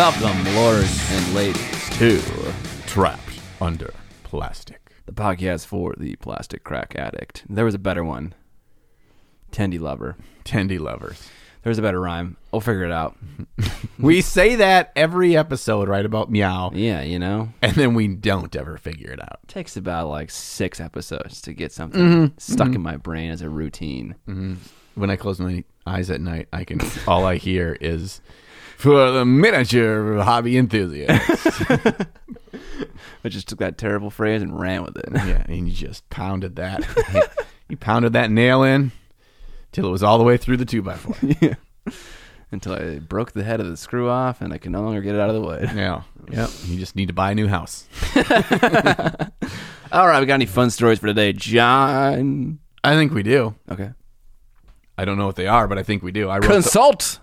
Welcome, lords and ladies, to Trapped under plastic. the podcast for the plastic crack addict. There was a better one. Tendy lover. Tendy lovers. There was a better rhyme. We'll figure it out. We say that every episode, right, about meow, Yeah, you know, and then we don't ever figure it out. takes about like six episodes to get something mm-hmm, stuck mm-hmm. in my brain as a routine. Mm-hmm. When I close my eyes at night, I can all I hear is for the miniature hobby enthusiast. I just took that terrible phrase and ran with it. yeah, and you just pounded that. you pounded that nail in till it was all the way through the two by four. yeah. Until I broke the head of the screw off and I could no longer get it out of the wood. Yeah, yep. You just need to buy a new house. All right, we got any fun stories for today, John? I think we do. Okay. I don't know what they are, but I think we do. I wrote Consult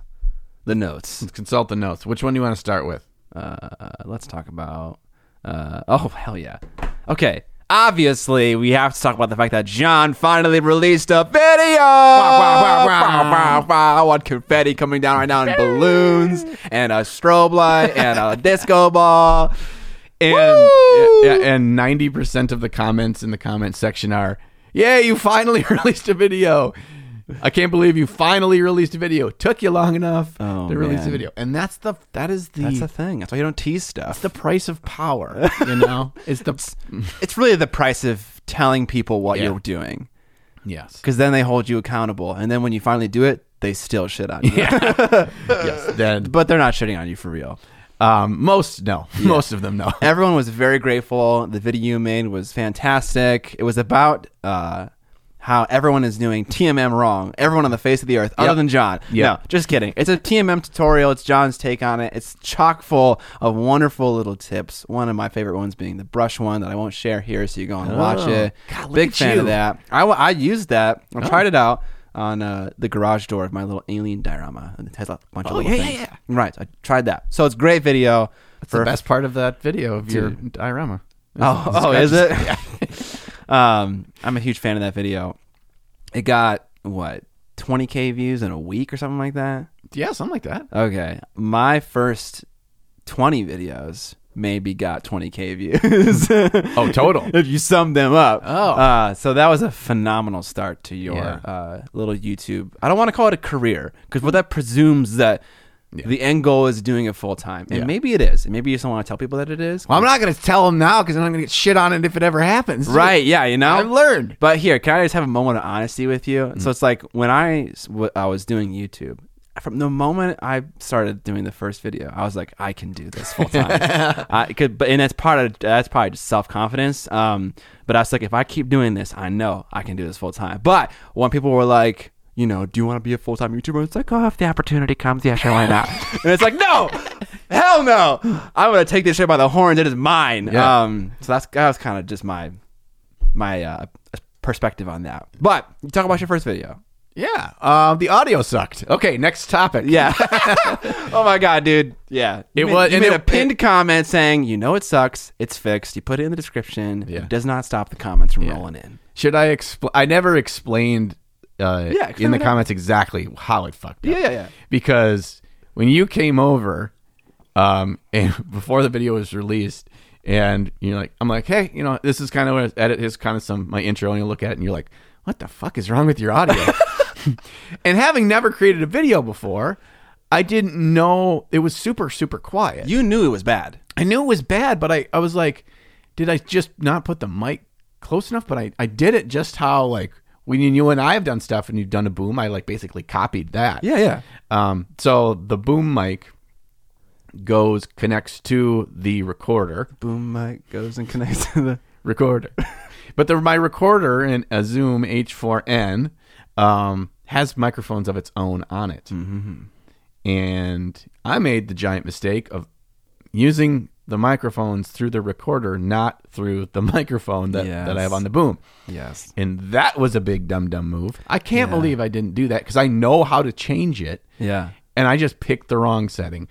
the notes. Let's consult the notes. Which one do you want to start with? Uh, let's talk about. Uh, oh hell yeah! Okay, obviously we have to talk about the fact that John finally released a video. wow, wow. Wow, wow. I want confetti coming down right now, and balloons, and a strobe light, and a disco ball. And yeah, and ninety percent of the comments in the comment section are, "Yeah, you finally released a video. I can't believe you finally released a video. Took you long enough Oh, to release man. a video." And that's the that is the That's the thing. That's why you don't tease stuff. It's the price of power. You know, it's the it's really the price of telling people what Yeah. you're doing, yes, because then they hold you accountable, and then when you finally do it, they still shit on you. yes. Then but they're not shitting on you for real. um, most no, most of them no. Everyone was very grateful. The video you made was fantastic. It was about uh, how everyone is doing TMM wrong. Everyone on the face of the earth, other Yep. than John. Yep. No, just kidding. It's a TMM tutorial. It's John's take on it. It's chock full of wonderful little tips. One of my favorite ones being the brush one that I won't share here, so you go and watch Oh, it. God, Big fan you. of that. I, w- I used that. I Oh. tried it out on uh, the garage door of my little alien diorama. And it has a bunch of Oh, little yeah, yeah, things. yeah. Right. I tried that. So it's great video. That's the best part of that video of your Dude. diorama. Oh, oh, is it? um, I'm a huge fan of that video. It got what 20k views in a week or something like that. Yeah, something like that. Okay, my first 20 videos maybe got 20k views. Oh, total. if you sum them up. Oh. uh, so that was a phenomenal start to your Yeah. uh, little YouTube. I don't want to call it a career because what that presumes that. The end goal is doing it full time, and Yeah. maybe it is. And maybe you just don't want to tell people that it is. Well, I'm not going to tell them now because I'm going to get shit on it if it ever happens. Right? Yeah, you know. I've learned. But here, can I just have a moment of honesty with you? Mm. So it's like when I s- w- I was doing YouTube. From the moment I started doing the first video, I was like, I can do this full time. I could, but and that's part of that's probably just self confidence. Um, but I was like, if I keep doing this, I know I can do this full time. But when people were like, you know, do you want to be a full time YouTuber? It's like, oh, if the opportunity comes, yeah, sure, why not? and it's like, no, hell no, I'm gonna take this shit by the horns. It is mine. Yeah. Um, so that's that was kind of just my my uh, perspective on that. But you talk about your first video. Yeah. Uh, the audio sucked. Okay, next topic. Yeah. oh my god, dude. Yeah. You It made, was- You made it- a pinned comment saying, "You know it sucks. It's fixed." You put it in the description. Yeah. It does not stop the comments from rolling in. Should I explain? I never explained uh, Yeah, in the comments exactly how it fucked up. Yeah, yeah, yeah. Because when you came over, um, and before the video was released, and you're like, I'm like, hey, you know, this is kind of what I edit is kind of some my intro, and you look at it, and you're like, what the fuck is wrong with your audio? and having never created a video before, I didn't know it was super super quiet. You knew it was bad. I knew it was bad, but I, I was like, did I just not put the mic close enough? But I, I did it just how like when you and I have done stuff and you've done a boom, I like basically copied that. Yeah, yeah. Um, so the boom mic goes connects to the recorder. Boom mic goes and connects to the. Recorder. but the, my recorder in a Zoom H4n um, has microphones of its own on it. Mm-hmm. And I made the giant mistake of using the microphones through the recorder, not through the microphone that, that I have on the boom. Yes. And that was a big dumb dumb move. I can't Yeah. believe I didn't do that because I know how to change it Yeah. and I just picked the wrong setting.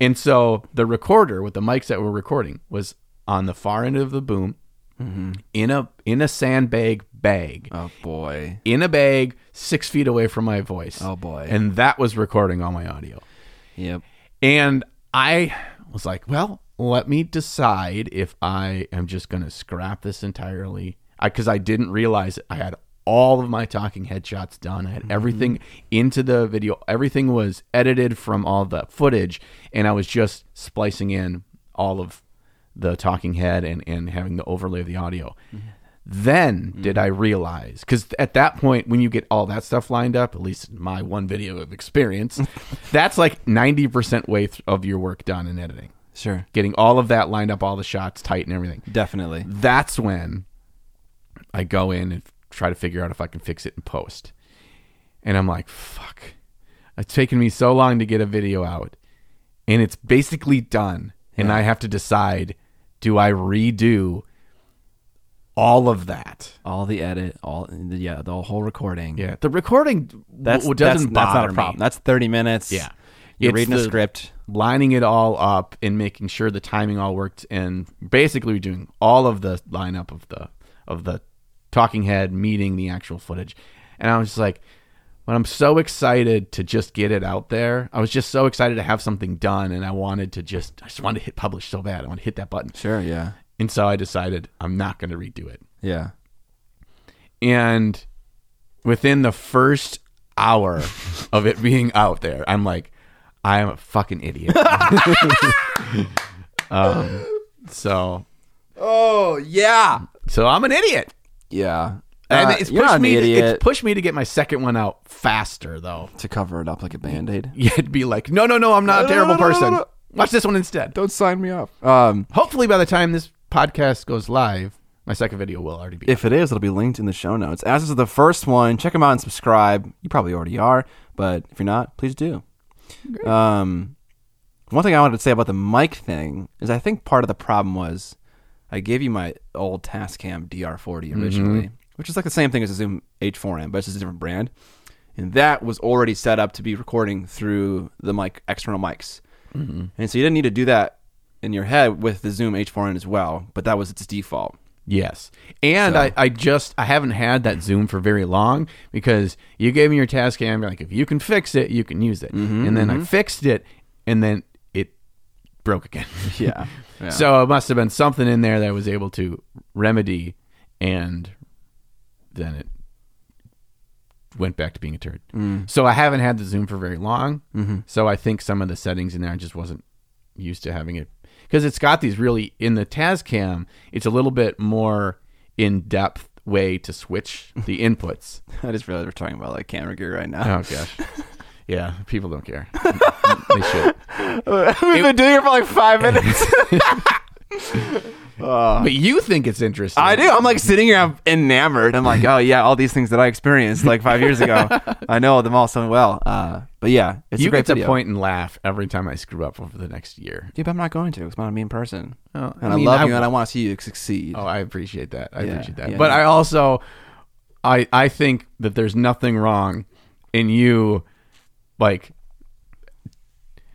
And so the recorder with the mics that were recording was on the far end of the boom mm-hmm. in a in a sandbag bag. Oh boy. In a bag six feet away from my voice. Oh boy. And that was recording all my audio. Yep. And I was like, well, let me decide if I am just going to scrap this entirely. Because I, didn't realize I had all of my talking headshots done. I had mm-hmm. everything into the video. Everything was edited from all the footage, and I was just splicing in all of the talking head and, and having the overlay of the audio. Mm-hmm. Then did mm-hmm. I realize because at that point, when you get all that stuff lined up, at least in my one video of experience, that's like ninety percent way th- of your work done in editing. Sure. Getting all of that lined up, all the shots tight and everything. Definitely. That's when I go in and try to figure out if I can fix it in post. And I'm like, fuck. It's taken me so long to get a video out. And it's basically done. And I have to decide do I redo all of that? All the edit, all yeah, the whole recording. Yeah. The recording That's w- doesn't that's not bother a me. That's 30 minutes. Yeah. You're It's reading a script. Lining it all up and making sure the timing all worked. And basically doing all of the lineup of the of the talking head meeting the actual footage. And i was just like but i'm so excited to just get it out there. I was just so excited to have something done and i wanted to just i just wanted to hit publish so bad. I want to hit that button. Sure, yeah. and so i decided i'm not going to redo it. Yeah. and within the first hour of it being out there, I'm like, I am a fucking idiot. um, so, Oh, yeah. so I'm an idiot, Yeah. and Uh, it's you're pushed not an me. To, idiot it's pushed me to get my second one out faster, though. to cover it up like a band-aid. Yeah, it'd be like, no, no, no, I'm not a No, no, terrible no, no, no, person. no. Watch this one instead. Don't sign me up. Um, Hopefully, by the time this podcast goes live, my second video will already be. if it is, it'll be linked in the show notes. As is the first one, check them out and subscribe. You probably already are, but if you're not, please do. Um, one thing I wanted to say about the mic thing is I think part of the problem was I gave you my old Tascam DR40 originally, which is like the same thing as a Zoom H4n, but it's just a different brand. And that was already set up to be recording through the mic external mics. And so you didn't need to do that in your head with the Zoom H4n as well, but that was its default. Yes. And So- I, I just I haven't had that Zoom for very long because you gave me your task and you're like if you can fix it, you can use it. Mm-hmm, and then I fixed it and then it broke again. Yeah. yeah. So it must have been something in there that I was able to remedy and then it went back to being a turd. Mm. So I haven't had the Zoom for very long. Mm-hmm. So I think some of the settings in there I just wasn't used to having it because it's got these really in the Tascam. It's a little bit more in depth way to switch the inputs. I just realized we're talking about like camera gear right now. Oh gosh, yeah, people don't care. they should. We've been doing it for like five minutes. But you think it's interesting. I do. I'm like sitting here, I'm enamored. I'm like, oh yeah, all these things that I experienced like five years ago. I know them all so well. Uh, but yeah, it's you a great get to video. point and laugh every time I screw up over the next year. Yeah, but I'm not going to. It's not a mean person. Oh, And I, mean, love you, and I want to see you succeed. Oh, I appreciate that. I Yeah, appreciate that. yeah, but. I also, I I think that there's nothing wrong in you, like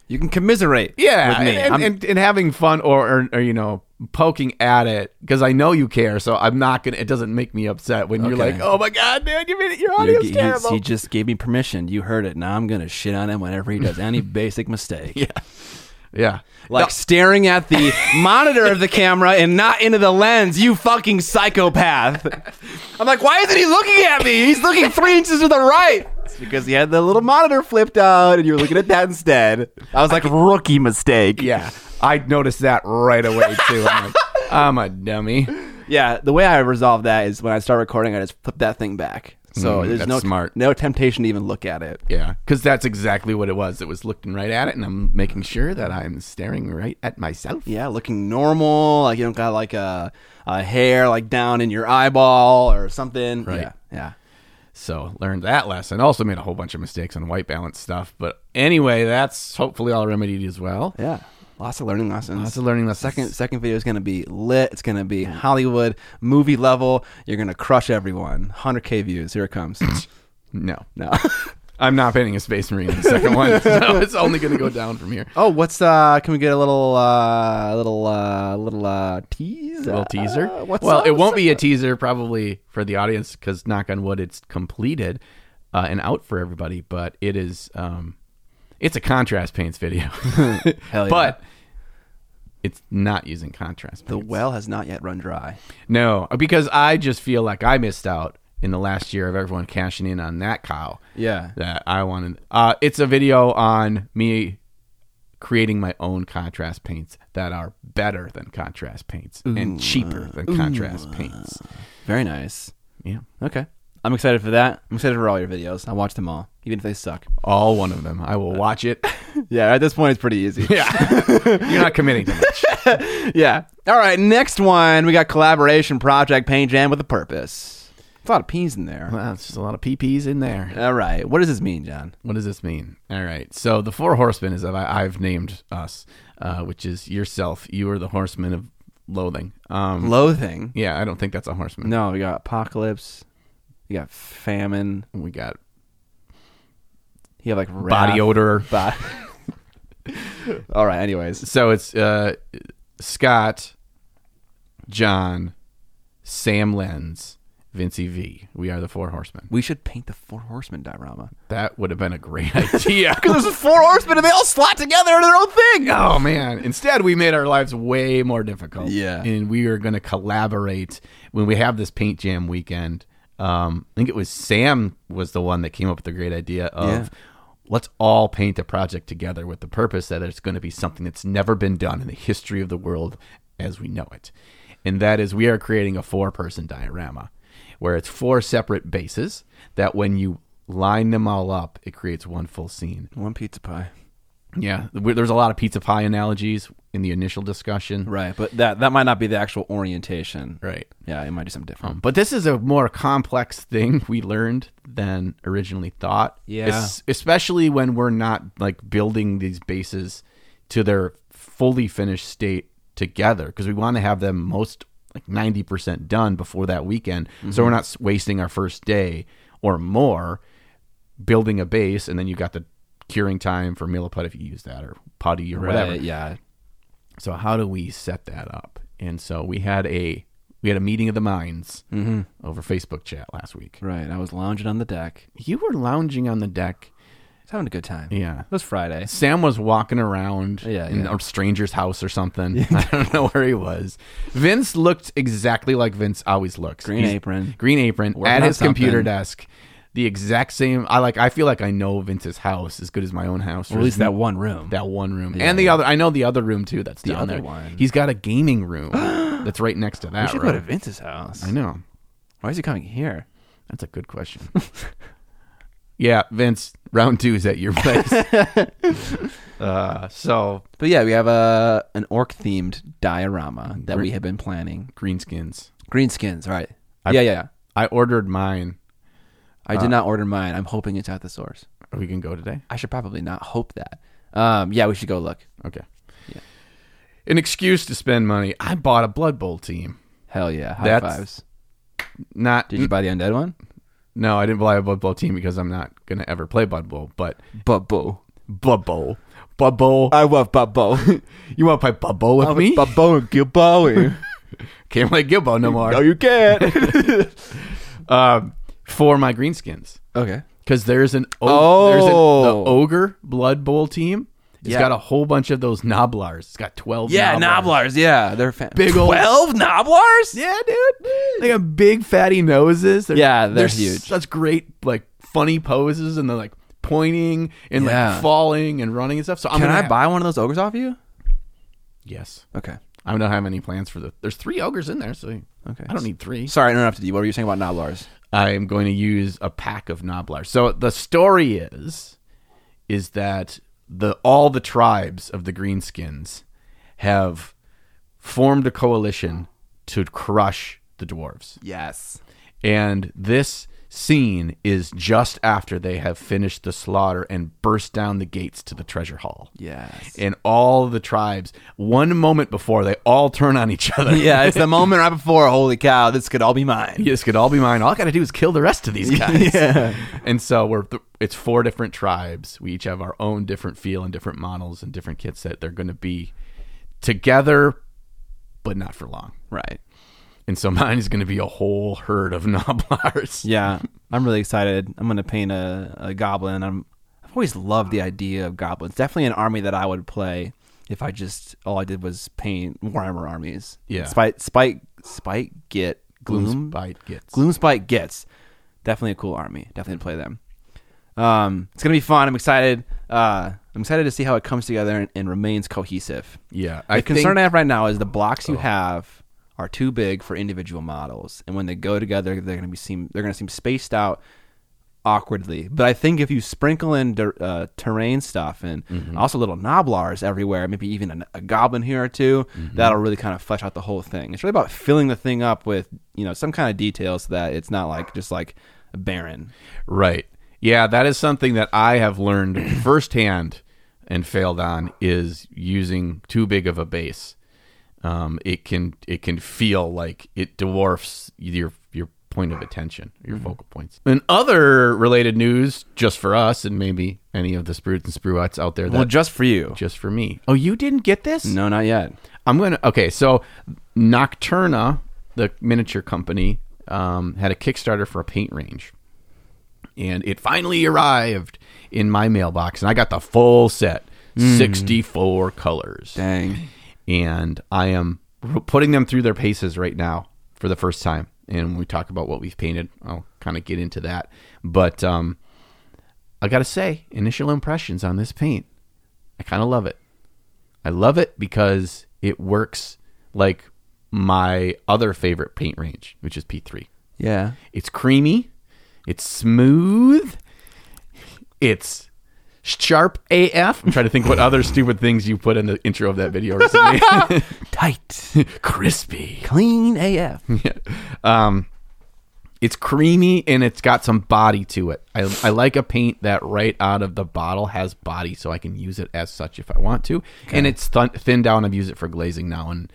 you can commiserate. yeah, with me. and, and, and having fun or, or or you know poking at it because I know you care. So I'm not gonna. It doesn't make me upset when you're like, oh my god, dude, you made it. Your you- audio's he, terrible. he just gave me permission. You heard it. Now I'm gonna shit on him whenever he does any basic mistake. yeah, yeah. Like staring at the monitor of the camera and not into the lens, you fucking psychopath. I'm like, why isn't he looking at me? He's looking three inches to the right. It's because he had the little monitor flipped out and you were looking at that instead. I was like, rookie mistake. Yeah, I noticed that right away too. I'm like, I'm a dummy. Yeah, the way I resolve that is when I start recording, I just flip that thing back. So Mm, there's that's no smart. no temptation to even look at it. Yeah, because that's exactly what it was. It was looking right at it, and I'm making sure that I'm staring right at myself. Yeah, looking normal. Like you don't got like a, a hair like down in your eyeball or something. Right. Yeah. Yeah. So learned that lesson. Also made a whole bunch of mistakes on white balance stuff. But anyway, that's hopefully all remedied as well. Yeah. Lots of learning lessons. Lots of learning lessons. Second second video is gonna be lit. It's gonna be Hollywood movie level. You're gonna crush everyone. 100k views. Here it comes. No, no. I'm not painting a space marine in the second one. So it's only going to go down from here. oh, what's uh? Can we get a little uh, little uh, little uh tease? A little teaser. Uh, what's well, up? it won't be a teaser probably for the audience because knock on wood, it's completed uh, and out for everybody. But it is. Um, It's a contrast paints video, Hell yeah. but it's not using contrast the well has not yet run dry. No, because I just feel like I missed out in the last year of everyone cashing in on that cow. Yeah. that I wanted. Uh, it's a video on me creating my own contrast paints that are better than contrast paints and cheaper than contrast paints. Very nice. Yeah, Okay. I'm excited for that. I'm excited for all your videos. I'll watch them all, even if they suck. all one of them. I will watch it. Yeah, at this point, it's pretty easy. yeah, you're not committing to much. yeah. All right. Next one, we got collaboration project Paint Jam with a purpose. It's a lot of P's in there. Well, it's just a lot of PPs in there. All right. What does this mean, John? What does this mean? All right. So the four horsemen is that I, I've named us, uh, which is yourself. You are the horseman of loathing. Um, Loathing. yeah, I don't think that's a horseman. No, we got apocalypse. You got famine. We got You have like body odor. Bo- all right. Anyways, So it's uh, Scott, John, Sam Lenz, Vincey V. We are the four horsemen. we should paint the four horsemen diorama. That would have been a great idea. Because there's four horsemen and they all slot together in their own thing. Oh man! Instead, we made our lives way more difficult. Yeah. and we are going to collaborate when we have this paint jam weekend. Um, I think it was Sam was the one that came up with the great idea of Yeah. let's all paint a project together with the purpose that it's going to be something that's never been done in the history of the world as we know it, and that is we are creating a four-person diorama where it's four separate bases that when you line them all up, it creates one full scene. One pizza pie. Yeah, there's a lot of pizza pie analogies in the initial discussion. Right, but that that might not be the actual orientation. Right. Yeah, it might be something different. Um, but this is a more complex thing we learned than originally thought. Yeah. Es- especially when we're not like building these bases to their fully finished state together because we want to have them most like 90% done before that weekend. So we're not wasting our first day or more building a base and then you got the curing time for milliput if you use that or putty or whatever. Yeah. So how do we set that up? And so we had a we had a meeting of the minds Mm-hmm. over Facebook chat last week. Right. I was lounging on the deck. You were lounging on the deck. Just having a good time. Yeah. It was Friday. Sam was walking around Yeah, in yeah. a stranger's house or something. I don't know where he was. Vince looked exactly like Vince always looks. Green apron. Green apron Working at on his computer something. desk. The exact same. I like. I feel like I know Vince's house as good as my own house. Or at least that one room. that one room and the other. I know the other room too. That's The down other there. one. He's got a gaming room that's right next to we that should room. go to Vince's house. I know. Why is he coming here? That's a good question. yeah, Vince, round two is at your place. uh, so But yeah, we have a an orc themed diorama that we have been planning. greenskins. Greenskins, right? I- yeah, yeah, yeah. I ordered mine. I did not order mine. I'm hoping it's at the source. We can go today. I should probably not hope that. Um, yeah, we should go look. Okay. Yeah. An excuse to spend money. I bought a Blood Bowl team. Hell yeah, high That's- fives. Not Did you buy the undead one? No, I didn't buy a Blood Bowl team because I'm not gonna ever play Blood Bowl. But Bubbo. Blood Bowl. I love Bubbo. you want to play Bowl with me? Bubbo and Gilbo. Can't play Gilbo no more. no, you can't. um, for my greenskins. okay. because there's an o- there's an, Oh. the ogre blood bowl team. It's Yeah. got a whole bunch of those gnoblars. It's got twelve. Yeah, gnoblars. Gnoblars. Yeah, they're fan- Big old- twelve Gnoblars. Yeah, dude. They got big fatty noses. They're, Yeah, they're s- huge. Such great like funny poses, and they're like pointing and Yeah. like falling and running and stuff. So I'm Can I ha- buy one of those ogres off you? Yes, Okay. I don't have any plans for the. There's three ogres in there, so Okay. I don't need three. Sorry, I don't interrupted you. What were you saying about Gnoblars? I am going to use a pack of Gnoblars. So the story is is that the all the tribes of the Greenskins have formed a coalition to crush the dwarves. Yes. And this scene is just after they have finished the slaughter and burst down the gates to the treasure hall. Yes. And all the tribes, one moment before, they all turn on each other. yeah, it's the moment right before. Holy cow! This could all be mine. This could all be mine. All I got to do is kill the rest of these guys. Yeah. And so we're it's four different tribes. We each have our own different feel and different models and different kits that they're going to be together, but not for long. Right. And so mine is going to be a whole herd of Gnoblars. Yeah, I'm really excited. I'm gonna paint a, a goblin. I'm I've always loved the idea of goblins. Definitely an army that I would play if I just all I did was paint Warhammer armies. Yeah. Spite, spite, spite, get gloom, bite gets. gloom, spite, gets. Definitely a cool army. Definitely play them. Um, it's gonna be fun. I'm excited. Uh, I'm excited to see how it comes together and, and remains cohesive. Yeah, The I concern I have right now is the blocks you Oh. have are too big for individual models, and when they go together, they're going to be seem they're to seem spaced out awkwardly. But I think if you sprinkle in der- uh, terrain stuff and Mm-hmm. also little gnoblars everywhere, maybe even a, a goblin here or 2 Mm-hmm. that'll really kind of flesh out the whole thing. It's really about filling the thing up with you know some kind of details so that it's not like just like barren. right. Yeah, that is something that I have learned firsthand and failed on is using too big of a base. Um, it can it can feel like it dwarfs your your point of attention, your Mm-hmm. focal points. And other related news, just for us, and maybe any of the spruits and spruettes out there that Well, just for you. just for me. Oh, you didn't get this? No, not yet. I'm gonna. Okay, so Nocturna, the miniature company, um, had a Kickstarter for a paint range, and it finally arrived in my mailbox, and I got the full set, 64 colors, Dang. and I am putting them through their paces right now for the first time. And when we talk about what we've painted, I'll kind of get into that. But um, I got to say, initial impressions on this paint, I kind of love it. I love it because it works like my other favorite paint range, which is P3. Yeah. It's creamy, it's smooth, it's sharp AF. I'm trying to think what other stupid things you put in the intro of that video recently. Tight. Crispy. Clean AF. Yeah. Um, it's creamy and it's got some body to it. I, I like a paint that right out of the bottle has body, so I can use it as such if I want to. And it's thinned down. I've used it for glazing now, and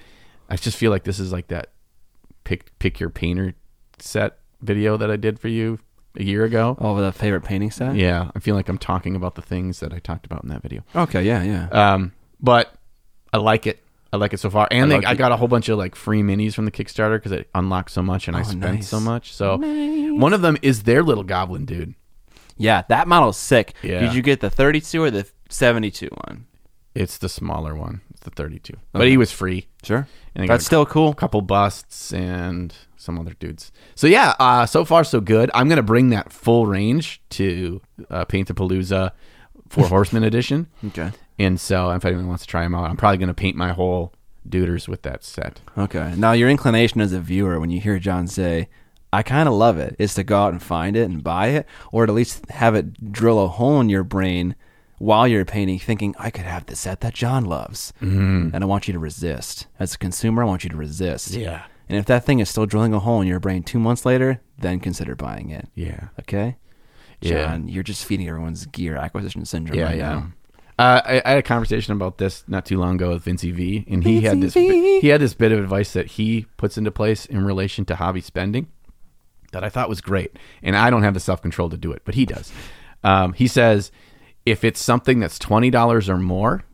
I just feel like this is like that pick pick your painter set video that I did for you a year ago. Oh, the favorite painting set? Yeah, I feel like I'm talking about the things that I talked about in that video. Okay, yeah, yeah. Um, but I like it. I like it so far, and I like I got a whole bunch of like free minis from the Kickstarter because it unlocked so much, and I Oh, spent nice. so much. So one of them is their little goblin dude. yeah, that model's sick. Yeah. Did you get the 32 or the 72 one? It's the smaller one. It's the 32, but he was free. Sure. And I got That's a still cool. couple busts and some other dudes. So yeah, uh, so far so good. I'm gonna bring that full range to uh, Paint the Palooza Four Horsemen edition. Okay. And so if anyone wants to try them out, I'm probably gonna paint my whole duders with that set. Okay. Now, your inclination as a viewer when you hear John say, I kind of love it, is to go out and find it and buy it, or at least have it drill a hole in your brain while you're painting, thinking, I could have the set that John loves. Mm-hmm. And I want you to resist. As a consumer, I want you to resist. Yeah. And if that thing is still drilling a hole in your brain two months later, then consider buying it. Yeah. Okay? Yeah. John, you're just feeding everyone's gear acquisition syndrome Yeah, right yeah. now. Uh, I, I had a conversation about this not too long ago with Vincey V, and he had this V. he had this bit of advice that he puts into place in relation to hobby spending that I thought was great, and I don't have the self control to do it, but he does. Um, he says if it's something that's twenty dollars or more,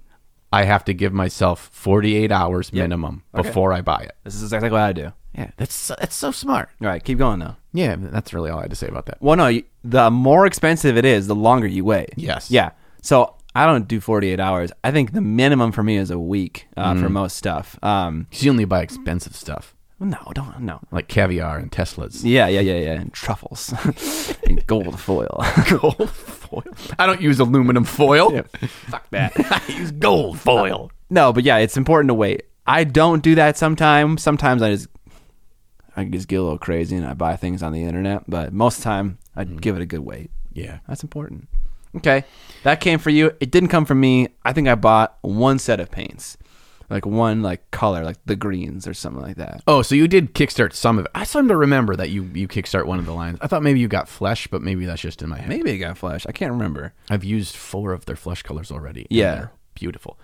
I have to give myself forty eight hours minimum Okay. before I buy it. This is exactly what I do. Yeah, that's so- that's so smart. All right, keep going though. Yeah, that's really all I had to say about that. Well, no, you- the more expensive it is, the longer you wait. Yes. Yeah. So I don't do 48 hours. I think the minimum for me is a week uh, Mm. for most stuff. Um, Because you only buy expensive stuff no, don't no. like caviar and Teslas. Yeah, yeah, yeah, yeah. And truffles, and gold foil. gold foil. I don't use aluminum foil. Yeah. Fuck that. I use gold foil. No, but yeah, it's important to wait. I don't do that sometimes. Sometimes I just I just get a little crazy and I buy things on the internet. But most of the time, I Mm. give it a good wait. Yeah. That's important. Okay, that came for you. It didn't come from me. I think I bought one set of paints, like one like color, like the greens or something like that. Oh, so you did kickstart some of it. I seem to remember that you you kickstart one of the lines. I thought maybe you got flesh, but maybe that's just in my head. Maybe it got flesh. I can't remember. I've used four of their flesh colors already. Yeah. they're beautiful.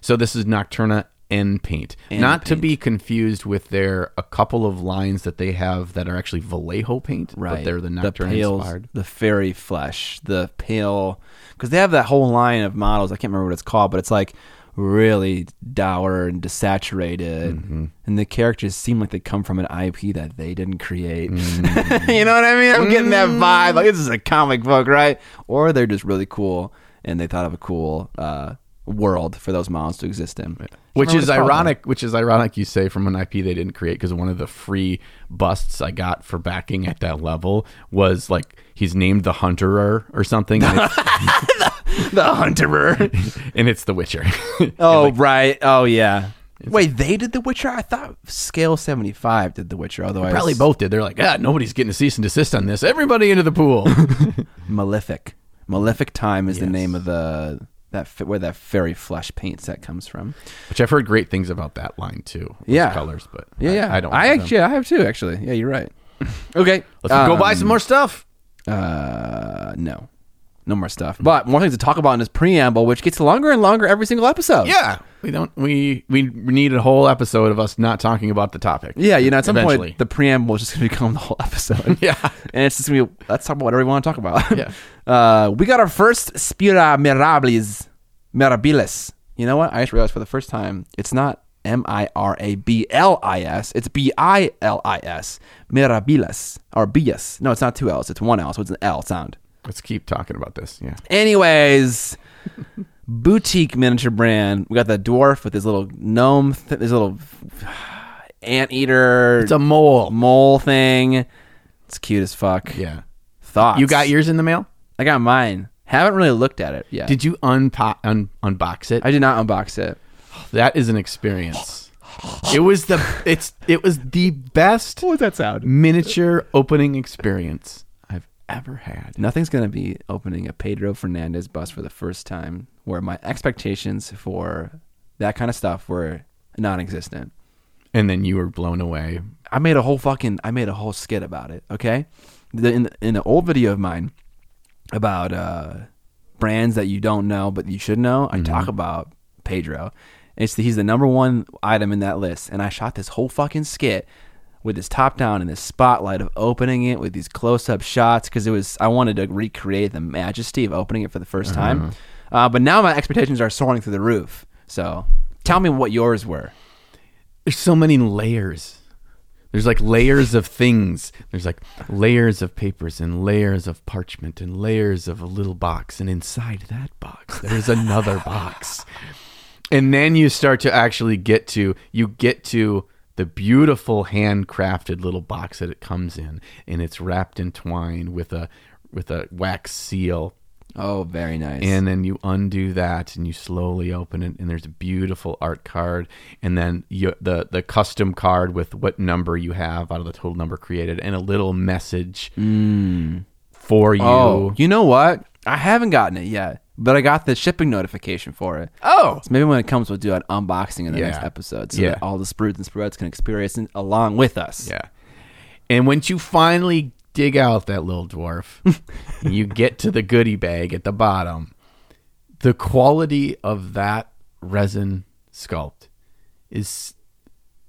So this is Nocturna N paint, N not to be confused with their a couple of lines that they have that are actually Vallejo paint, Right. But they're the the Nocturna pale, inspired. the fairy flesh, the pale, because they have that whole line of models. I can't remember what it's called, but it's like really dour and desaturated, Mm-hmm. and the characters seem like they come from an IP that they didn't create. Mm-hmm. you know what I mean? I'm getting that vibe. Like this is a comic book, right? Or they're just really cool, and they thought of a cool uh, world for those monsters to exist in. Which is what it's called, ironic. Which is ironic. You say from an IP they didn't create because one of the free busts I got for backing at that level was like he's named the Hunterer or something, and it's, though. the Hunterer. and it's The Witcher. oh right. Oh yeah. Wait, they did The Witcher. I thought Scale seventy five did The Witcher. Otherwise, Probably both did. They're like, ah, nobody's getting a cease and desist on this. Everybody into the pool. Malefic. Malefic Time is the name of the that where that fairy flesh paint set comes from. Which I've heard great things about that line too. Yeah. colors, but Yeah, I, yeah. I don't. I have them. actually, I have too. Actually, yeah, you're right. Okay, Let's go buy Um, some more stuff. Uh, no, no more stuff. But more things to talk about in this preamble, which gets longer and longer every single episode. Yeah, we don't. We we need a whole episode of us not talking about the topic. Yeah, you know, at some Eventually. point, the preamble is just going to become the whole episode. Yeah. And it's just going to be, let's talk about whatever we want to talk about. Yeah. Uh, we got our first Spira Mirabilis. Mirabilis. You know what? I just realized for the first time, it's not M I R A B L I S. It's B I L I S. Mirabilis. Or Bias. No, it's not two L's. It's one L. So it's an L sound. Let's keep talking about this. Yeah. Anyways, boutique miniature brand. We got the dwarf with his little gnome, th- his little anteater It's a mole. mole thing. It's cute as fuck. Yeah. Thoughts? You got yours in the mail? I got mine. Haven't really looked at it yet. Did you unpo- un- unbox it? I did not unbox it. that is an experience. It was the it's it was the best What was that sound? miniature opening experience ever had. Nothing's gonna be opening a Pedro Fernandez bus for the first time, where my expectations for that kind of stuff were non-existent. And then you were blown away. I made a whole fucking I made a whole skit about it. Okay, the, in in an old video of mine about uh, brands that you don't know but you should know, I talk about Pedro. It's the, he's the number one item in that list, and I shot this whole fucking skit with this top down and this spotlight of opening it with these close up shots because it was I wanted to recreate the majesty of opening it for the 1st time. Uh, but now my expectations are soaring through the roof. So tell me what yours were. There's so many layers. There's like layers of things. There's like layers of papers and layers of parchment and layers of a little box. And inside that box, there's another box. And then you start to actually get to, you get to the beautiful handcrafted little box that it comes in. And it's wrapped in twine with a, with a wax seal Oh, very nice. and then you undo that and you slowly open it and there's a beautiful art card and then you, the the custom card with what number you have out of the total number created and a little message mm. for you Oh, you know what? I haven't gotten it yet, but I got the shipping notification for it. oh So maybe when it comes, we'll do an unboxing in the Yeah. next episode, so Yeah. that all the sprudes and spruettes can experience it along with us. yeah and once you finally dig out that little dwarf you get to the goodie bag at the bottom the quality of that resin sculpt is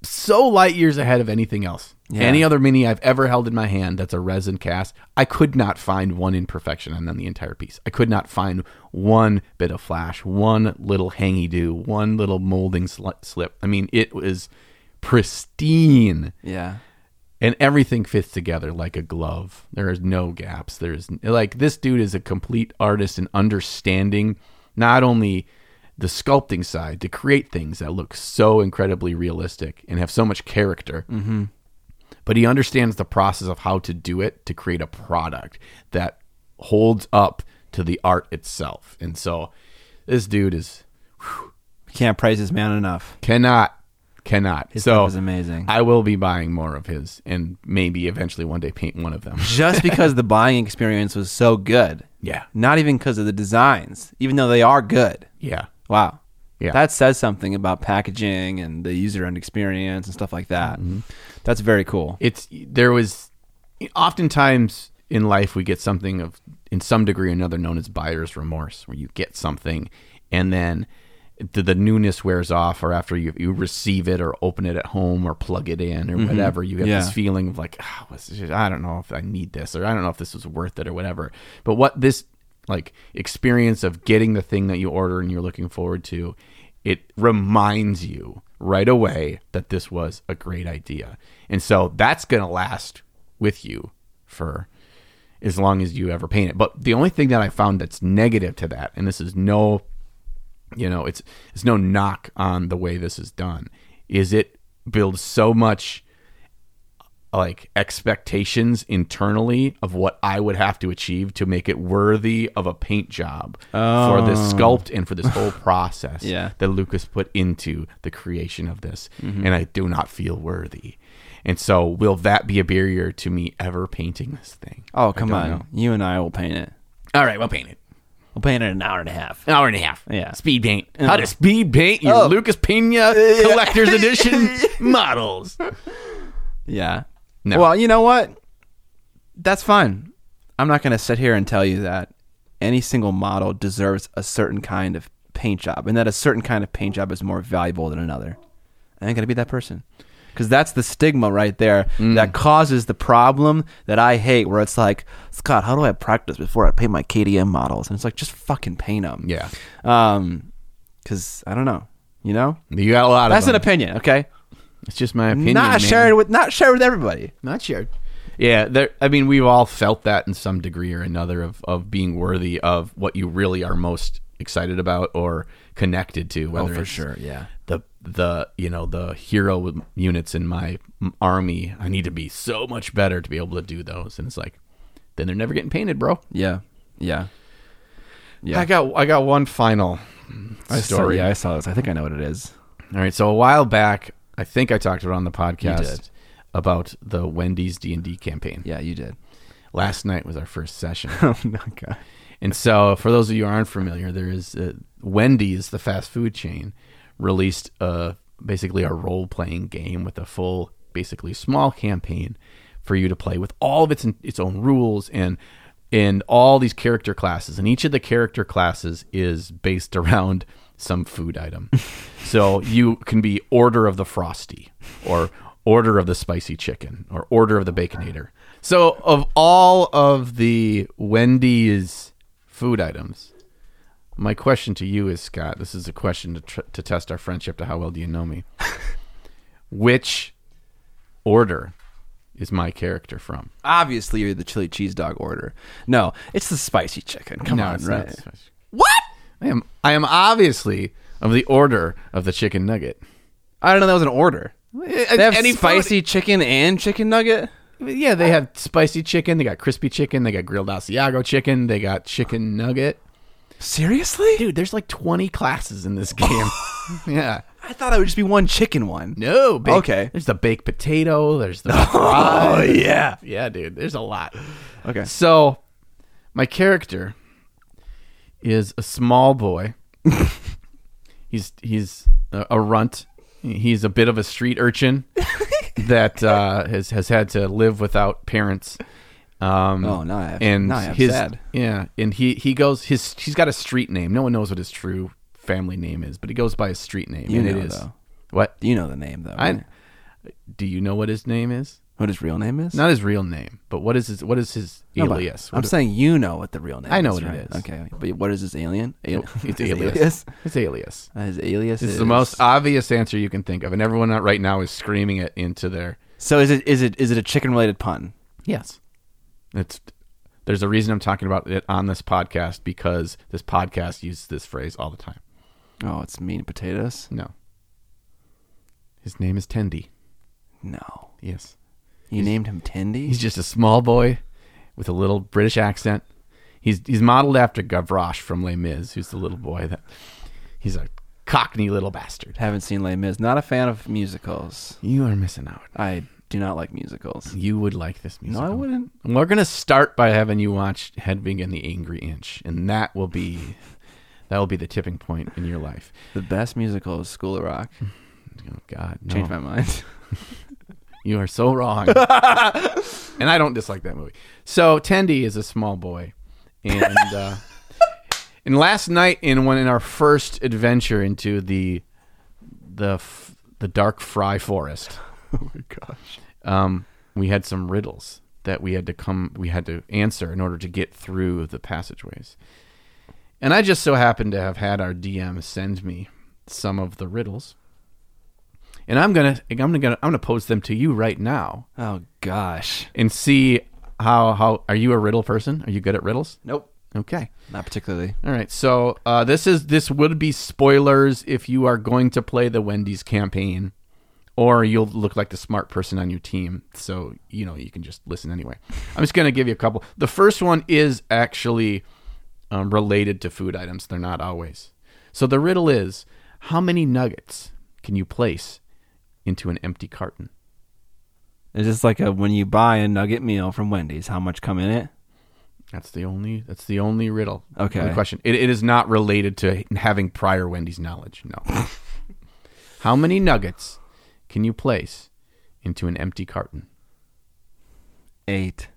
so light years ahead of anything else. Yeah. Any other mini I've ever held in my hand that's a resin cast, I could not find one imperfection on the entire piece. I could not find one bit of flash, one little hangy do, one little molding sli- slip. I mean, it was pristine Yeah. and everything fits together like a glove. There is no gaps. There's like this dude is a complete artist in understanding not only the sculpting side to create things that look so incredibly realistic and have so much character, mm-hmm. But he understands the process of how to do it to create a product that holds up to the art itself. And so this dude is Can't praise this man enough. cannot cannot. His so stuff is amazing. I will be buying more of his and maybe eventually one day paint one of them. Just because the buying experience was so good. Yeah. Not even because of the designs, even though they are good. Yeah. Wow. Yeah. That says something about packaging and the user end experience and stuff like that. Mm-hmm. That's very cool. It's there was oftentimes in life we get something of in some degree or another known as buyer's remorse where you get something and then the, the newness wears off or after you, you receive it or open it at home or plug it in or whatever you get Yeah. this feeling of like this? i don't know if i need this or i don't know if this was worth it or whatever but what this like experience of getting the thing that you order and you're looking forward to it reminds you right away that this was a great idea. And so that's going to last with you for as long as you ever paint it. But the only thing that I found that's negative to that, and this is no, you know, it's it's no knock on the way this is done, is it builds so much like expectations internally of what I would have to achieve to make it worthy of a paint job for this oh. sculpt and for this whole process Yeah. that Lucas put into the creation of this. Mm-hmm. And I do not feel worthy. And so, will that be a barrier to me ever painting this thing? Oh, come on. know. You and I will paint it. All right, we'll paint it. We'll paint it in an hour and a half. An hour and a half. Yeah. Speed paint. How to speed paint your Oh. Lucas Pena collector's edition models. Yeah. No. Well, you know what? That's fine. I'm not going to sit here and tell you that any single model deserves a certain kind of paint job and that a certain kind of paint job is more valuable than another. I ain't going to be that person. Because that's the stigma right there Mm. that causes the problem that I hate, where it's like, Scott, how do I practice before I paint my KDM models? And it's like, just fucking paint them. Yeah. Um, because I don't know. You know, You got a lot that's an opinion. Okay, It's just my opinion. not man. shared with not shared with everybody. Not shared. Yeah, there. I mean, we've all felt that in some degree or another of of being worthy of what you really are most excited about or connected to. Whether oh, it's Yeah. the the you know the hero units in my army. I need to be so much better to be able to do those, and it's like, then they're never getting painted, bro. Yeah. Yeah. Yeah. I got I got one final I saw, story. yeah, I saw this. I think I know what it is. All right, so a while back, I think I talked about it on the podcast about the Wendy's D and D campaign. Yeah, you did. Last night was our first session. Oh my god. And so, for those of you who aren't familiar, there is uh, Wendy's, the fast food chain, released uh, basically a role playing game with a full, basically small campaign for you to play with all of its its own rules and and all these character classes. And each of the character classes is based around some food item. so you can be Order of the Frosty or Order of the Spicy Chicken or Order of the Baconator. So, of all of the Wendy's food items, my question to you is, Scott. This is a question to tr- to test our friendship. To how well do you know me? Which order is my character from? Obviously, you're the chili cheese dog order. No, it's the spicy chicken. Come No, on, right? What? I am. I am obviously of the order of the chicken nugget. I don't know. That was an order. Eh, they have Any spicy chicken and chicken nugget. Yeah, they have spicy chicken. They got crispy chicken. They got grilled Asiago chicken. They got chicken nugget. Seriously? Dude, there's like 20 classes in this game. yeah. I thought it would just be one chicken one. No. Baked, Okay. There's the baked potato. There's the oh, fries. yeah. Yeah, dude. There's a lot. Okay. So, my character is a small boy. he's he's a, a runt. He's a bit of a street urchin that uh, has has had to live without parents. Um, Oh, now I have- and now I have his sad. yeah, and he he goes his he's got a street name. No one knows what his true family name is, but he goes by his street name. You and know, it is though. what You know the name though. I. right? Do you know what his name is? What his real name is? Not his real name, but what is his what is his No, but alias? I'm What- saying you know what the real name I know is. what it right? is. Okay. But what is his alien? Al- It's his alias. His alias. Uh, His alias This is the most obvious answer you can think of, and everyone out right now is screaming it into their So is it is it is it a chicken related pun? yes. It's there's a reason I'm talking about it on this podcast because this podcast uses this phrase all the time. Oh, it's mean potatoes. No, his name is Tendy. No, Yes, you named him Tendy. he's just a small boy with a little British accent. He's he's modeled after Gavroche from Les Mis, who's the little boy that he's a cockney little bastard. Haven't seen Les Mis. Not a fan of musicals. You are missing out. I do not like musicals. You would like this musical. No. I wouldn't. We're gonna start by having you watch Hedwig and the Angry Inch, and that will be that will be the tipping point in your life. The best musical is School of Rock. Oh God, no. Changed my mind. You are so wrong. and I don't dislike that movie. So Tendy is a small boy, and uh, and last night in one in our first adventure into the the f- the dark fry forest, oh my gosh. um, we had some riddles that we had to come we had to answer in order to get through the passageways. And I just so happened to have had our DM send me some of the riddles, and I'm gonna I'm gonna I'm gonna pose them to you right now Oh gosh. and see how how are you a riddle person? Are you good at riddles? Nope. Okay. Not particularly. All right. So uh, this is this would be spoilers if you are going to play the Wendy's campaign, or you'll look like the smart person on your team. So you know you can just listen anyway. I'm just gonna give you a couple. The first one is actually um, related to food items. They're not always. So the riddle is: How many nuggets can you place into an empty carton? It's just like a when you buy a nugget meal from Wendy's, how much come in it? That's the only. That's the only riddle. Okay. Only question. It, it is not related to having prior Wendy's knowledge. No. How many nuggets can you place into an empty carton? Eight.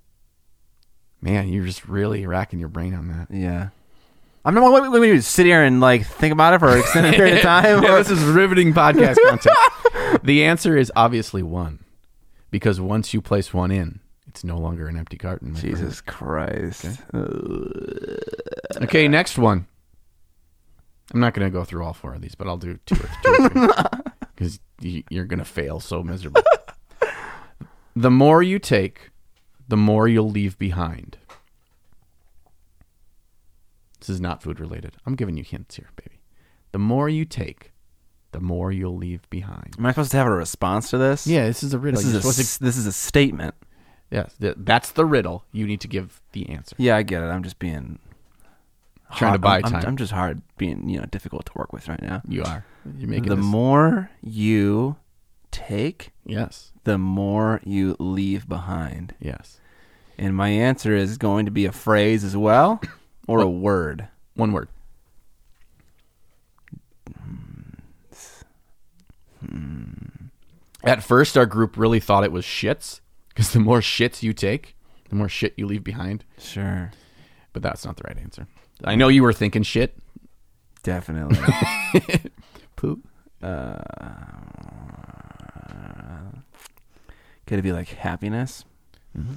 Man, you're just really racking your brain on that. Yeah. I'm not. What, what, what, what, sit here and like think about it for an extended period of time. yeah, this is riveting podcast content. The answer is obviously one, because once you place one in, it's no longer an empty carton. my friend. Jesus Christ. Okay, next one. I'm not going to go through all four of these, but I'll do two two or three because you're going to fail so miserably. the more you take, the more you'll leave behind. This is not food related. I'm giving you hints here, baby. The more you take, the more you'll leave behind. Am I supposed to have a response to this? Yeah, this is a riddle. This You're is a, to- this is a statement. yes, th- that's the riddle. You need to give the answer. Yeah, I get it. I'm just being Trying to buy I'm, I'm- time. I'm just hard being you know difficult to work with right now. You are. You're making the this. more you take, yes, the more you leave behind. yes. And my answer is going to be a phrase as well, or a oh. word. One word. At first, our group really thought it was shits because the more shits you take, the more shit you leave behind. Sure, But that's not the right answer. I know you were thinking shit. definitely. Poop. Uh, Could it be like happiness?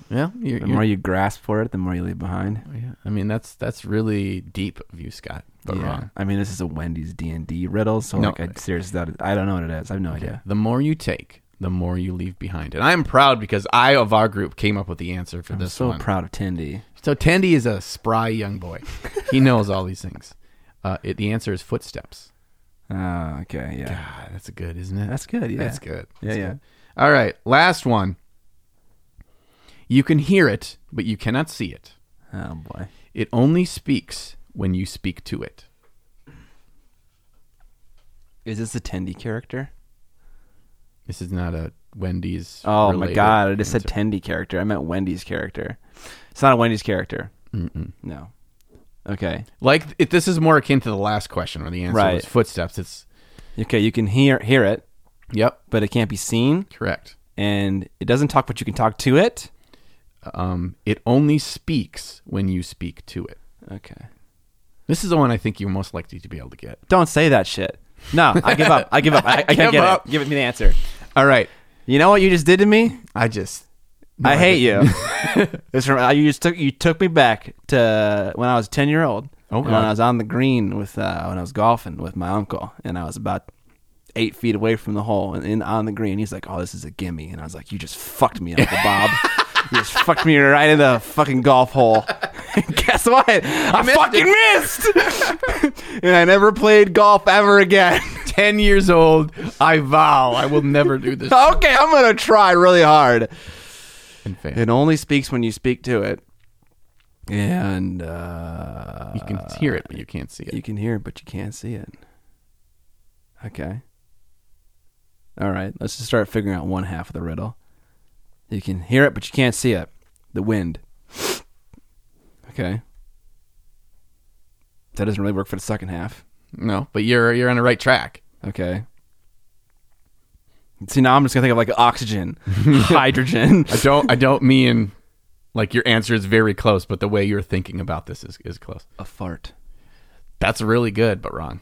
Yeah, you're, The you're- more you grasp for it, the more you leave behind. yeah. I mean, that's that's really deep of you, Scott. But yeah. wrong. I mean, this is a Wendy's D and D riddle, so No. like, I seriously, doubt it. I don't know what it is. I have no idea. The more you take, the more you leave behind. And I'm proud because I of our group came up with the answer for I'm this so one. proud of Tendy. So Tandy is a spry young boy. he knows all these things. Uh, it, the answer is footsteps. Oh, okay, yeah, God, that's good, isn't it? that's good. Yeah, That's good. Yeah, That's yeah. good. All right, last one. You can hear it, but you cannot see it. Oh boy. It only speaks when you speak to it. Is this a Tendy character? This is not a Wendy's. Oh my god! I just said. Tendy character. I meant Wendy's character. It's not a Wendy's character. Mm-mm. No. Okay. Like it, this is more akin to the last question where the answer Right. was footsteps. It's Okay. You can hear hear it, yep, but it can't be seen, correct. and it doesn't talk, but you can talk to it. Um, it only speaks when you speak to it. Okay. This is the one I think you're most likely to be able to get. Don't say that shit. No, I give up. I give up. I, I Give can't get up. it. Give it me the answer. All right, You know what you just did to me? I just I hate you. it's from, you just took you took me back to when I was ten year old. Oh, when I was on the green with uh, when I was golfing with my uncle, and I was about eight feet away from the hole and in on the green. He's like, "Oh, this is a gimme," and I was like, "You just fucked me, Uncle Bob. you just fucked me right in the fucking golf hole." And guess what? I fucking missed, and I never played golf ever again. ten years old. I vow I will never do this. okay, I'm gonna try really hard. And fail. It only speaks when you speak to it. And uh, You can hear it, but you can't see it. you can hear it, but you can't see it. Okay. All right. Let's just start figuring out one half of the riddle. You can hear it, but you can't see it. The wind. Okay. That doesn't really work for the second half. No, but you're you're on the right track. Okay. See, now I'm just gonna think of like oxygen, hydrogen. I don't I don't mean like your answer is very close, but the way you're thinking about this is, is close. a fart. That's really good, but wrong.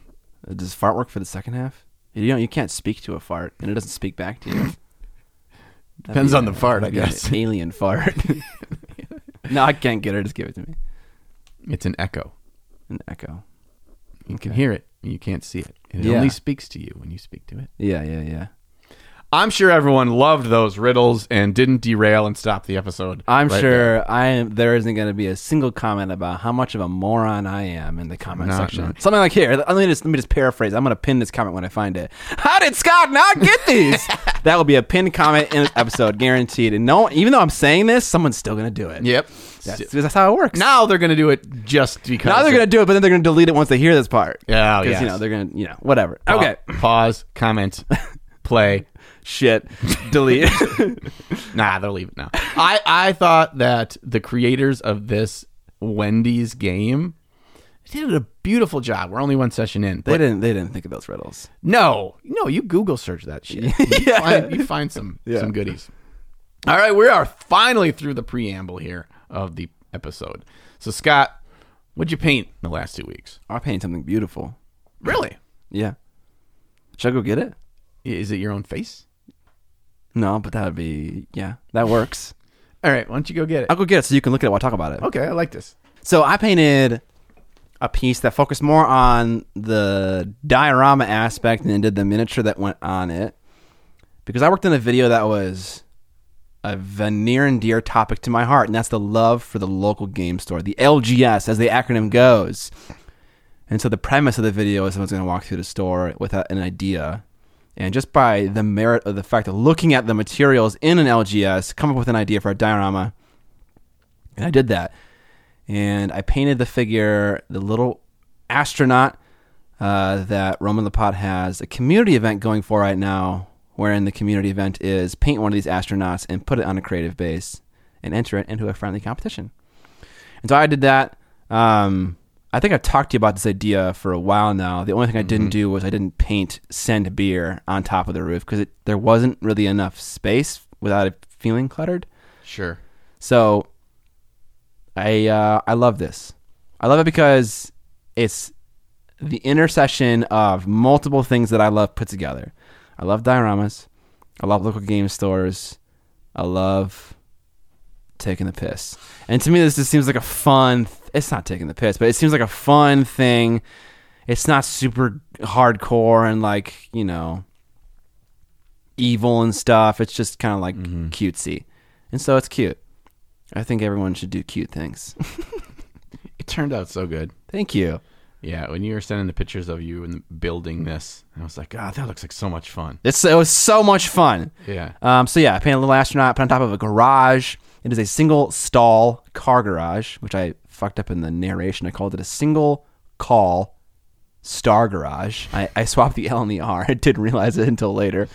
Does fart work for the second half? You don't. You can't speak to a fart, and it doesn't speak back to you. Depends on the fart, I that'd be an guess. alien fart. no, I can't get her. Just give it to me. It's an echo. An echo. You can Okay. hear it, you can't see it. It Yeah. only speaks to you when you speak to it. Yeah, yeah, yeah. I'm sure everyone loved those riddles and didn't derail and stop the episode. I'm right sure there. I am. There isn't going to be a single comment about how much of a moron I am in the comment No, section. no. Something like here. Let me just let me just paraphrase. I'm going to pin this comment when I find it. How did Scott not get these? that will be a pinned comment in this episode, guaranteed. And no, even though I'm saying this, someone's still going to do it. Yep. That's, that's how it works. Now they're going to do it just because. now they're going to do it, but then they're going to delete it once they hear this part. Oh, yeah, because yes. you know they're going to you know whatever. Pa- Okay, Pause. Comment. play. Shit, delete. Nah, they'll leave it now. I I thought that the creators of this Wendy's game did a beautiful job. We're only one session in. they but didn't. They didn't think of those riddles. no, no, you Google search that shit. You, Yeah. find, you find some Yeah. some goodies. All right, we are finally through the preamble here of the episode. So Scott, what'd you paint in the last two weeks? I painted something beautiful. Really? Yeah. Should I go get it? Is it your own face? No, but that would be yeah, that works. All right, why don't you go get it? I'll go get it so you can look at it while I talk about it. Okay, I like this. So I painted a piece that focused more on the diorama aspect than it did the miniature that went on it. Because I worked on a video that was a ve- near and dear topic to my heart, and that's the love for the local game store, the LGS, as the acronym goes. And so the premise of the video is someone's going to walk through the store with a, an idea. And just by the merit of the fact of looking at the materials in an LGS, come up with an idea for a diorama. And I did that and I painted the figure, the little astronaut uh, that Roman Lappat has a community event going for right now, wherein the community event is paint one of these astronauts and put it on a creative base and enter it into a friendly competition. And so I did that. Um, I think I've talked to you about this idea for a while now. The only thing I didn't do was I didn't paint send beer on top of the roof because there wasn't really enough space without it feeling cluttered. Sure. So I uh, I love this. I love it because it's the intersection of multiple things that I love put together. I love dioramas. I love local game stores. I love taking the piss. And to me, this just seems like a fun. It's not taking the piss, but it seems like a fun thing. It's not super hardcore and like you know evil and stuff. It's just kind of like cutesy, and so it's cute. I think everyone should do cute things. It turned out so good. Thank you. Yeah, when you were sending the pictures of you and building this, I was like, God, that looks like so much fun. It's it was so much fun. Yeah. Um, so yeah, I painted a little astronaut put on top of a garage. It is a single stall car garage, which I fucked up in the narration. I called it a single call star garage. I, I swapped the L and the R. I didn't realize it until later.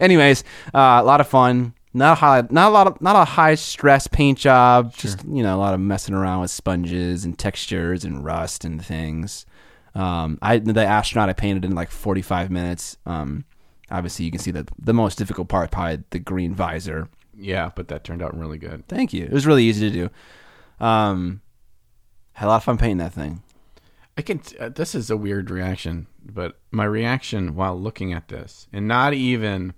Anyways, uh, a lot of fun. Not a high, not a lot of, not a high stress paint job. Just you know, a lot of messing around with sponges and textures and rust and things. Um, I the astronaut I painted in like 45 minutes. Um, obviously you can see that the most difficult part probably the green visor. Yeah, but that turned out really good. Thank you. It was really easy to do. Um, had a lot of fun painting that thing. I can. Uh, this is a weird reaction, but my reaction while looking at this, and not even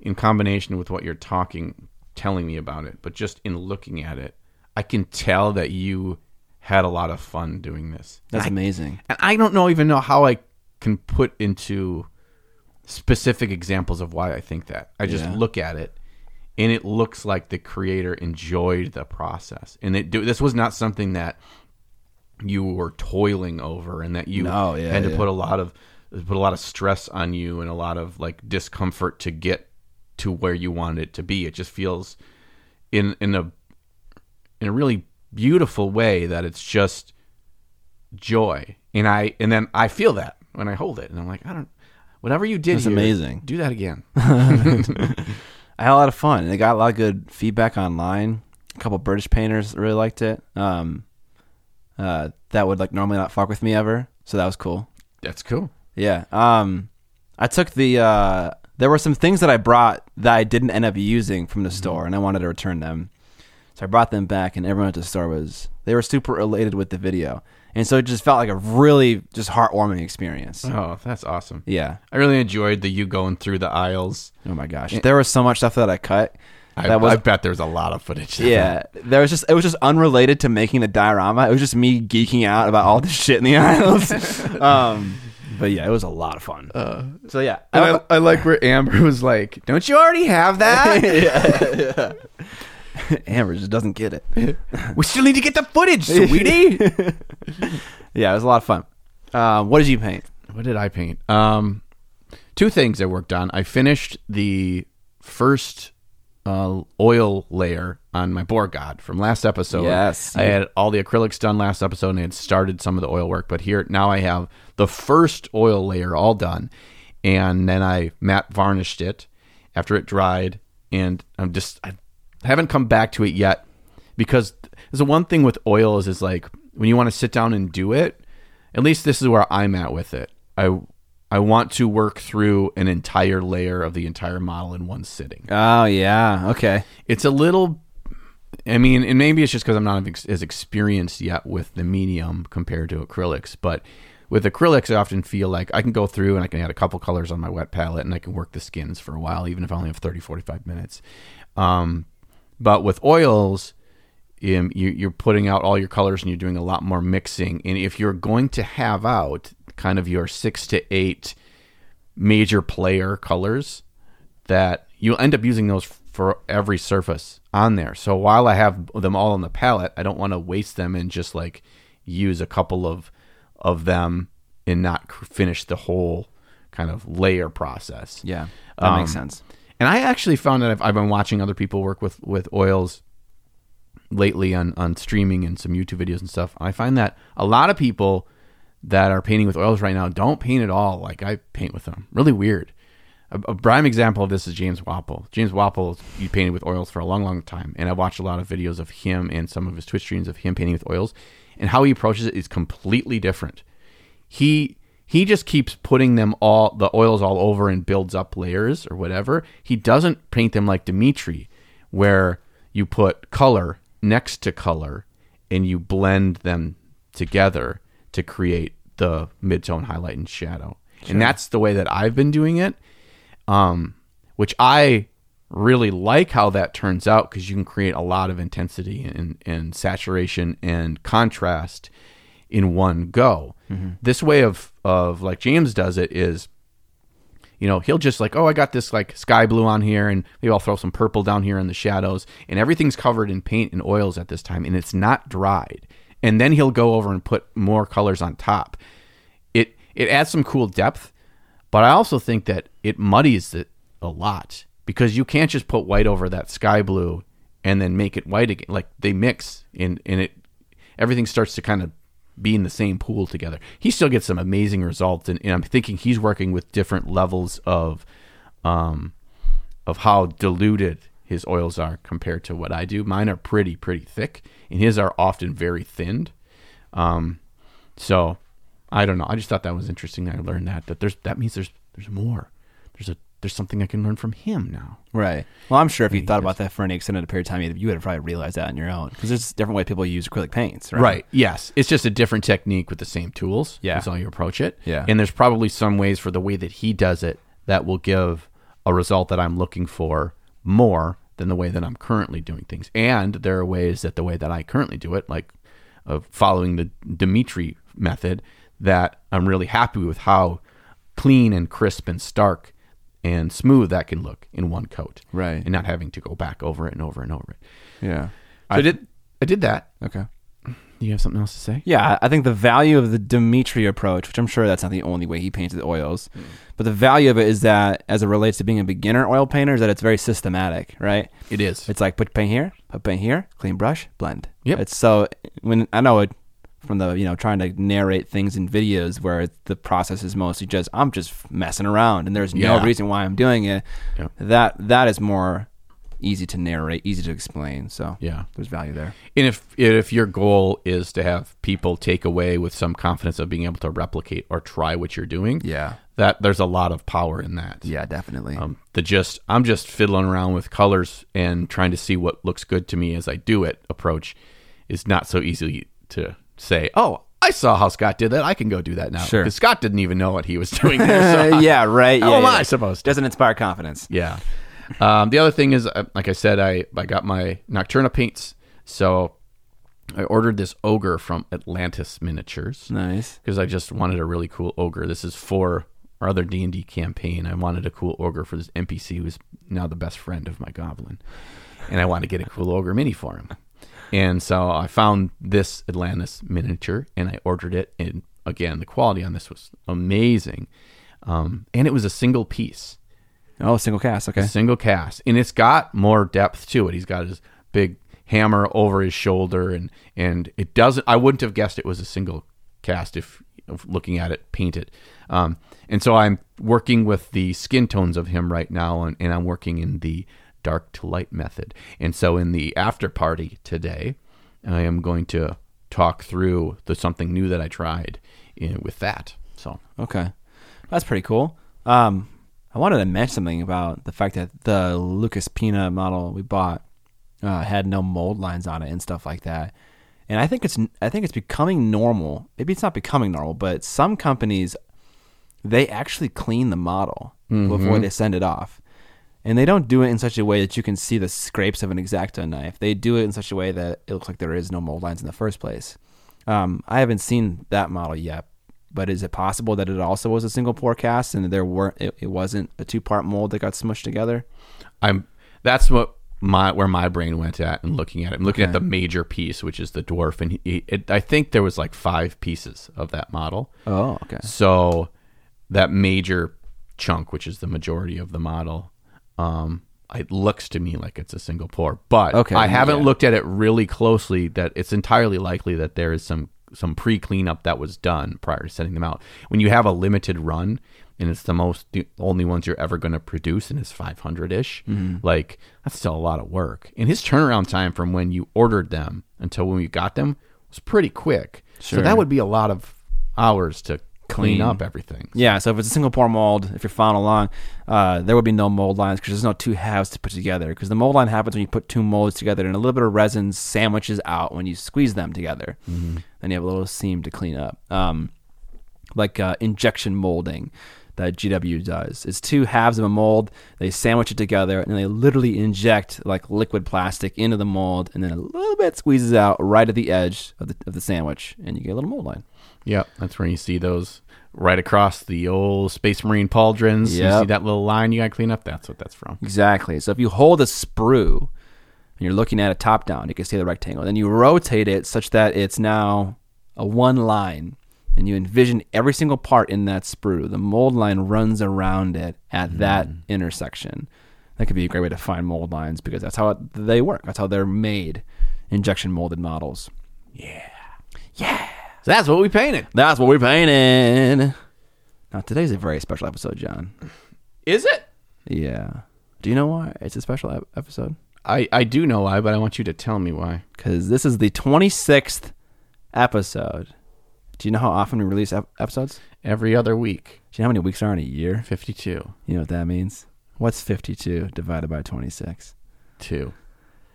in combination with what you're talking, telling me about it, but just in looking at it, I can tell that you had a lot of fun doing this. That's And I- amazing. And I don't know even know how I can put into specific examples of why I think that. I just Yeah. look at it and it looks like the creator enjoyed the process. And it do, this was not something that you were toiling over and that you No, yeah, had to yeah. put a lot of put a lot of stress on you and a lot of like discomfort to get to where you wanted it to be. It just feels in in a in a really beautiful way that it's just joy. And I and then I feel that when I hold it and I'm like, I don't whatever you did It's here, amazing. Do that again. I had a lot of fun. and They got a lot of good feedback online. A couple British painters really liked it. Um, uh, that would like normally not fuck with me ever, so that was cool. That's cool. Yeah. Um, I took the. Uh, there were some things that I brought that I didn't end up using from the store, and I wanted to return them. So I brought them back, and everyone at the store was they were super elated with the video, and so it just felt like a really just heartwarming experience. Oh, that's awesome. Yeah. I really enjoyed the you going through the aisles. Oh my gosh, there was so much stuff that I cut. I, That was I bet there's a lot of footage. yeah. There was just it was just unrelated to making the diorama. It was just me geeking out about all the shit in the aisles. um, but yeah, it was a lot of fun. so yeah, And I, I like where Amber was like, "Don't you already have that? Amber just doesn't get it. we still need to get the footage, sweetie." Yeah, it was a lot of fun. Um, what did you paint? what did I paint? Um, two things I worked on. I finished the first uh, oil layer on my boar god from last episode. Yes. I had all the acrylics done last episode and I had started some of the oil work, but here now I have the first oil layer all done, and then I matte varnished it after it dried, and I'm just I haven't come back to it yet because there's the one thing with oils is like when you want to sit down and do it. At least this is where I'm at with it. I I want to work through an entire layer of the entire model in one sitting. Oh yeah, okay. It's a little. I mean, and maybe it's just because I'm not as experienced yet with the medium compared to acrylics. But with acrylics, I often feel like I can go through and I can add a couple colors on my wet palette and I can work the skins for a while, even if I only have 30, 45 minutes. Um, but with oils, um, you, you're putting out all your colors and you're doing a lot more mixing. And if you're going to have out kind of your six to eight major player colors, that you'll end up using those for every surface on there. So while I have them all on the palette, I don't want to waste them and just like use a couple of of them and not finish the whole kind of layer process. Yeah, that makes Um, sense. And I actually found that I've, I've been watching other people work with with oils lately on on streaming and some YouTube videos and stuff. I find that a lot of people that are painting with oils right now don't paint at all like I paint with them. Really weird. A, a prime example of this is James Wappel. James Wappel, he painted with oils for a long, long time, and I've watched a lot of videos of him and some of his Twitch streams of him painting with oils, and how he approaches it is completely different. He he just keeps putting them all the oils all over and builds up layers or whatever. He doesn't paint them like Dimitri, where you put color next to color and you blend them together to create the mid-tone highlight and shadow. And that's the way that I've been doing it. Um, which I really like how that turns out because you can create a lot of intensity and, and saturation and contrast in one go. This way of of like James does it is you know, he'll just like, oh, I got this like sky blue on here, and maybe I'll throw some purple down here in the shadows, and everything's covered in paint and oils at this time, and it's not dried. And then he'll go over and put more colors on top. It it adds some cool depth, but I also think that it muddies it a lot because you can't just put white over that sky blue and then make it white again. Like they mix, and and it everything starts to kind of be in the same pool together. He still gets some amazing results, and, and I'm thinking he's working with different levels of, um, of how diluted his oils are compared to what I do. Mine are pretty pretty thick, and his are often very thinned. Um, so I don't know. I just thought that was interesting. I learned that that there's that means there's there's more. There's a there's something I can learn from him now. Right. Well, I'm sure if you thought about that for any extended period of time, you would have probably realized that on your own because there's a different way people use acrylic paints, right? Right. Yes. It's just a different technique with the same tools. Yeah. That's how you approach it. Yeah. And there's probably some ways for the way that he does it that will give a result that I'm looking for more than the way that I'm currently doing things. And there are ways that the way that I currently do it, like of following the Dimitri method, that I'm really happy with how clean and crisp and stark and smooth that can look in one coat. Right. And not having to go back over it and over and over it. Yeah. So I did I did that. Okay. Do you have something else to say? Yeah, I think the value of the Dimitri approach, which I'm sure that's not the only way he painted the oils, mm. but the value of it is that as it relates to being a beginner oil painter, is that it's very systematic, right? It is. It's like put paint here, put paint here, clean brush, blend. Yep. It's so when I know it from the you know trying to narrate things in videos where the process is mostly just I'm just messing around and there's no Yeah. reason why I'm doing it. Yep. That that is more easy to narrate, easy to explain. So Yeah. there's value there. And if if your goal is to have people take away with some confidence of being able to replicate or try what you're doing, Yeah. that there's a lot of power in that. Yeah, definitely. Um, the just I'm just fiddling around with colors and trying to see what looks good to me as I do it approach is not so easy to say. Oh, I saw how Scott did that. I can go do that now. Sure. because Scott didn't even know what he was doing. There, so yeah, right. How yeah, am yeah. I supposed to? Doesn't inspire confidence. Yeah. Um, the other thing is, uh, like I said, I, I got my Nocturna paints. So I ordered this ogre from Atlantis Miniatures Nice. because I just wanted a really cool ogre. This is for our other D and D campaign. I wanted a cool ogre for this NPC who's now the best friend of my goblin, and I want to get a cool ogre mini for him. And so I found this Atlantis miniature and I ordered it. And again, the quality on this was amazing, um, and it was a single piece, Oh, single cast. Okay. a single cast, and it's got more depth to it. He's got his big hammer over his shoulder, and and it doesn't. I wouldn't have guessed it was a single cast if, if looking at it painted. Um, and so I'm working with the skin tones of him right now, and, and I'm working in the dark to light method. And so in the after party today, I am going to talk through the something new that I tried in, with that. So Okay, that's pretty cool. Um, I wanted to mention something about the fact that the Lucas Pina model we bought uh, had no mold lines on it and stuff like that. And I think it's I think it's becoming normal. Maybe it's not becoming normal, but some companies they actually clean the model before they send it off. And they don't do it in such a way that you can see the scrapes of an exacto knife. They do it in such a way that it looks like there is no mold lines in the first place. Um, I haven't seen that model yet, but is it possible that it also was a single pour cast and there weren't it, it wasn't a two part mold that got smushed together? I'm that's what my where my brain went at and looking at it. I'm looking at the major piece, which is the dwarf, and he, it, I think there was like five pieces of that model. Oh, okay. So that major chunk, which is the majority of the model, um, it looks to me like it's a single pour. But Okay, I haven't yeah. looked at it really closely. That it's entirely likely that there is some some pre cleanup that was done prior to sending them out. When you have a limited run and it's the most the only ones you're ever going to produce and it's 500 ish, Mm-hmm. like that's still a lot of work. And his turnaround time from when you ordered them until when you got them was pretty quick. So that would be a lot of hours to clean, Clean. up everything. Yeah, so if it's a single pour mold, if you're following along, uh, there would be no mold lines because there's no two halves to put together. Because the mold line happens when you put two molds together and a little bit of resin sandwiches out when you squeeze them together. Then you have a little seam to clean up. Um, like uh, injection molding that GW does. It's two halves of a mold. They sandwich it together and they literally inject like liquid plastic into the mold and then a little bit squeezes out right at the edge of the, of the sandwich and you get a little mold line. Yep, that's where you see those right across the old Space Marine pauldrons. You see that little line you got to clean up? That's what that's from. Exactly. So if you hold a sprue and you're looking at it top down, you can see the rectangle. Then you rotate it such that it's now a one line, and you envision every single part in that sprue. The mold line runs around it at hmm. that intersection. That could be a great way to find mold lines because that's how it, they work. That's how they're made. Injection molded models. So that's what we painted. That's what we're painting. Now today's a very special episode, John. Is it? Yeah. Do you know why it's a special ep- episode? I, I do know why, but I want you to tell me why. because this is the 26th episode. Do you know how often we release ep- episodes? Every other week, Do you know how many weeks are in a year? 52. You know what that means? What's 52 divided by 26? Two.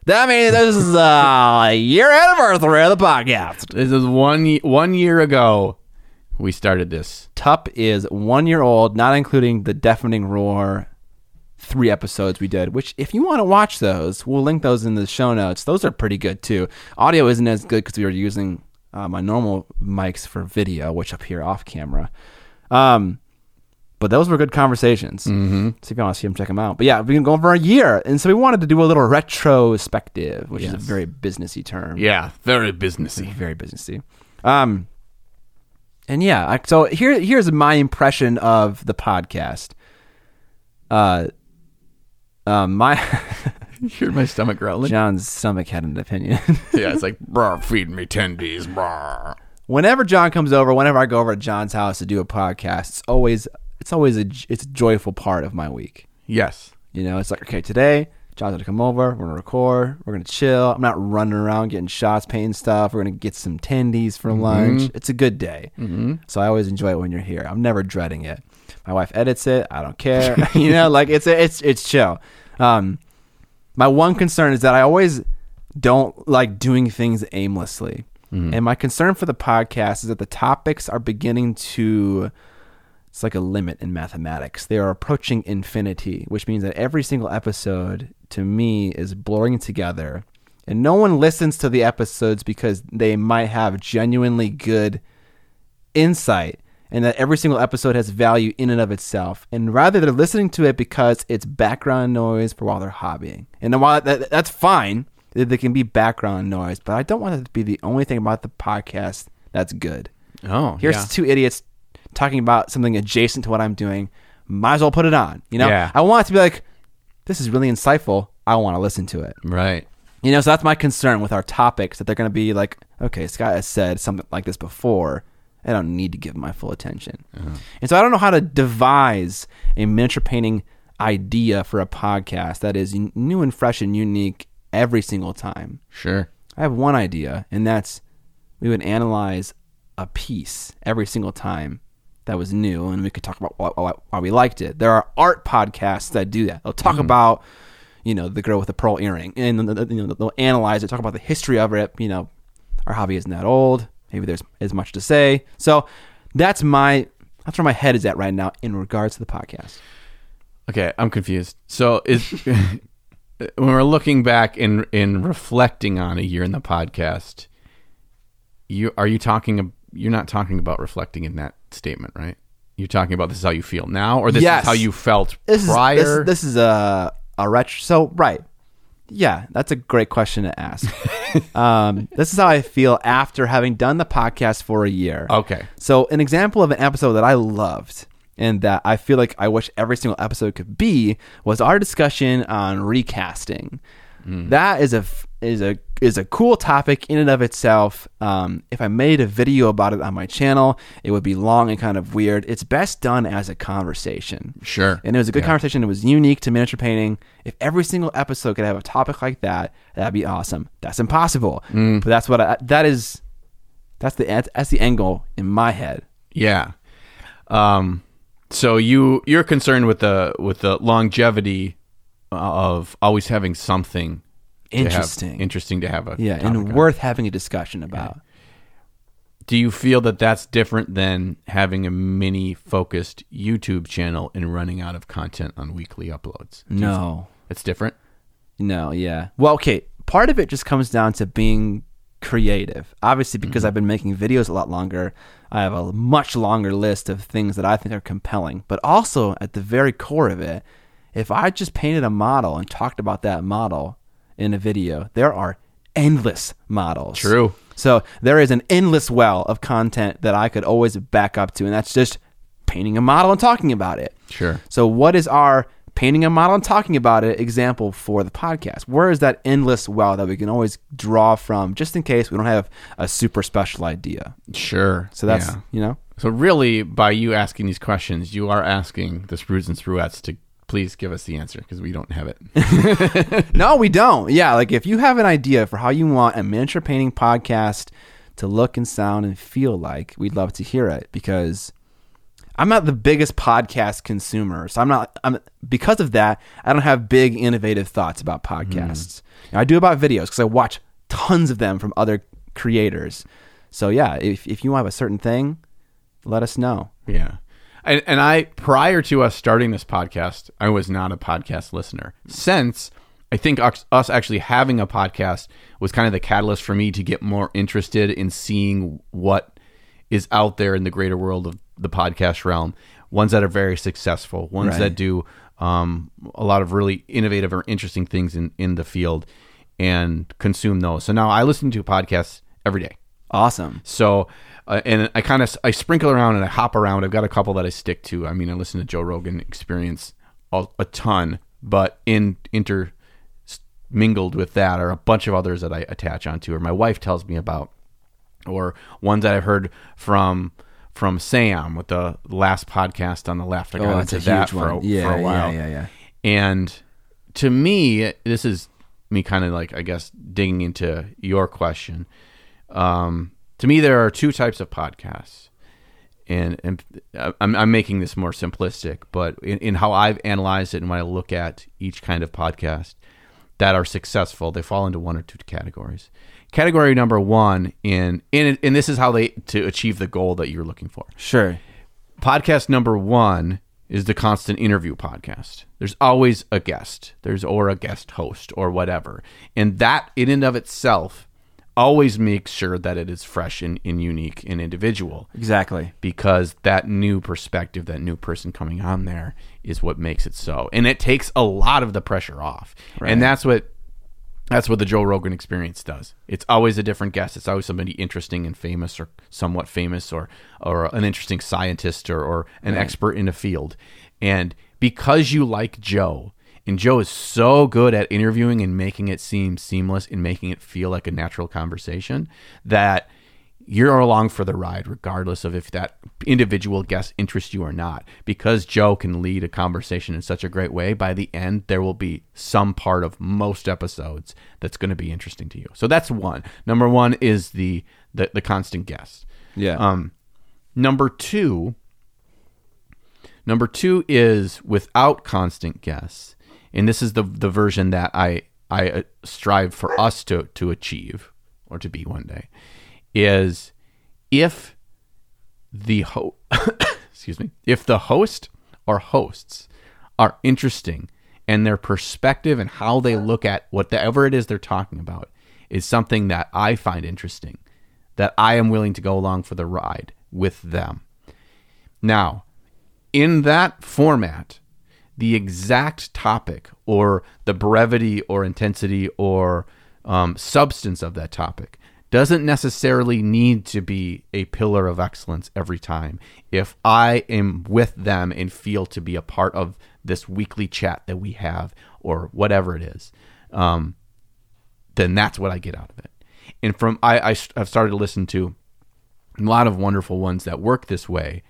That means this is a year anniversary of the podcast. This is one, one year ago we started this. Tup is one year old, not including the deafening roar three episodes we did, which if you want to watch those, we'll link those in the show notes. Those are pretty good too. Audio isn't as good because we were using uh, my normal mics for video, which up here off camera. Um, but those were good conversations. Mm-hmm. So if you want to see them, check them out. But yeah, we've been going for a year, and so we wanted to do a little retrospective, which is a very businessy term Yeah, very businessy. very businessy. Um, and yeah, I, so here here's my impression of the podcast. Uh, um, my You hear my stomach growling? John's stomach had an opinion. yeah, it's like, brr, feed me tendies, brr. whenever John comes over, whenever I go over to John's house to do a podcast, it's always it's always a it's a joyful part of my week. Yes. You know, it's like okay, today John's gonna come over, we're gonna record, we're gonna chill. I'm not running around getting shots, painting stuff. We're gonna get some tendies for lunch. It's a good day. Mm-hmm. So I always enjoy it when you're here. I'm never dreading it. My wife edits it. I don't care. you know, like it's it's it's chill. Um, my one concern is that I always don't like doing things aimlessly. And my concern for the podcast is that the topics are beginning to it's like a limit in mathematics. They are approaching infinity, which means that every single episode to me is blurring together And no one listens to the episodes because they might have genuinely good insight and that every single episode has value in and of itself. And rather, they're listening to it because it's background noise for while they're hobbying. And while that, that's fine, they can be background noise, but I don't want it to be the only thing about the podcast that's good. Oh, Here's yeah. two idiots talking about something adjacent to what I'm doing. Might as well put it on. You know, Yeah. I want it to be like, this is really insightful. I want to listen to it. right. You know, so that's my concern with our topics that they're going to be like, okay, Scott has said something like this before. I don't need to give my full attention. Uh-huh. And so I don't know how to devise a miniature painting idea for a podcast that is new and fresh and unique every single time. Sure. I have one idea, and that's we would analyze a piece every single time that was new, and we could talk about why, why, we liked it. There are art podcasts that do that. They'll talk mm-hmm. about, you know, the girl with the pearl earring, and you know, they'll analyze it, talk about the history of it. You know, our hobby isn't that old. Maybe there's as much to say. So that's my that's where my head is at right now in regards to the podcast. Okay, I'm confused. So is when we're looking back in in reflecting on a year in the podcast, you are you talking you're not talking about reflecting in that statement, right? You're talking about this is how you feel now, or this Yes. is how you felt This prior. is this, this is a a retro. So right, yeah, that's a great question to ask. um, this is how I feel after having done the podcast for a year. okay, So an example of an episode that I loved and that I feel like I wish every single episode could be was our discussion on recasting. That is a f- is a is a cool topic in and of itself. Um, if I made a video about it on my channel, it would be long and kind of weird. It's best done as a conversation. sure. And it was a good Yeah. conversation. It was unique to miniature painting. If every single episode could have a topic like that, that'd be awesome. That's impossible, Mm. but that's what I, that is. That's the that's the angle in my head. Yeah. Um. So you you're concerned with the with the longevity of always having something to Interesting. interesting to have a Yeah, and on. worth having a discussion about. Do you feel that that's different than having a mini focused YouTube channel and running out of content on weekly uploads? Do No, It's different. no, yeah. Well, okay. Part of it just comes down to being creative. Obviously, because mm-hmm. I've been making videos a lot longer, I have a much longer list of things that I think are compelling. But also, at the very core of it, if I just painted a model and talked about that model in a video, there are endless models. True. So there is an endless well of content that I could always back up to, and that's just painting a model and talking about it. Sure. So, what is our painting a model and talking about it example for the podcast? Where is that endless well that we can always draw from just in case we don't have a super special idea? Sure. So, that's, Yeah. you know, So really, by you asking these questions, you are asking the Sprues and Spruettes to please give us the answer because we don't have it. no, we don't. Yeah, like if you have an idea for how you want a miniature painting podcast to look and sound and feel like, we'd love to hear it because I'm not the biggest podcast consumer. So I'm not I'm because of that, I don't have big innovative thoughts about podcasts. Mm-hmm. I do about videos cuz I watch tons of them from other creators. So yeah, if if you have a certain thing, let us know. Yeah. And, and I, prior to us starting this podcast, I was not a podcast listener. Since I think us actually having a podcast was kind of the catalyst for me to get more interested in seeing what is out there in the greater world of the podcast realm. Ones that are very successful, ones Right. that do um, a lot of really innovative or interesting things in, in the field and consume those. So now I listen to podcasts every day. Awesome. So, uh, and I kind of I sprinkle around and I hop around. I've got a couple that I stick to. I mean, I listen to Joe Rogan Experience a, a ton, but in inter mingled with that are a bunch of others that I attach onto, or my wife tells me about, or ones that I've heard from from Sam with the last podcast on the left. I got Oh, that's into a that huge for a, one. Yeah, for a while. yeah, yeah, yeah. And to me, this is me kind of like, I guess, digging into your question. Um, to me, there are two types of podcasts. And, and uh, I'm, I'm making this more simplistic, but in, in how I've analyzed it and when I look at each kind of podcast that are successful, they fall into one or two categories. Category number one, in, in and this is how they to achieve the goal that you're looking for Sure. podcast number one is the constant interview podcast. There's always a guest. There's or a guest host or whatever. And that in and of itself always makes sure that it is fresh and, and unique and individual Exactly. because that new perspective, that new person coming on there is what makes it so. And it takes a lot of the pressure off. Right. And that's what that's what the Joe Rogan experience does. It's always a different guest. It's always somebody interesting and famous or somewhat famous or or an interesting scientist or, or an expert in a field. And because you like Joe, and Joe is so good at interviewing and making it seem seamless and making it feel like a natural conversation that you're along for the ride, regardless of if that individual guest interests you or not. Because Joe can lead a conversation in such a great way, by the end, there will be some part of most episodes that's going to be interesting to you. So that's one. Number one is the the, the constant guest. Yeah. Um, number two, number two is without constant guests, and this is the the version that I I uh, strive for us to to achieve or to be one day. Is if the ho- excuse me if the host or hosts are interesting and their perspective and how they look at whatever it is they're talking about is something that I find interesting that I am willing to go along for the ride with them. Now, in that format, the exact topic or the brevity or intensity or um, substance of that topic doesn't necessarily need to be a pillar of excellence every time. If I am with them and feel to be a part of this weekly chat that we have or whatever it is, um, then that's what I get out of it. And from I, I have started to listen to a lot of wonderful ones that work this way,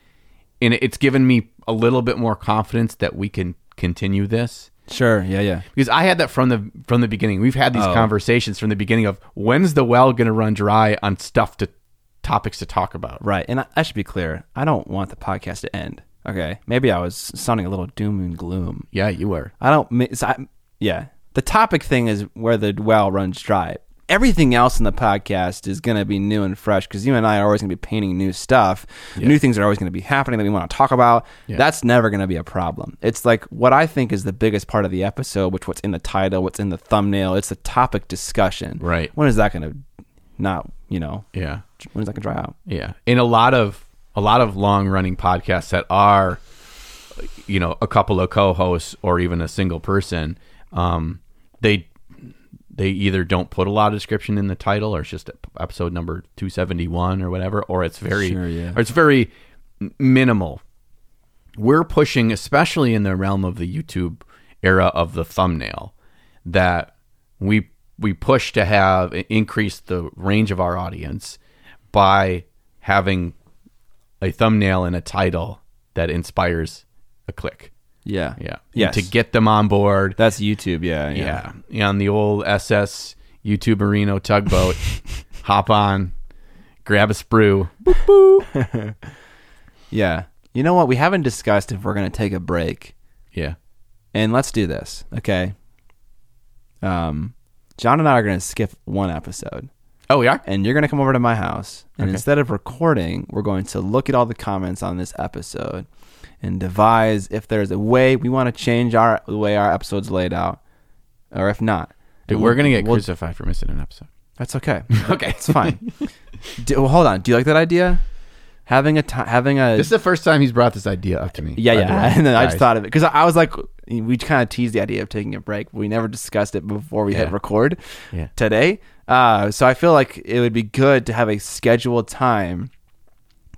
and it's given me a little bit more confidence that we can continue this sure. Yeah. Yeah. because I had that from the from the beginning. We've had these Oh. conversations from the beginning of when's the well going to run dry on stuff to topics to talk about. Right. And I, I should be clear. I don't want the podcast to end. Okay. Maybe I was sounding a little doom and gloom. Yeah, you were. I don't. So I, yeah. The topic thing is where the well runs dry. Everything else in the podcast is going to be new and fresh because you and I are always going to be painting new stuff. New things are always going to be happening that we want to talk about. Yeah. That's never going to be a problem. It's like what I think is the biggest part of the episode, which what's in the title, what's in the thumbnail. It's the topic discussion. Right. When is that going to not, you know, Yeah, when is that going to dry out? yeah. In a lot of a lot of long running podcasts that are, you know, a couple of co-hosts or even a single person, um, they they either don't put a lot of description in the title or it's just episode number 271 or whatever or it's very Sure, yeah. or it's very minimal we're pushing especially in the realm of the youtube era of the thumbnail that we we push to have increase the range of our audience by having a thumbnail and a title that inspires a click Yeah. yeah Yeah. to get them on board That's YouTube. Yeah. Yeah. yeah. yeah. On the old SS YouTube Marino tugboat, hop on, grab a sprue. Boop. Yeah. You know what? We haven't discussed if we're going to take a break. Yeah. And let's do this, okay? Um, John and I are going to skip one episode, Oh, we are? and you're going to come over to my house, and Okay. instead of recording, we're going to look at all the comments on this episode and devise if there's a way we want to change our the way our episodes laid out, or if not. Dude, we're going to get we'll- crucified for missing an episode. That's okay. Okay. It's fine. do, well, hold on. Do you like that idea? Having a ti having a This is the first time he's brought this idea up to me. Yeah, yeah. way, And then I just thought of it because I was like, we kind of teased the idea of taking a break. We never discussed it before we hit record Yeah. today. Uh, so I feel like it would be good to have a scheduled time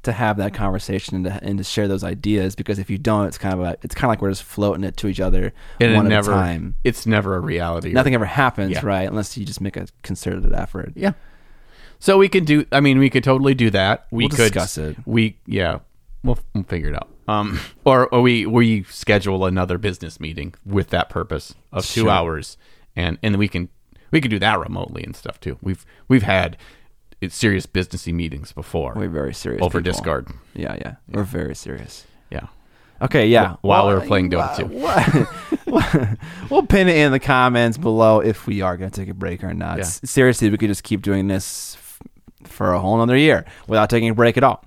to have that conversation and to, and to share those ideas because if you don't, it's kind of a, it's kind of like we're just floating it to each other And it one never, at a time. It's never a reality. Nothing ever happens, Yeah. right? Unless you just make a concerted effort. Yeah. So we could do. I mean, we could totally do that. We We'll could discuss it. We yeah. We'll, we'll figure it out. Um, or, or we we schedule another business meeting with that purpose of two Sure. hours, and and we can we can do that remotely and stuff too. We've we've had it's serious businessy meetings before We're very serious over people. Discord. Yeah, yeah, We're very serious. Yeah. Okay, yeah. While we were playing Dota 2. we'll pin it in the comments below if we are going to take a break or not. Yeah. Seriously, we could just keep doing this f- for a whole another year without taking a break at all.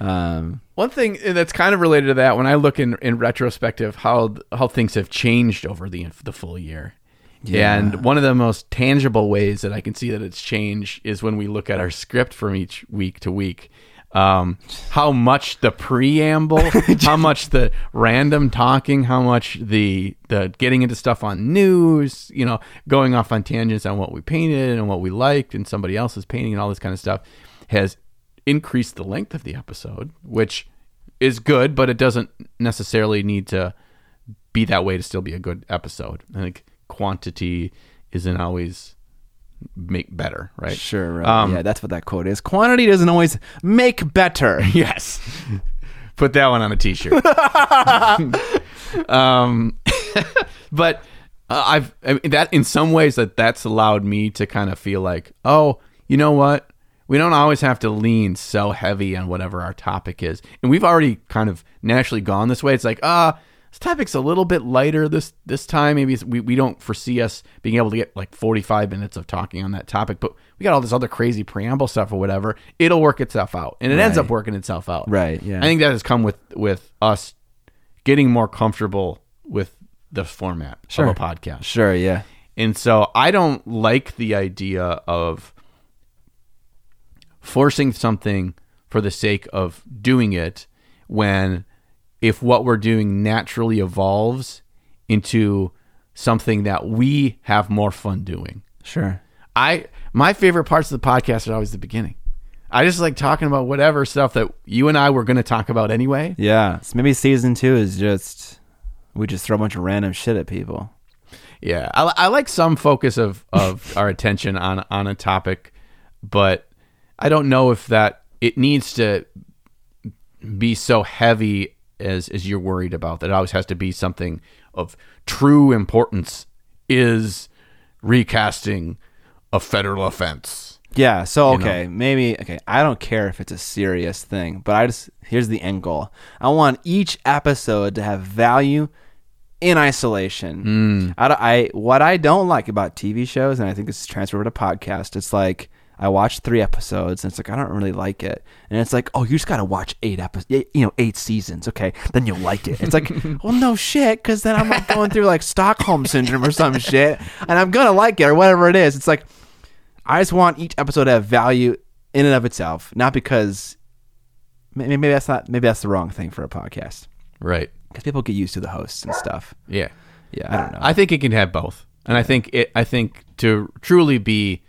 Um, One thing that's kind of related to that, when I look in, in retrospective, how how things have changed over the the full year, Yeah. and one of the most tangible ways that I can see that it's changed is when we look at our script from each week to week. Um, how much the preamble, how much the random talking, how much the the getting into stuff on news, you know, going off on tangents on what we painted and what we liked and somebody else's painting and all this kind of stuff has increased the length of the episode, which is good, but it doesn't necessarily need to be that way to still be a good episode. I think quantity isn't always make better, right? sure. Right. Um, yeah, that's what that quote is. Quantity doesn't always make better. Yes. Put that one on a t-shirt. um, but uh, I've I mean, that in some ways that that's allowed me to kind of feel like, oh, you know what? We don't always have to lean so heavy on whatever our topic is, and we've already kind of naturally gone this way. It's like, ah, this topic's a little bit lighter this this time. Maybe we we don't foresee us being able to get like forty five minutes of talking on that topic, but we got all this other crazy preamble stuff or whatever. It'll work itself out, and it ends up working itself out. Right. Yeah. I think that has come with with us getting more comfortable with the format Sure. of a podcast. sure. Yeah. And so I don't like the idea of forcing something for the sake of doing it when if what we're doing naturally evolves into something that we have more fun doing. Sure. I my favorite parts of the podcast are always the beginning. I just like talking about whatever stuff that you and I were going to talk about anyway. Yeah. So maybe season two is just we just throw a bunch of random shit at people. Yeah, I, I like some focus of, of our attention on on a topic, but I don't know if that it needs to be so heavy as as you're worried about. That always has to be something of true importance. Is recasting a federal offense? Yeah. So You know? okay, maybe okay. I don't care if it's a serious thing, but I just here's the end goal. I want each episode to have value in isolation. Hmm. I, I what I don't like about TV shows, and I think this is transferred to podcast. It's like I watched three episodes, and it's like I don't really like it, and it's like oh, you just got to watch eight episodes, you know, eight seasons. Okay, then you'll like it. It's like well, no shit, because then I'm like going through like Stockholm syndrome or some shit, and I'm gonna like it or whatever it is. It's like I just want each episode to have value in and of itself, not because maybe, maybe that's not maybe that's the wrong thing for a podcast Right. because people get used to the hosts and stuff. Yeah. Yeah, I don't know. I think it can have both, and I think it. I think to truly be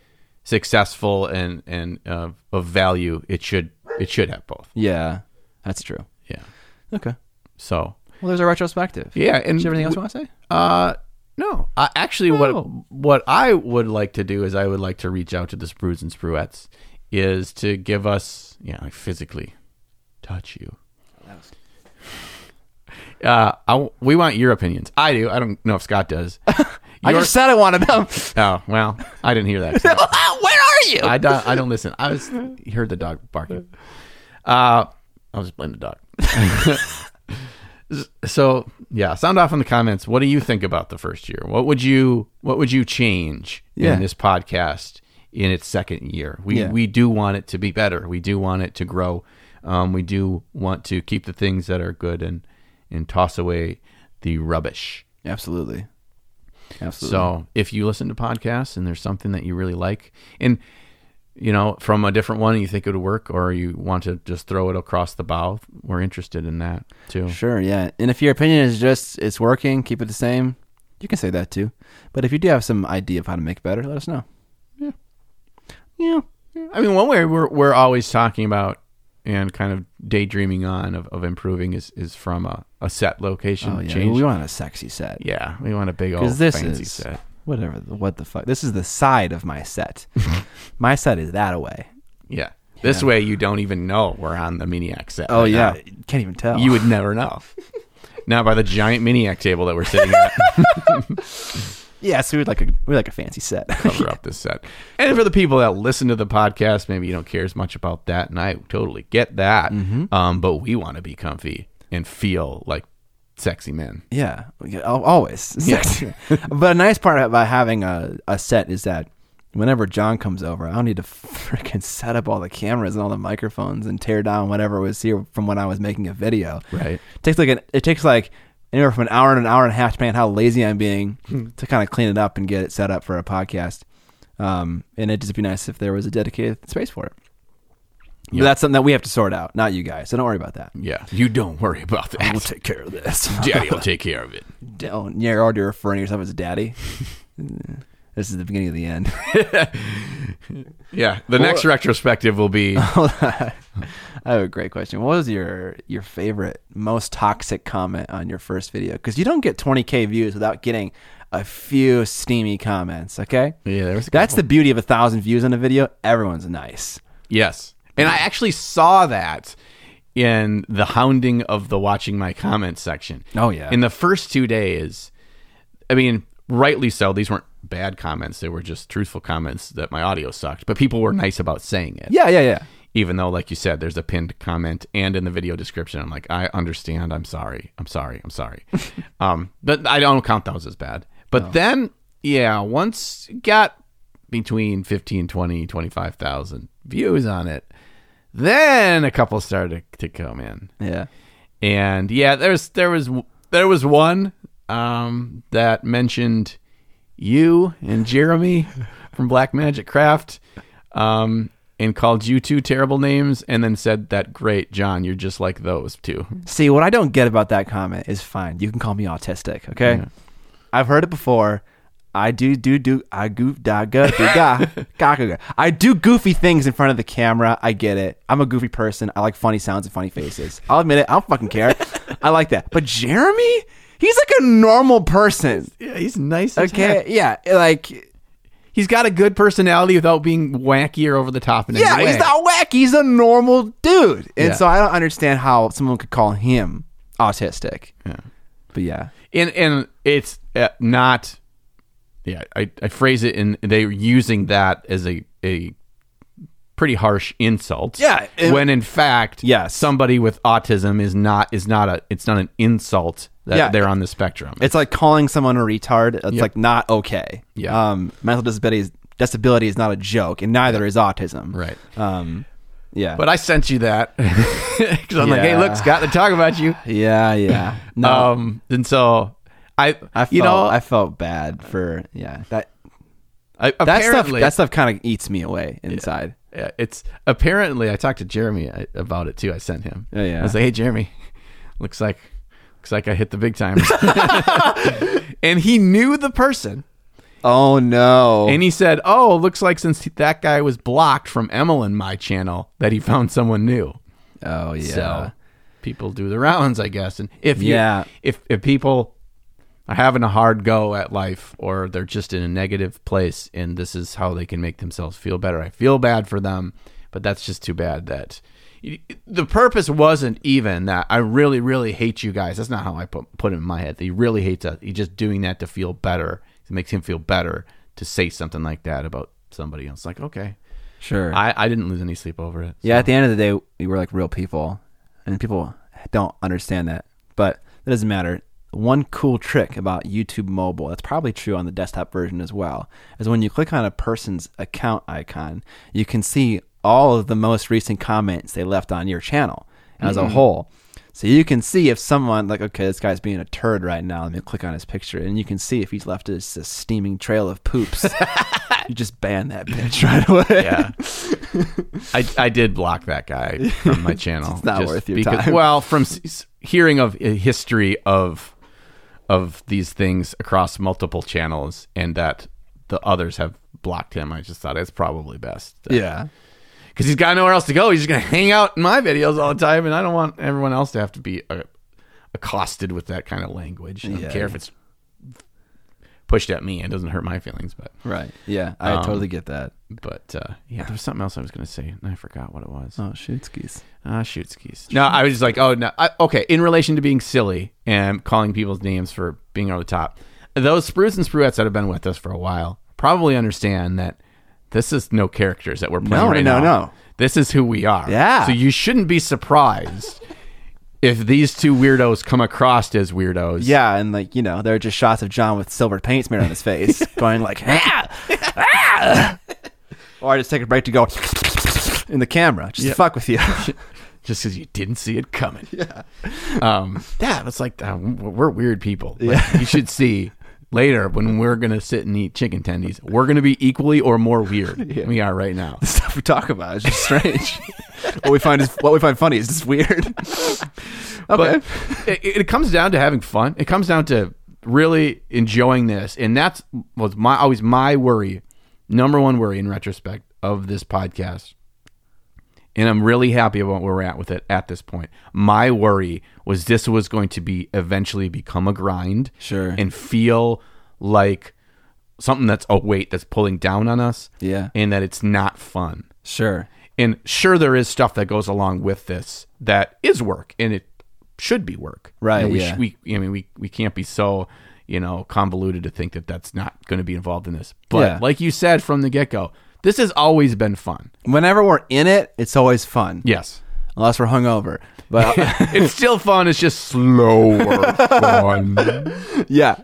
successful and and uh, of value, it should it should have both. yeah, that's true. Yeah. Okay. So Well, there's a retrospective. yeah, and Is there anything else you want to say? Uh, no. I, actually, No. what what I would like to do is I would like to reach out to the Sprues and Spruettes is to give us, yeah, like physically touch you. Uh, I, we want your opinions. I do. I don't know if Scott does. I just said I wanted them. oh well, I didn't hear that. Where are you? I don't. I don't listen. I was heard the dog barking. Uh, I was playing the dog. so yeah, sound off in the comments. What do you think about the first year? What would you What would you change Yeah. in this podcast in its second year? We Yeah. we do want it to be better. We do want it to grow. Um, we do want to keep the things that are good and and toss away the rubbish. Absolutely. Absolutely. So if you listen to podcasts and there's something that you really like, and you know from a different one, you think it would work, or you want to just throw it across the bow, we're interested in that too. Sure, yeah. And if your opinion is just it's working, keep it the same, you can say that too. But if you do have some idea of how to make it better, let us know. Yeah. Yeah. I mean, one way we're we're always talking about and kind of daydreaming on of, of improving is is from a, a set location Oh yeah. change. We want a sexy set. yeah, we want a big old this fancy is set. whatever. The, what the fuck? This is the side of my set. my set is that away. Yeah. This Yeah. way, you don't even know we're on the Miniac set. Oh right yeah. now. Can't even tell. you would never know. now by the giant Miniac table that we're sitting at. yeah. So we'd like a we like a fancy set. cover up this set. And for the people that listen to the podcast, maybe you don't care as much about that, and I totally get that. Mm-hmm. Um, but we want to be comfy and feel like sexy men. Yeah, always. Yeah. Sexy. but a nice part about having a, a set is that whenever John comes over, I don't need to freaking set up all the cameras and all the microphones and tear down whatever was here from when I was making a video. Right. It takes like an, it takes like anywhere from an hour and an hour and a half, depending on how lazy I'm being, to kind of clean it up and get it set up for a podcast. Um, and it'd just be nice if there was a dedicated space for it. But that's something that we have to sort out, not you guys. So don't worry about that. Yeah. You don't worry about that. We'll take care of this. Daddy will take care of it. don't. You're already referring to yourself as daddy. this is the beginning of the end. Yeah. The next retrospective will be I have a great question. What was your your favorite, most toxic comment on your first video? Because you don't get 20k views without getting a few steamy comments. Okay, Yeah, there was a that's the beauty of a thousand views on a video. Everyone's nice. Yes. And I actually saw that in the hounding of the watching my comments section. Oh, yeah. In the first two days, I mean, rightly so. These weren't bad comments. They were just truthful comments that my audio sucked. But people were nice about saying it. Yeah, yeah, yeah. Even though, like you said, there's a pinned comment and in the video description, I'm like, I understand. I'm sorry. I'm sorry. I'm sorry. um, but I don't count those as bad. But then, yeah, once got between 15, 20, 25,000 views on it, then a couple started to come in. Yeah. And yeah, there's there was there was one um, that mentioned you and Jeremy from Black Magic Craft, um, and called you two terrible names, and then said that great, John, you're just like those two. See, what I don't get about that comment is fine. You can call me autistic, okay? I've heard it before. I do do do I goof da ga do ga ga ga ga. I do goofy things in front of the camera. I get it. I'm a goofy person. I like funny sounds and funny faces. I'll admit it. I don't fucking care. I like that. But Jeremy, he's like a normal person. Yeah, he's nice. as Okay, heck. yeah, like he's got a good personality without being wacky or over the top in any yeah, way. he's not wacky. He's a normal dude, and Yeah. so I don't understand how someone could call him autistic. Yeah. But yeah, and and it's uh, not yeah I, I phrase it in they're using that as a a pretty harsh insults. Yeah, and- when in fact Yes. somebody with autism is not is not a it's not an insult that Yeah. they're on the spectrum It's like calling someone a retard. It's Yeah. like not okay. Yeah. Um, mental disability is, disability is not a joke, and neither is autism. right Um, yeah. but I sent you that because I'm like hey look Scott they talk about you yeah, yeah. No, um and so I I felt, you know I felt bad for yeah that I, that stuff. That stuff kind of eats me away inside. Yeah, it's apparently I talked to Jeremy uh, about it too. I sent him. Oh, yeah. I was like, "Hey, Jeremy, looks like looks like I hit the big time." and he knew the person, Oh no! and he said, "Oh, looks like since that guy was blocked from Emily my channel, that he found someone new." oh yeah. So people do the rounds, I guess. And if you, Yeah. if if people are having a hard go at life or they're just in a negative place and this is how they can make themselves feel better. I feel bad for them, but that's just too bad that the purpose wasn't even that I really really hate you guys. That's not how I put put it in my head. He really hates us. He's just doing that to feel better. It makes him feel better to say something like that about somebody else. Like, okay. sure. I, I didn't lose any sleep over it. Yeah, at the end of the day, we were like real people, and people don't understand that. But it doesn't matter. One cool trick about YouTube mobile, that's probably true on the desktop version as well, is when you click on a person's account icon, you can see all of the most recent comments they left on your channel as a whole. So you can see if someone like, okay, this guy's being a turd right now. Let me click on his picture, and you can see if he's left us a steaming trail of poops. you just ban that bitch right away. Yeah. I, I did block that guy from my channel. It's not worth your time. Well, from hearing of a history of of these things across multiple channels and that the others have blocked him, I just thought it's probably best. yeah. Because he's got nowhere else to go. He's just going to hang out in my videos all the time, and I don't want everyone else to have to be uh, accosted with that kind of language. I don't Yeah. care if it's pushed at me. It doesn't hurt my feelings, but Right. Yeah, I Um, totally get that. but uh, yeah, there was something else I was going to say, and I forgot what it was. Oh, shoot skis. Ah, shoot skis. No, I was just like, oh no. I, okay, in relation to being silly and calling people's names for being over the top, those sprues and spruettes that have been with us for a while probably understand that this is no characters that we're playing No, right no, now. no. This is who we are. Yeah. So you shouldn't be surprised if these two weirdos come across as weirdos, Yeah, and like you know, there are just shots of John with silver paint smeared on his face, going like, ah, ah. or I just take a break to go in the camera, just to fuck with you. just because you didn't see it coming. Yeah. Um, yeah, it's like uh, we're weird people. Like, Yeah. You should see later when we're going to sit and eat chicken tendies, we're going to be equally or more weird than we are right now. the stuff we talk about is just strange. what we find is what we find funny is just weird. okay. But it, it comes down to having fun. It comes down to really enjoying this. And that's was my always my worry, number one worry in retrospect of this podcast. And I'm really happy about where we're at with it at this point. My worry was this was going to be eventually become a grind. Sure. And feel like something that's oh, a weight that's pulling down on us. Yeah. And that it's not fun. Sure. And sure, there is stuff that goes along with this that is work, and it should be work. Right, And we, yeah. we, I mean, we we can't be so you know convoluted to think that that's not going to be involved in this. But Yeah. like you said from the get go, this has always been fun. Whenever we're in it, it's always fun. Yes, Unless we're hungover. But it's still fun. It's just slower fun. yeah.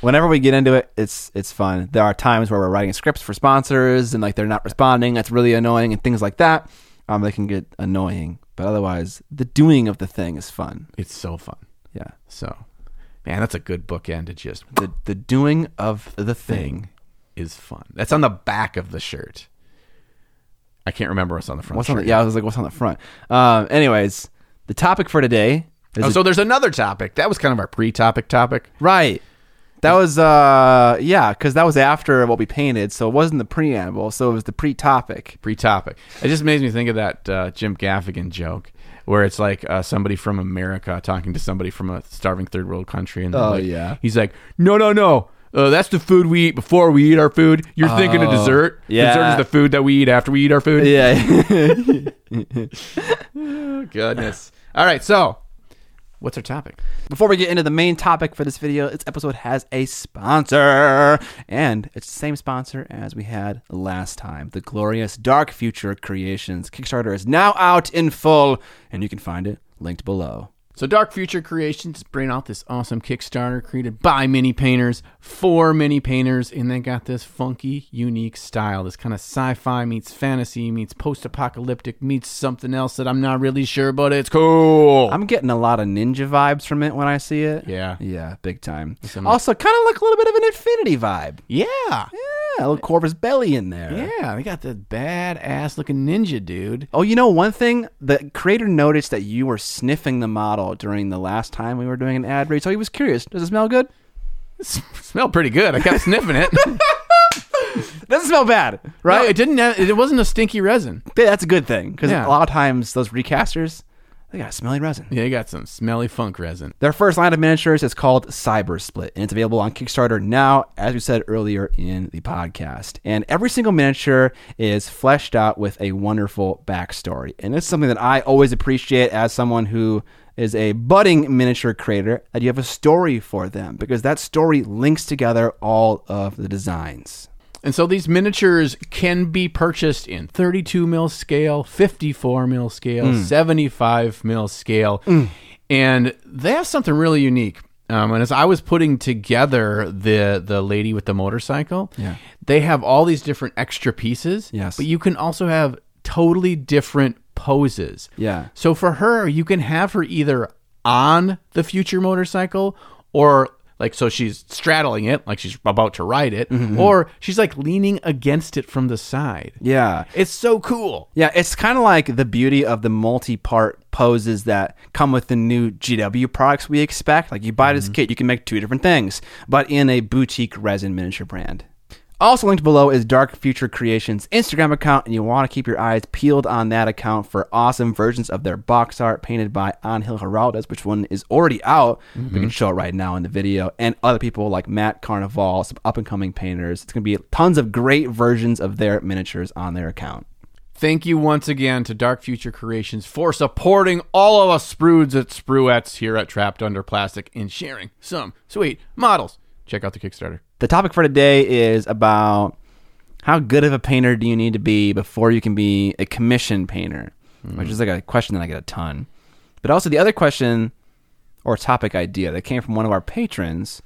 Whenever we get into it, it's it's fun. There are times where we're writing scripts for sponsors and like they're not responding. That's really annoying and things like that. Um, they can get annoying, but otherwise, the doing of the thing is fun. It's so fun. Yeah, So, man, that's a good bookend to just the the doing of the thing. Is fun. That's on the back of the shirt. I can't remember what's on the front. What's on the? Yeah, I was like, what's on the front? Um, anyways, the topic for today is Oh, so there's another topic. That was kind of our pre-topic topic. right. That was uh yeah, because that was after what we painted, so it wasn't the preamble, so it was the pre-topic. pre-topic. It just makes me think of that uh, Jim Gaffigan joke where it's like uh, somebody from America talking to somebody from a starving third world country, and Oh, like- yeah. he's like, "No, no, no." Uh, that's the food we eat before we eat our food. You're thinking of Oh, dessert. yeah. Dessert is the food that we eat after we eat our food. Yeah. Oh, goodness. All right, so what's our topic? Before we get into the main topic for this video, this episode has a sponsor. And it's the same sponsor as we had last time the glorious Dark Future Creations. Kickstarter is now out in full, and you can find it linked below. So Dark Future Creations bring out this awesome Kickstarter created by mini painters for mini painters, and they got this funky, unique style. This kind of sci-fi meets fantasy meets post-apocalyptic meets something else that I'm not really sure, but it's cool. I'm getting a lot of ninja vibes from it when I see it. yeah, Yeah, big time. Some- Also, kind of like a little bit of an Infinity vibe. yeah, Yeah, a little Corvus Belli in there. yeah. They got the badass looking ninja dude. Oh, you know one thing? The creator noticed that you were sniffing the model during the last time we were doing an ad read, so he was curious. Does it smell good? smelled pretty good. I kept sniffing it. It doesn't smell bad, right? right? it didn't. Have, it wasn't a stinky resin. That's a good thing because Yeah. a lot of times those recasters they got smelly resin. Yeah, they got some smelly funk resin. Their first line of miniatures is called Cyber Split, and it's available on Kickstarter now, as we said earlier in the podcast. And every single miniature is fleshed out with a wonderful backstory. And it's something that I always appreciate as someone who is a budding miniature creator, that you have a story for them, because that story links together all of the designs. And so these miniatures can be purchased in 32 mil scale, 54 mil scale, 75 mil scale, and they have something really unique. Um, and as I was putting together the the lady with the motorcycle, Yeah. they have all these different extra pieces. Yes. but you can also have totally different poses. Yeah. So for her, you can have her either on the future motorcycle or like so she's straddling it like she's about to ride it mm-hmm. or she's like leaning against it from the side. Yeah. It's so cool. Yeah, it's kind of like the beauty of the multi-part poses that come with the new GW products we expect. Like you buy this mm-hmm. kit, you can make two different things, but in a boutique resin miniature brand. Also linked below is Dark Future Creations Instagram account, and you want to keep your eyes peeled on that account for awesome versions of their box art painted by Angel Giraldez, which one is already out. We can mm-hmm. show it right now in the video, and other people like Matt Carnival, some up and coming painters. It's going to be tons of great versions of their miniatures on their account. Thank you once again to Dark Future Creations for supporting all of us sprues at Spruettes here at Trapped Under Plastic and sharing some sweet models. Check out the Kickstarter. The topic for today is about how good of a painter do you need to be before you can be a commission painter, which is like a question that I get a ton. But also the other question or topic idea that came from one of our patrons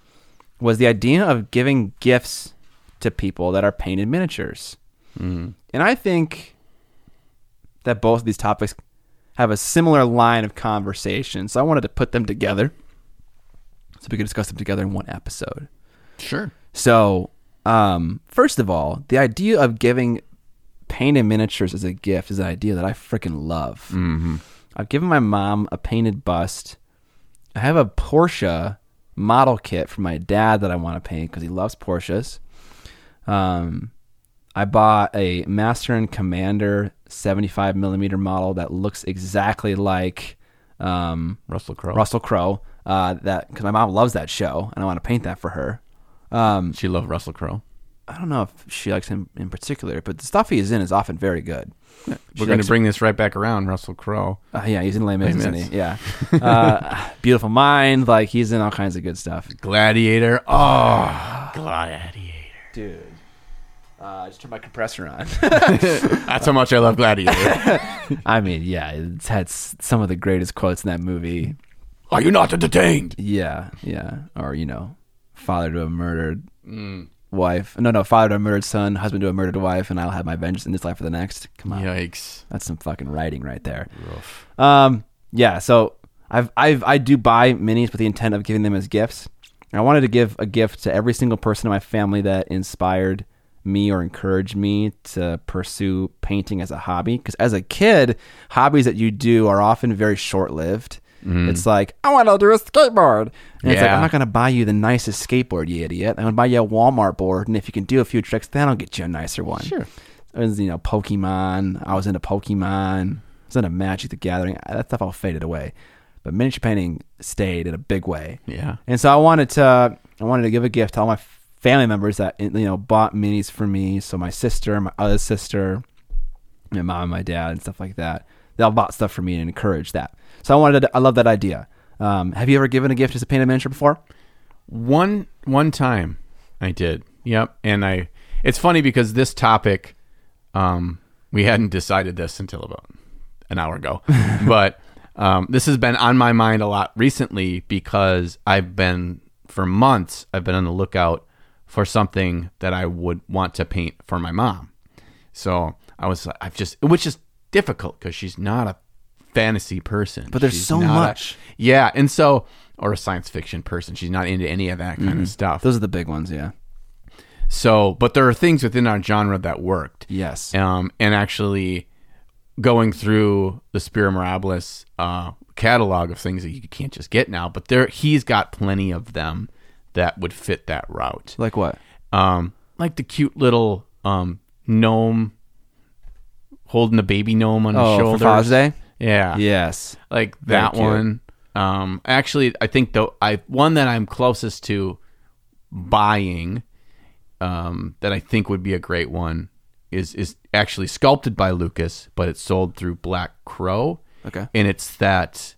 was the idea of giving gifts to people that are painted miniatures. Mm. And I think that both of these topics have a similar line of conversation. So I wanted to put them together so we could discuss them together in one episode. Sure. So, um, first of all, the idea of giving painted miniatures as a gift is an idea that I freaking love. Mm-hmm. I've given my mom a painted bust. I have a Porsche model kit for my dad that I want to paint because he loves Porsches. Um, I bought a Master and Commander 75 millimeter model that looks exactly like um, Russell Crowe. Russell Crowe. Uh, that because my mom loves that show and I want to paint that for her. Um, She loved Russell Crowe. I don't know if she likes him in particular, but the stuff he is in is often very good. She We're going to bring this right back around. Russell Crowe. Uh, yeah, he's in Les Mis, isn't he? Yeah. Uh, Beautiful Mind, like he's in all kinds of good stuff. Gladiator. Oh, Gladiator. Dude. Uh, I just turned my compressor on. That's how much I love Gladiator. I mean, yeah, it's had some of the greatest quotes in that movie. Are you not entertained? Yeah, yeah. Or, you know, father to a murdered Mm. wife. No, no, father to a murdered son, husband to a murdered wife, and I'll have my vengeance in this life or the next. Come on. Yikes. That's some fucking writing right there. Rough. Um, yeah, so I've I've I do buy minis with the intent of giving them as gifts. And I wanted to give a gift to every single person in my family that inspired me or encouraged me to pursue painting as a hobby. Because as a kid, hobbies that you do are often very short lived. Mm-hmm. It's like I want to do a skateboard, and it's like Yeah. I'm not going to buy you the nicest skateboard, you idiot. I'm going to buy you a Walmart board, and if you can do a few tricks, then I'll get you a nicer one. Sure. It was, you know, Pokemon. I was into Pokemon. I was into Magic the Gathering. That stuff all faded away. But miniature painting stayed in a big way. Yeah. And so I wanted to I wanted to give a gift to all my family members that you know bought minis for me. So my sister, my other sister, my mom, and my dad, and stuff like that. They all bought stuff for me and encouraged that. So I wanted to, I love that idea. Um, have you ever given a gift as a painted miniature before? One one time I did. Yep. And I it's funny because this topic um we hadn't decided this until about an hour ago. but um this has been on my mind a lot recently because I've been for months I've been on the lookout for something that I would want to paint for my mom. So I was I've just which is difficult because she's not a fantasy person. But there's She's so not a- much. yeah, and so or a science fiction person. She's not into any of that kind of stuff. Those are the big ones, yeah. So, but there are things within our genre that worked. Yes. Um, and actually going through the Spira Mirabilis uh, catalog of things that you can't just get now, but there he's got plenty of them that would fit that route. Like what? Um, like the cute little um, gnome holding the baby gnome on his Oh, shoulder. Father's Day? Yeah. Yes. Like Very that cute. one. Um, actually, I think the I one that I'm closest to buying, um, that I think would be a great one is is actually sculpted by Lucas, but it's sold through Black Crow, Okay. and it's that.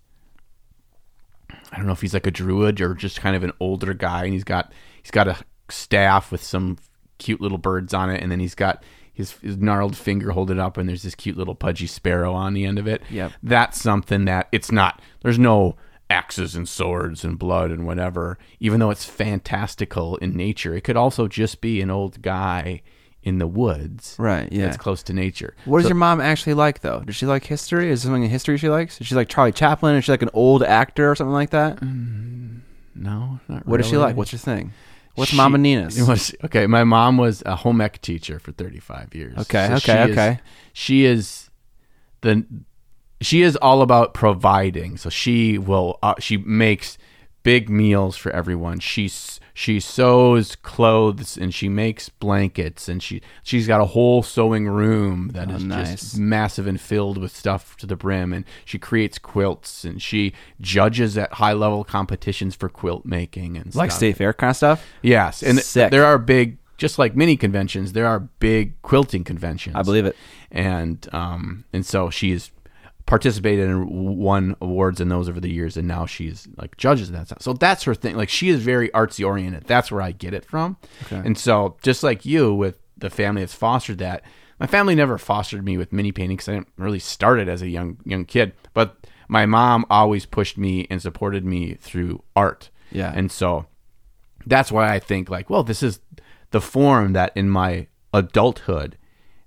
I don't know if he's like a druid or just kind of an older guy, and he's got he's got a staff with some cute little birds on it, and then he's got his, his gnarled finger holding up, and there's this cute little pudgy sparrow on the end of it. Yep. that's something that it's not. There's no axes and swords and blood and whatever. Even though it's fantastical in nature, it could also just be an old guy in the woods. Right, yeah. that's close to nature. What does your mom actually like though? Does she like history? Is there something in history she likes? Is she like Charlie Chaplin? Is she like an old actor or something like that? Mm, no, not What does she like? What's your thing? What's She- Mama Nina's? was- okay, my mom was a home ec teacher for 35 years. Okay, So okay, she is- okay. she is the she is all about providing. So she will uh, she makes big meals for everyone. She's she sews clothes and she makes blankets and she she's got a whole sewing room that Oh, is nice. just massive and filled with stuff to the brim and she creates quilts and she judges at high level competitions for quilt making and stuff. like stuff. state fair kind of stuff? Yes, and th- there are big, just like mini conventions. There are big quilting conventions. I believe it. and um, and so she's participated and won awards in those over the years, and now she's like judges that stuff. So that's her thing. Like she is very artsy oriented. That's where I get it from. Okay. And so just like you with the family that's fostered that, my family never fostered me with mini painting because I didn't really start it as a young young kid, but. my mom always pushed me and supported me through art. Yeah. And so that's why I think like, well, this is the form that in my adulthood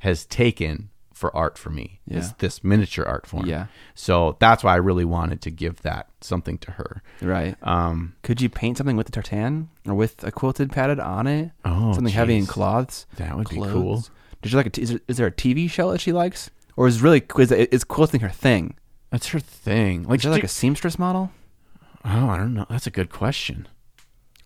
has taken for art for me. Is Yeah. this miniature art form. Yeah. So that's why I really wanted to give that something to her. Right. Um Could you paint something with the tartan or with a quilted padded on it? Oh, something heavy in cloths. That would be cool. Did you like? A t- is, there, is there a TV show that she likes, or is really is, is quilting her thing? that's her thing. Like, Is there like she- a seamstress model? oh, I don't know. That's a good question.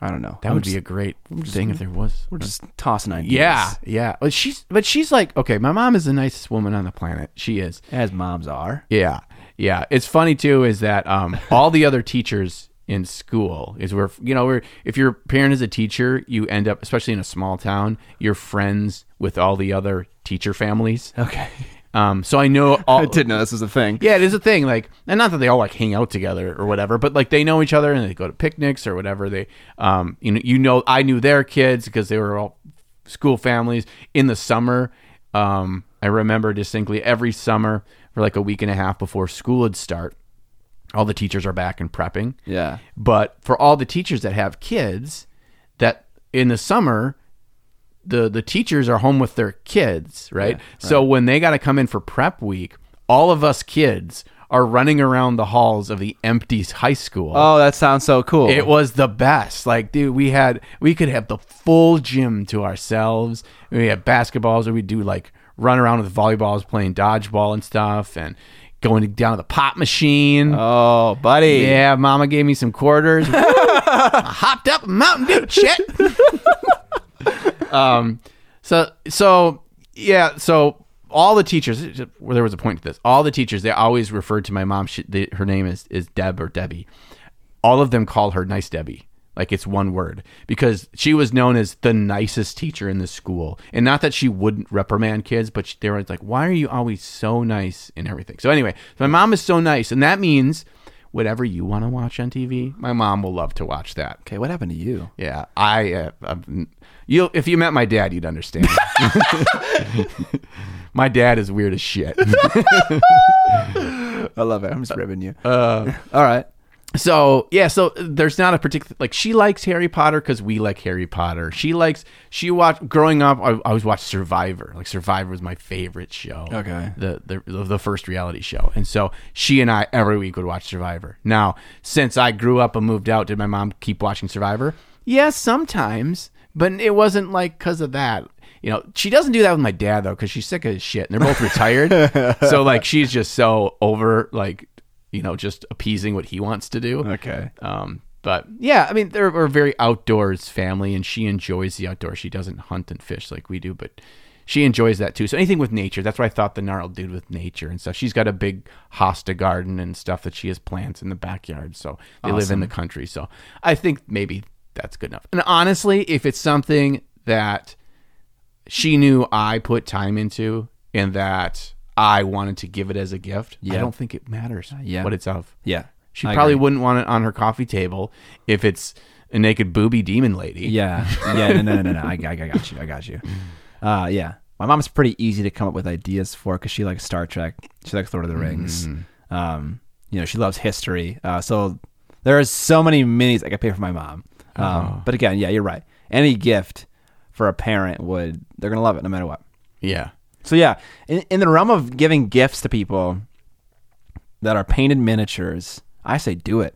I don't know. That I'm would just, be a great thing if there was. We're just tossing ideas. Yeah, yeah. But she's but she's like okay. My mom is the nicest woman on the planet. She is. as moms are. Yeah, yeah. It's funny too is that um, all the other teachers in school is where you know where if your parent is a teacher, you end up especially in a small town, you're friends with all the other teacher families. Okay. Um, so I know all. I didn't know this was a thing. Yeah, it is a thing. Like, and not that they all like hang out together or whatever, but like they know each other and they go to picnics or whatever. They, um, you know, you know, I knew their kids because they were all school families. In the summer, um, I remember distinctly every summer for like a week and a half before school would start, all the teachers are back and prepping. Yeah. But for all the teachers that have kids, that in the summer, the the teachers are home with their kids, right? So when they got to come in for prep week, all of us kids are running around the halls of the empty high school. Oh, that sounds so cool. It was the best. Like, dude, we had we could have the full gym to ourselves. We had basketballs, or we do like run around with volleyballs, playing dodgeball and stuff, and going down to the pop machine. Oh, buddy. Yeah, Mama gave me some quarters. I hopped up a Mountain Dew, shit. um, so so yeah, so all the teachers. There was a point to this. All the teachers they always referred to my mom. She, they, her name is is Deb or Debbie. All of them call her Nice Debbie. Like it's one word because she was known as the nicest teacher in the school, and not that she wouldn't reprimand kids, but she, they were like, "Why are you always so nice and everything?" So anyway, my mom is so nice, and that means whatever you want to watch on TV, my mom will love to watch that. Okay, what happened to you? Yeah, I, uh, you if you met my dad, you'd understand. my dad is weird as shit. I love it. I'm just ribbing you. Uh, All right. so yeah, so there's not a particular like she likes Harry Potter because we like Harry Potter. She likes she watched growing up. I, I always watched Survivor. Like Survivor was my favorite show. Okay. the, the the first reality show, and so she and I every week would watch Survivor. Now, since I grew up and moved out, did my mom keep watching Survivor? Yes, sometimes, but it wasn't like because of that. You know, she doesn't do that with my dad though, because she's sick of his shit, and they're both retired. so like, she's just so over like, you know, just appeasing what he wants to do. Okay. Um, but yeah, I mean, they're a very outdoors family, and she enjoys the outdoors. She doesn't hunt and fish like we do, but she enjoys that too. So anything with nature, that's what I thought the gnarled dude with nature and stuff. She's got a big hosta garden and stuff that she has plants in the backyard. So they live in the country. So I think maybe that's good enough. And honestly, if it's something that she knew I put time into and that I wanted to give it as a gift, I don't think it matters yeah. what it's of. Yeah. She I probably agree. wouldn't want it on her coffee table if it's a naked booby demon lady. Yeah. Yeah. No, no, no, no. no. I, I, got you. I got you. Uh, yeah. My mom's pretty easy to come up with ideas for because she likes Star Trek. She likes Lord of the Rings. Um, you know, she loves history. Uh, so there are so many minis I could pay for my mom. Um, But again, yeah, you're right. Any gift for a parent would they're gonna love it no matter what. Yeah. So yeah, in, in the realm of giving gifts to people that are painted miniatures, I say do it.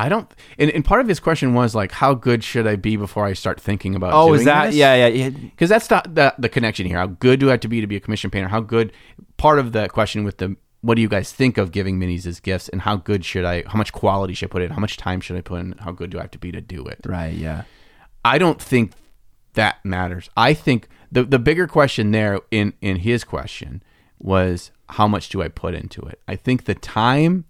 I don't. And, and part of his question was like, how good should I be before I start thinking about? Oh, is that yeah, yeah, yeah. Because that's not the the connection here. How good do I have to be to be a commission painter? How good? Part of the question with the what do you guys think of giving minis as gifts, and how good should I? How much quality should I put in? How much time should I put in? How good do I have to be to do it? Right, yeah. I don't think that matters. I think the the bigger question there in in his question was how much do I put into it? I think the time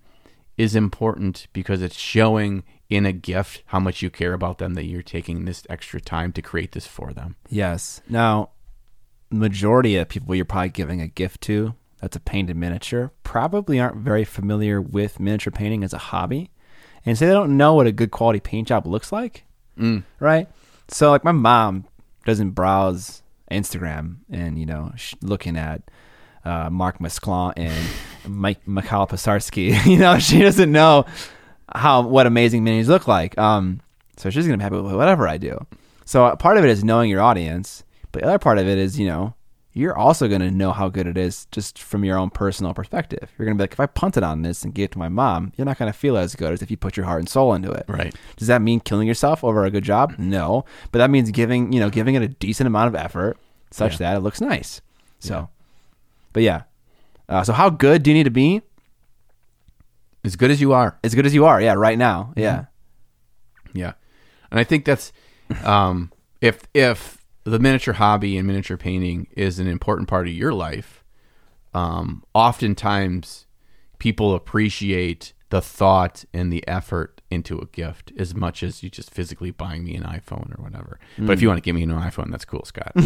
is important because it's showing in a gift how much you care about them that you're taking this extra time to create this for them. Yes. Now, majority of people you're probably giving a gift to that's a painted miniature probably aren't very familiar with miniature painting as a hobby, and say they don't know what a good quality paint job looks like. Mm. Right. So, like, my mom doesn't browse Instagram and you know looking at uh, Marc Masclans and Mike Mikhail you know, she doesn't know how what amazing minis look like. Um, so she's gonna be happy with whatever I do. So uh, part of it is knowing your audience, but the other part of it is you know you're also gonna know how good it is just from your own personal perspective. You're gonna be like, if I punted on this and gave it to my mom, you're not gonna feel as good as if you put your heart and soul into it. Right. Does that mean killing yourself over a good job? No, but that means giving you know giving it a decent amount of effort such Yeah. that it looks nice. So, but yeah. Uh, so how good do you need to be? As good as you are. As good as you are, yeah, right now, yeah, Yeah, and I think that's um, if if the miniature hobby and miniature painting is an important part of your life. Um, oftentimes, people appreciate the thought and the effort into a gift as much as you just physically buying me an iPhone or whatever. But if you want to give me an iPhone, that's cool, Scott.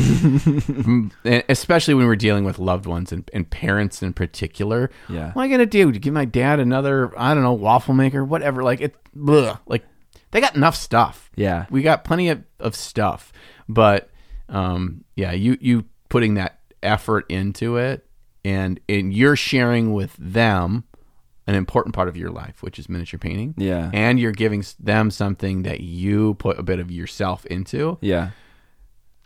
Mm, especially when we're dealing with loved ones and, and parents in particular. Yeah. What am I gonna do? Give my dad another, I don't know, waffle maker, whatever. Like it, bleh. like they got enough stuff. yeah, We got plenty of, of stuff, but um, yeah, you you putting that effort into it, and and you're sharing with them an important part of your life, which is miniature painting. Yeah. and you're giving them something that you put a bit of yourself into. yeah.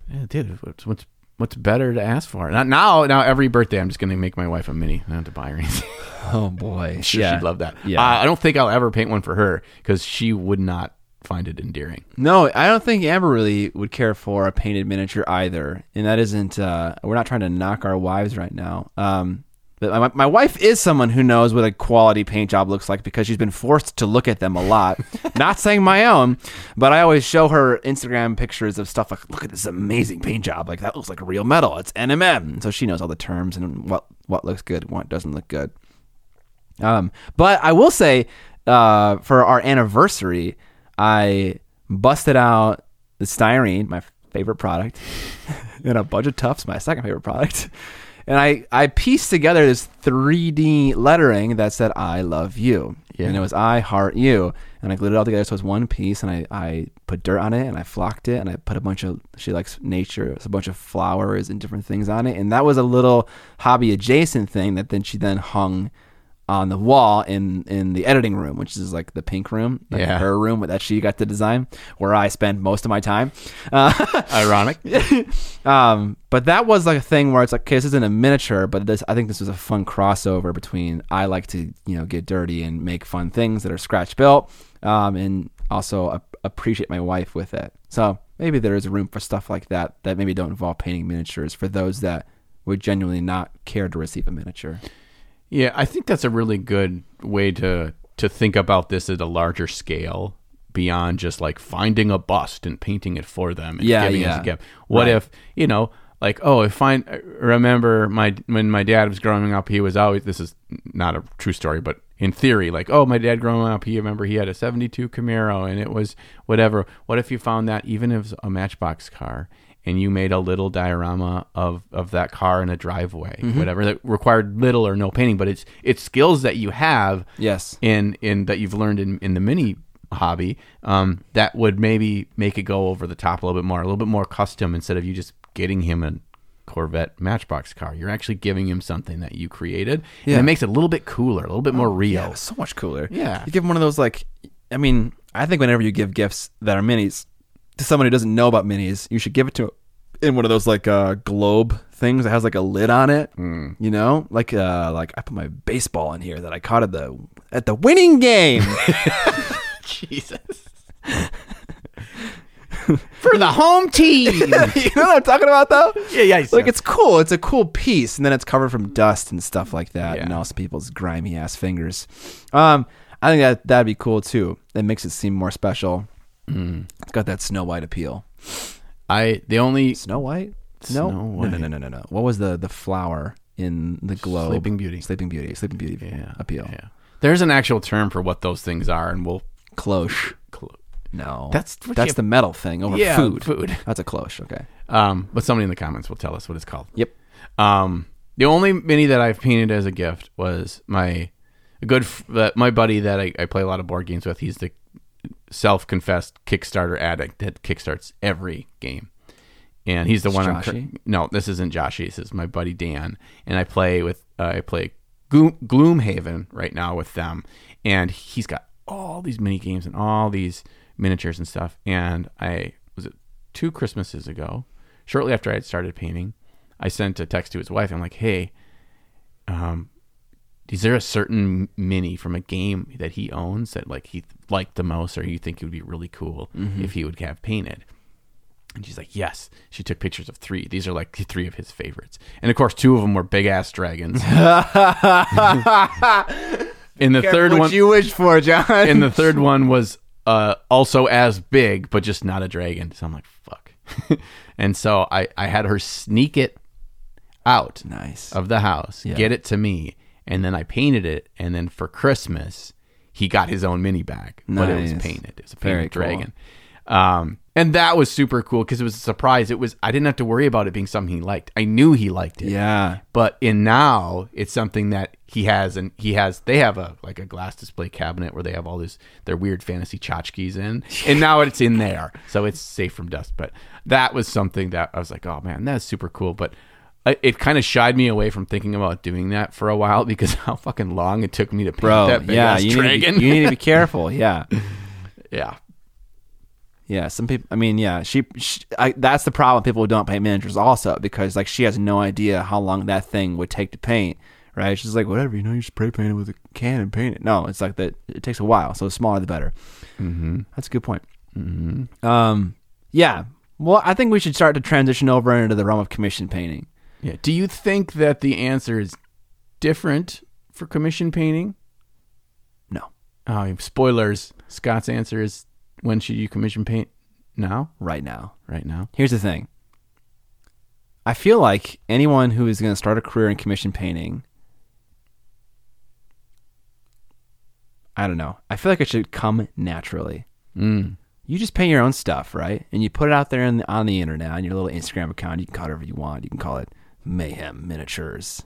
Yeah, dude, what's what's what's better to ask for? Not now. Now every birthday, I'm just gonna make my wife a mini. I don't have to buy her anything. Oh boy, sure yeah. she'd love that. Yeah. Uh, I don't think I'll ever paint one for her because she would not find it endearing. No, I don't think Amber really would care for a painted miniature either. And that isn't. Uh, we're not trying to knock our wives right now. Um, but my, my wife is someone who knows what a quality paint job looks like because she's been forced to look at them a lot. not saying my own, but I always show her Instagram pictures of stuff like, look at this amazing paint job. Like that looks like real metal. It's NMM. So she knows all the terms and what what looks good what doesn't look good. Um, but I will say, uh, for our anniversary, I busted out the styrene, my favorite product, and a bunch of tufts, my second favorite product. And I, I pieced together this 3D lettering that said, I love you. Yeah. And it was I heart you. And I glued it all together so it was one piece. And I, I put dirt on it and I flocked it and I put a bunch of, she likes nature, a bunch of flowers and different things on it. And that was a little hobby adjacent thing that then she then hung on the wall in in the editing room, which is like the pink room, like Yeah. her room that she got to design, where I spend most of my time. Uh, Ironic. um, but that was like a thing where it's like, okay, this isn't a miniature, but this I think this was a fun crossover between I like to you know get dirty and make fun things that are scratch built, um, and also a- appreciate my wife with it. So maybe there is room for stuff like that that maybe don't involve painting miniatures for those that would genuinely not care to receive a miniature. Yeah, I think that's a really good way to to think about this at a larger scale beyond just like finding a bust and painting it for them and Yeah, giving it yeah. a gift. What Right. if, you know, like oh, if I remember my when my dad was growing up, he was always this is not a true story, but in theory, like oh, my dad growing up, he remember he had a 72 Camaro and it was whatever. What if you found that even if it a Matchbox car and you made a little diorama of, of that car in a driveway, Mm-hmm. whatever that required little or no painting, but it's it's skills that you have Yes. in in that you've learned in, in the mini hobby um, that would maybe make it go over the top a little bit more, a little bit more custom instead of you just getting him a Corvette Matchbox car. You're actually giving him something that you created, Yeah. and it makes it a little bit cooler, a little bit more real. Yeah, so much cooler. Yeah. You give him one of those like I mean, I think whenever you give gifts that are minis to someone who doesn't know about minis, you should give it to in one of those like uh globe things that has like a lid on it. Mm. You know? Like uh like I put my baseball in here that I caught at the at the winning game. Jesus. For the home team. you know what I'm talking about though? yeah, yeah. Like it's cool. It's a cool piece, and then it's covered from dust and stuff like that, and Yeah. also people's grimy ass fingers. Um, I think that that'd be cool too. That makes it seem more special. Mm. It's got that Snow White appeal. I the only Snow White? Snow no, White. no, no, no, no, no. What was the the flower in the globe? Sleeping Beauty. Sleeping Beauty. Sleeping Beauty yeah, appeal. Yeah. There's an actual term for what those things are, and we'll. Cloche. Cl- No, That's that's you- the metal thing over Yeah, food. food. That's a cloche. Okay. Um, but somebody in the comments will tell us what it's called. Yep. Um, the only mini that I've painted as a gift was my a good uh, my buddy that I, I play a lot of board games with. He's the self-confessed Kickstarter addict that kickstarts every game, and he's the It's one. I'm cur- no, this isn't Joshy. This is my buddy Dan, and I play with uh, I play Gloom, Gloomhaven right now with them, and he's got all these mini games and all these miniatures and stuff. And I was it two Christmases ago, shortly after I had started painting, I sent a text to his wife. I'm like, hey, um, is there a certain mini from a game that he owns that like he liked the most, or you think it would be really cool if he would have painted? And she's like, yes. She took pictures of three. These are like three of his favorites, and of course, two of them were big ass dragons. In the third what one, you wish for, John. in the third one was uh, also as big, but just not a dragon. So I'm like, fuck. and so I, I had her sneak it out nice. of the house, Yeah. get it to me, and then I painted it. And then for Christmas, he got his own mini bag, but it was painted. It was a Very painted cool. dragon. Um, and that was super cool because it was a surprise. It was I didn't have to worry about it being something he liked. I knew he liked it. yeah. But in now, it's something that he has, and he has. They have a like a glass display cabinet where they have all these their weird fantasy tchotchkes in, and now it's in there, so it's safe from dust. But that was something that I was like, oh man, that's super cool. But I- it kind of shied me away from thinking about doing that for a while because how fucking long it took me to paint Bro, that big yeah, ass you need, to dragon. be, you need to be careful. Yeah. yeah, Yeah, some people. I mean, yeah, she. she I, that's the problem. People who don't paint miniatures also because like she has no idea how long that thing would take to paint. Right? She's like, whatever, you know, you spray paint it with a can and paint it. No, it's like that. It takes a while, so the smaller the better. Mm-hmm. That's a good point. Mm-hmm. Um, yeah. Well, I think we should start to transition over into the realm of commission painting. Yeah. Do you think that the answer is different for commission painting? No, Oh, spoilers. Scott's answer is when should you commission paint? Now? right now. Right now? Here's the thing. I feel like anyone who is going to start a career in commission painting, I don't know. I feel like it should come naturally. Mm. You just paint your own stuff, right? And you put it out there in the, on the internet on your little Instagram account. You can call it whatever you want. You can call it Mayhem Miniatures.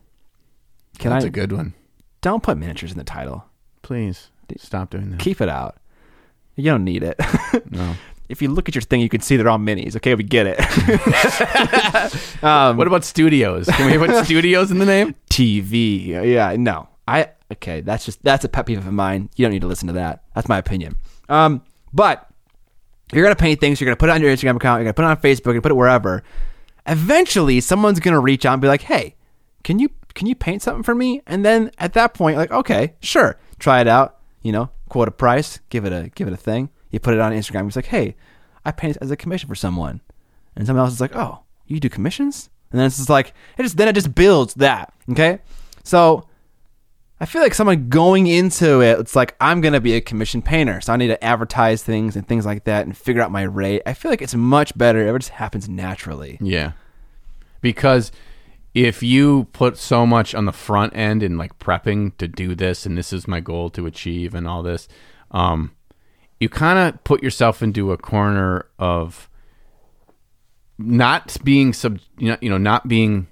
Can That's I? a good one. don't put miniatures in the title. Please stop doing that. Keep it out. You don't need it. No. if you look at your thing, you can see they're all minis. Okay, we get it. um, What about studios? Can we put studios in the name? TV. Yeah, no. I okay, that's just that's a pet peeve of mine. You don't need to listen to that. That's my opinion. Um, but you're gonna paint things, you're gonna put it on your Instagram account, you're gonna put it on Facebook, you're put it wherever. Eventually someone's gonna reach out and be like, Hey, can you can you paint something for me? And then at that point, like, okay, sure. Try it out, you know, quote a price, give it a give it a thing. You put it on Instagram, it's like, Hey, I paint as a commission for someone. And someone else is like, Oh, you do commissions? And then it's just like it just then it just builds that. Okay? So I feel like someone going into it, it's like I'm gonna be a commission painter, so I need to advertise things and things like that and figure out my rate. I feel like it's much better it just happens naturally. Yeah. Because if you put so much on the front end and like prepping to do this and this is my goal to achieve and all this, um, you kind of put yourself into a corner of not being sub, you know, you know, not being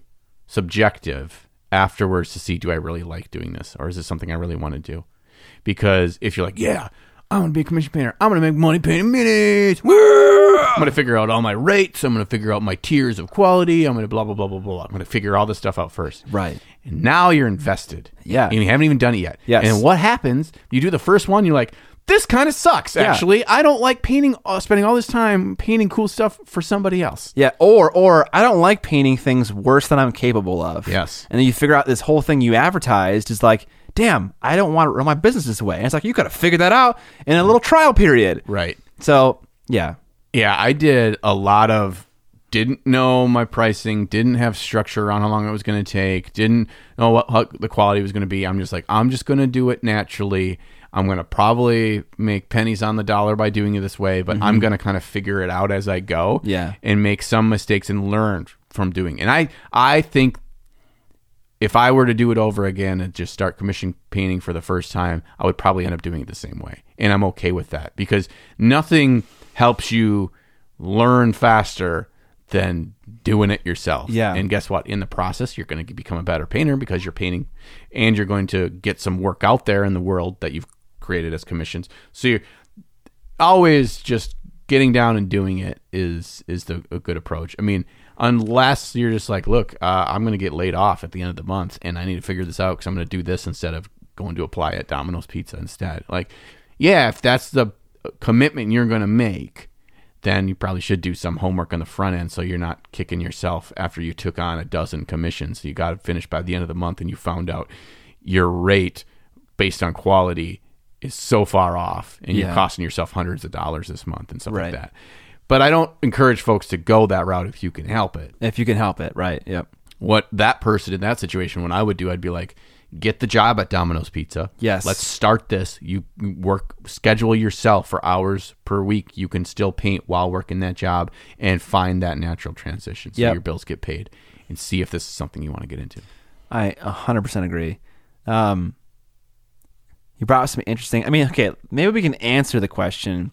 subjective afterwards to see do I really like doing this or is this something I really want to do? Because if you're like, yeah, I'm gonna be a commission painter, I'm gonna make money painting minis. Woo! I'm gonna figure out all my rates. I'm gonna figure out my tiers of quality. I'm gonna blah blah blah blah blah. I'm gonna figure all this stuff out first. Right. And now you're invested. Yeah. And you haven't even done it yet. Yes. And what happens? You do the first one. You're like, this kind of sucks. Yeah. Actually, I don't like painting. Uh, spending all this time painting cool stuff for somebody else. Yeah, or or I don't like painting things worse than I'm capable of. Yes. And then you figure out this whole thing you advertised is like, damn, I don't want to run my business this way. And it's like you gotta figure that out in a little trial period. Right. So yeah. Yeah, I did a lot of didn't know my pricing, didn't have structure around how long it was going to take, didn't know what the quality was going to be. I'm just like, I'm just going to do it naturally. I'm going to probably make pennies on the dollar by doing it this way, but I'm mm-hmm. going to kind of figure it out as I go. Yeah. And make some mistakes and learn from doing. it. And I I think if I were to do it over again and just start commission painting for the first time, I would probably end up doing it the same way. And I'm okay with that because nothing helps you learn faster than doing it yourself. Yeah. And guess what? In the process, you're going to become a better painter because you're painting and you're going to get some work out there in the world that you've created as commissions. So you're always just getting down and doing it is is the a good approach. I mean, unless you're just like, look, uh, I'm going to get laid off at the end of the month, and I need to figure this out because I'm going to do this instead of going to apply at Domino's Pizza instead. Like, yeah, if that's the commitment you're going to make, then you probably should do some homework on the front end so you're not kicking yourself after you took on a dozen commissions. You got to finish by the end of the month, and you found out your rate based on quality is so far off, and you're costing yourself hundreds of dollars this month and stuff Right. like that. But I don't encourage folks to go that route if you can help it. If you can help it, right? Yep. What that person in that situation, when I would do, I'd be like, get the job at Domino's Pizza. Yes. Let's start this. You work, schedule yourself for hours per week. You can still paint while working that job and find that natural transition so Yep. your bills get paid and see if this is something you want to get into. I 100% agree. Um, you brought up some interesting. I mean, okay, maybe we can answer the question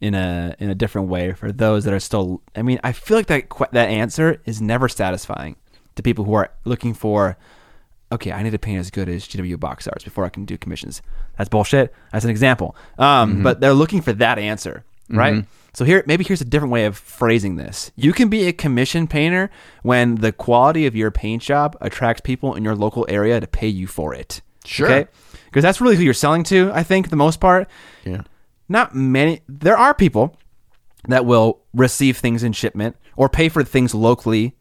in a in a different way for those that are still. I mean, I feel like that that answer is never satisfying to people who are looking for. Okay, I need to paint as good as GW box arts before I can do commissions. That's bullshit. That's an example. Um, But they're looking for that answer, right? So here, maybe here's a different way of phrasing this. You can be a commission painter when the quality of your paint job attracts people in your local area to pay you for it. Sure. Okay? Because that's really who you're selling to, I think, the most part. Yeah. Not many. There are people that will receive things in shipment or pay for things locally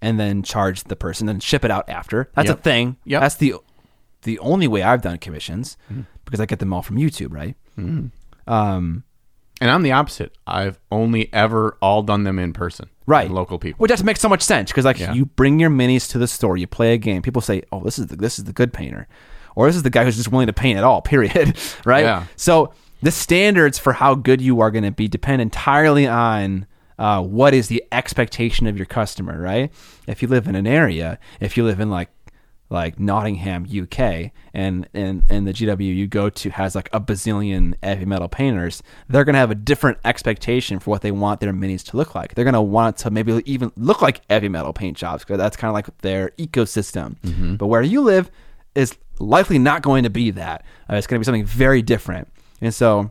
and then charge the person and ship it out after. That's Yep. a thing. Yep. That's the the only way I've done commissions because I get them all from YouTube, right? Um, And I'm the opposite. I've only ever all done them in person. right Local people. which that makes so much sense because like Yeah. you bring your minis to the store you play a game people say oh this is the this is the good painter or this is the guy who's just willing to paint at all period right Yeah. so the standards for how good you are going to be depend entirely on uh, what is the expectation of your customer right if you live in an area if you live in like like Nottingham, UK, and and and the GW you go to has like a bazillion heavy metal painters, they're gonna have a different expectation for what they want their minis to look like. They're gonna want to maybe even look like heavy metal paint jobs because that's kind of like their ecosystem. But where you live is likely not going to be that. Uh, it's gonna be something very different, and so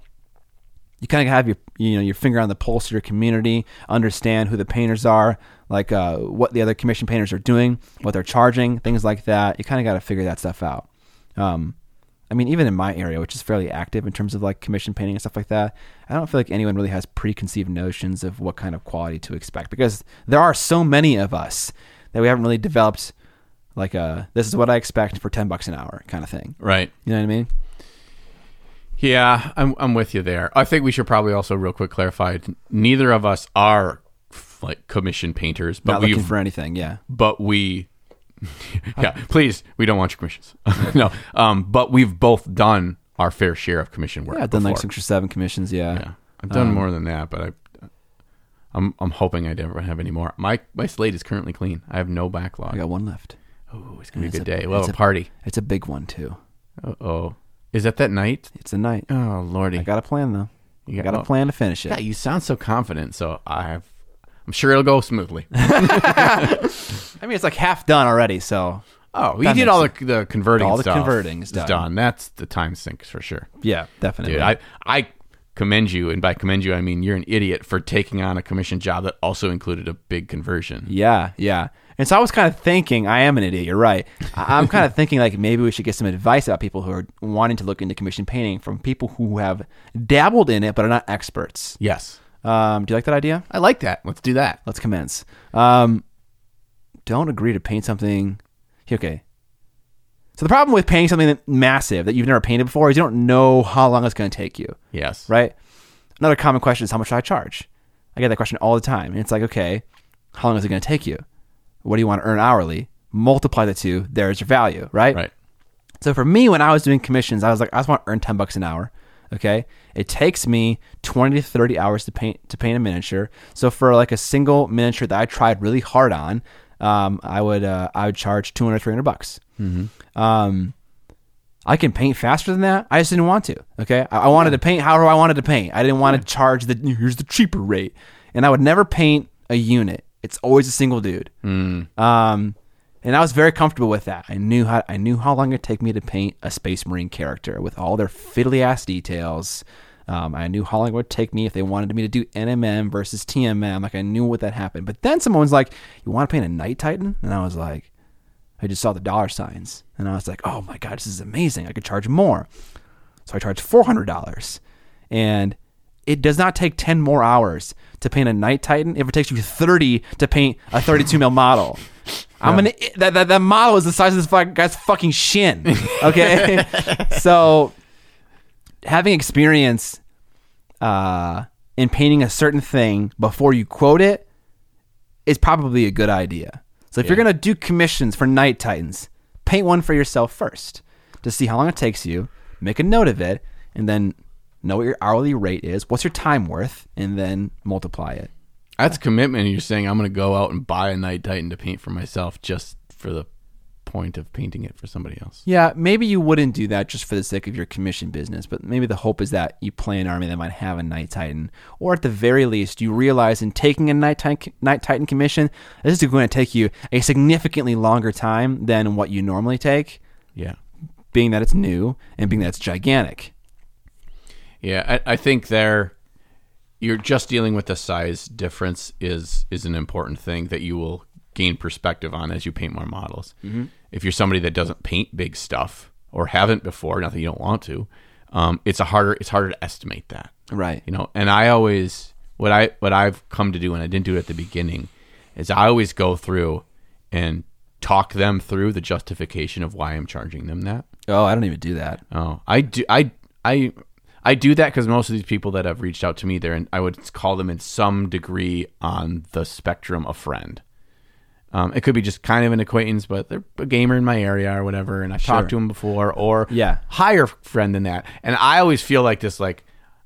you kind of have your you know your finger on the pulse of your community, understand who the painters are, like uh, what the other commission painters are doing, what they're charging, things like that. You kind of got to figure that stuff out. Um, I mean, even in my area, which is fairly active in terms of like commission painting and stuff like that, I don't feel like anyone really has preconceived notions of what kind of quality to expect because there are so many of us that we haven't really developed like a this is what I expect for ten bucks an hour kind of thing. Right. You know what I mean? Yeah, I'm I'm with you there. I think we should probably also real quick clarify neither of us are like commission painters, but Not we looking for anything. Yeah. but we Yeah, please, we don't want your commissions. no. Um but we've both done our fair share of commission work. Yeah, I've done like six or seven commissions. Yeah. Yeah. I've done Um, more than that, but I I'm I'm hoping I never have any more. My my slate is currently clean. I have no backlog. I got one left. Oh, it's gonna be a good a- day. We'll it's have a party. It's a big one too. Uh oh, is that that night? It's a night. Oh lordy, I got a plan though. You I got- got a plan to finish it. Yeah, you sound so confident. So I have. I'm sure it'll go smoothly. I mean, it's like half done already. So Oh, you That did all the the converting. All the converting is done. That's the time sink for sure, yeah, definitely. dude. I I commend you, and by commend you, I mean you're an idiot for taking on a commission job that also included a big conversion. yeah, yeah. And so I was kind of thinking, I am an idiot. You're right. I'm kind of thinking like maybe we should get some advice about people who are wanting to look into commission painting from people who have dabbled in it but are not experts. Yes, Um, do you like that idea? I like that. Let's do that. Let's commence. Um, don't agree to paint something. Okay. So the problem with painting something that massive that you've never painted before is you don't know how long it's going to take you, Yes, right? Another common question is how much should I charge? I get that question all the time, and it's like, okay, how long is it going to take you? What do you want to earn hourly? Multiply the two. There's your value, right? right. So for me, when I was doing commissions, I was like, I just want to earn ten bucks an hour. Okay, it takes me twenty to thirty hours to paint to paint a miniature. So for like a single miniature that I tried really hard on, um, I would uh, I would charge 200, 300 bucks. Um, I can paint faster than that. I just didn't want to. Okay, I, I wanted to paint however I wanted to paint. I didn't want to charge the here's the cheaper rate, and I would never paint a unit. It's always a single dude. Um, and I was very comfortable with that. I knew how I knew how long it'd take me to paint a Space Marine character with all their fiddly ass details. Um, I knew how long it would take me if they wanted me to do NMM versus TMM. Like I knew what that happened. But then someone was like, "You want to paint a Knight Titan?" And I was like, I just saw the dollar signs, and I was like, "Oh my god, this is amazing! I could charge more." So I charged four hundred dollars, and it does not take ten more hours to paint a Knight Titan if it takes you thirty to paint a thirty-two mil model. I'm gonna that, that that model is the size of this guy's fucking shin. Okay, so having experience uh, in painting a certain thing before you quote it is probably a good idea. So if you're gonna do commissions for Knight Titans, paint one for yourself first to see how long it takes you. Make a note of it, and then know what your hourly rate is. What's your time worth, and then multiply it. That's commitment. You're saying I'm going to go out and buy a Knight Titan to paint for myself just for the point of painting it for somebody else. Yeah, maybe you wouldn't do that just for the sake of your commission business, but maybe the hope is that you play an army that might have a Knight Titan, or at the very least, you realize in taking a Knight Titan, Knight Titan commission, this is going to take you a significantly longer time than what you normally take, Yeah. being that it's new and being that it's gigantic. Yeah, I, I think there you're just dealing with the size difference is is an important thing that you will gain perspective on as you paint more models. If you're somebody that doesn't paint big stuff or haven't before, not that you don't want to, um, it's a harder it's harder to estimate that. Right. You know, and I always what I what I've come to do and I didn't do it at the beginning is I always go through and talk them through the justification of why I'm charging them that. Oh, I don't even do that. Oh, I do. I I I do that because most of these people that have reached out to me, they're in, I would call them in some degree on the spectrum of friend. Um, it could be just kind of an acquaintance, but they're a gamer in my area or whatever, and I've Sure. talked to them before, or Yeah. higher friend than that. And I always feel like this, like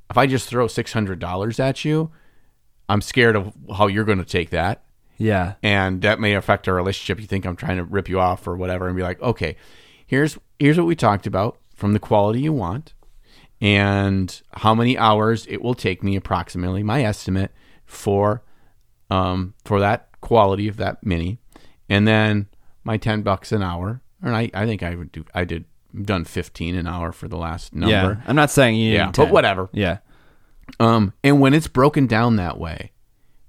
if I just throw six hundred dollars at you, I'm scared of how you're going to take that Yeah. and that may affect our relationship. You think I'm trying to rip you off or whatever, and be like, okay, here's here's what we talked about from the quality you want, and how many hours it will take me approximately my estimate for um for that quality of that mini, and then my ten bucks an hour. And I, I think I would do I did done fifteen an hour for the last number. Yeah. I'm not saying you. Yeah, need but whatever. Yeah. Um, and when it's broken down that way,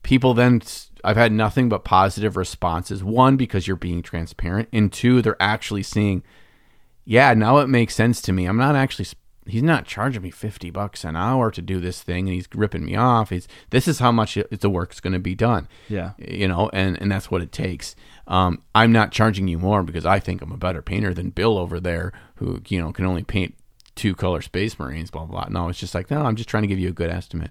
people then I've had nothing but positive responses. One, because you're being transparent, and two, they're actually seeing, yeah, now it makes sense to me. I'm not actually. He's not charging me fifty bucks an hour to do this thing, and he's ripping me off. He's this is how much it, the work's going to be done. Yeah. you know, and and that's what it takes. Um, I'm not charging you more because I think I'm a better painter than Bill over there, who you know can only paint two color Space Marines. Blah blah. blah. No, it's just like no, I'm just trying to give you a good estimate.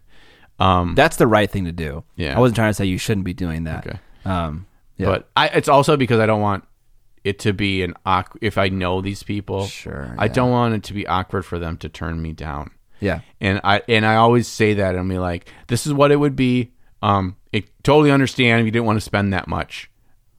Um, That's the right thing to do. Yeah. I wasn't trying to say you shouldn't be doing that. Okay. Um, yeah. But I, it's also because I don't want it to be an awkward if I know these people. Sure, I yeah. don't want it to be awkward for them to turn me down. yeah. And I and I always say that and be like, this is what it would be. Um, it totally understand if you didn't want to spend that much.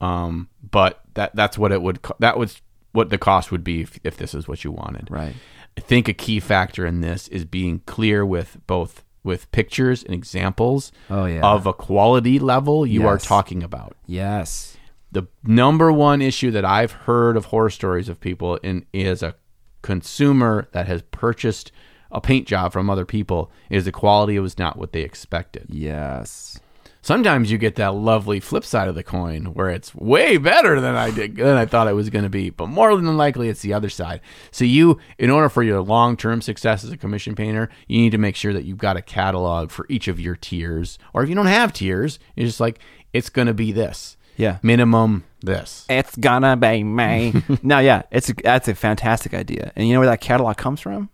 Um, but that that's what it would. Co- that was what the cost would be if, if this is what you wanted. Right. I think a key factor in this is being clear with both with pictures and examples Oh, yeah. of a quality level you are talking about. Yes. The number one issue that I've heard of horror stories of people in is a consumer that has purchased a paint job from other people is the quality was not what they expected. Yes. Sometimes you get that lovely flip side of the coin where it's way better than I did than I thought it was going to be, but more than likely it's the other side. So you in order for your long-term success as a commission painter, you need to make sure that you've got a catalog for each of your tiers. Or if you don't have tiers, it's just like it's going to be this. Yeah. Minimum this. It's gonna be me. no, yeah, it's a, that's a fantastic idea. And you know where that catalog comes from?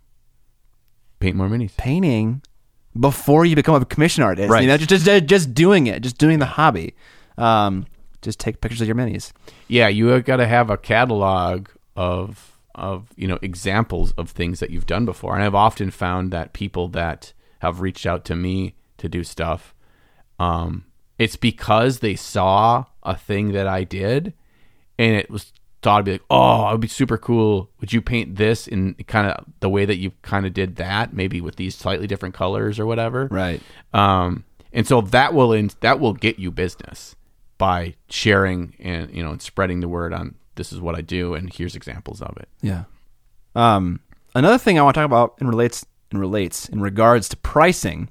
Paint more minis. Painting before you become a commission artist. Right. You know, just just just doing it, just doing the hobby. Um, just take pictures of your minis. Yeah, you have got to have a catalog of of you know examples of things that you've done before. And I've often found that people that have reached out to me to do stuff, um, it's because they saw a thing that I did, and it was thought to be like, oh, it would be super cool. Would you paint this in kind of the way that you kind of did that, maybe with these slightly different colors or whatever? Right. Um, and so that will in, that will get you business by sharing and you know and spreading the word on this is what I do and here's examples of it. Yeah. Um, another thing I want to talk about and relates and relates in regards to pricing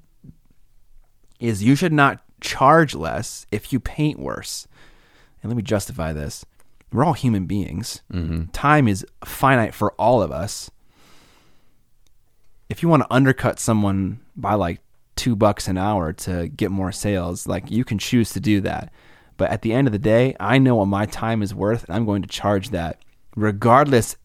is you should not charge less if you paint worse. And let me justify this. We're all human beings. Time is finite for all of us. If you want to undercut someone by like two bucks an hour to get more sales, like you can choose to do that. But at the end of the day, I know what my time is worth, and I'm going to charge that regardless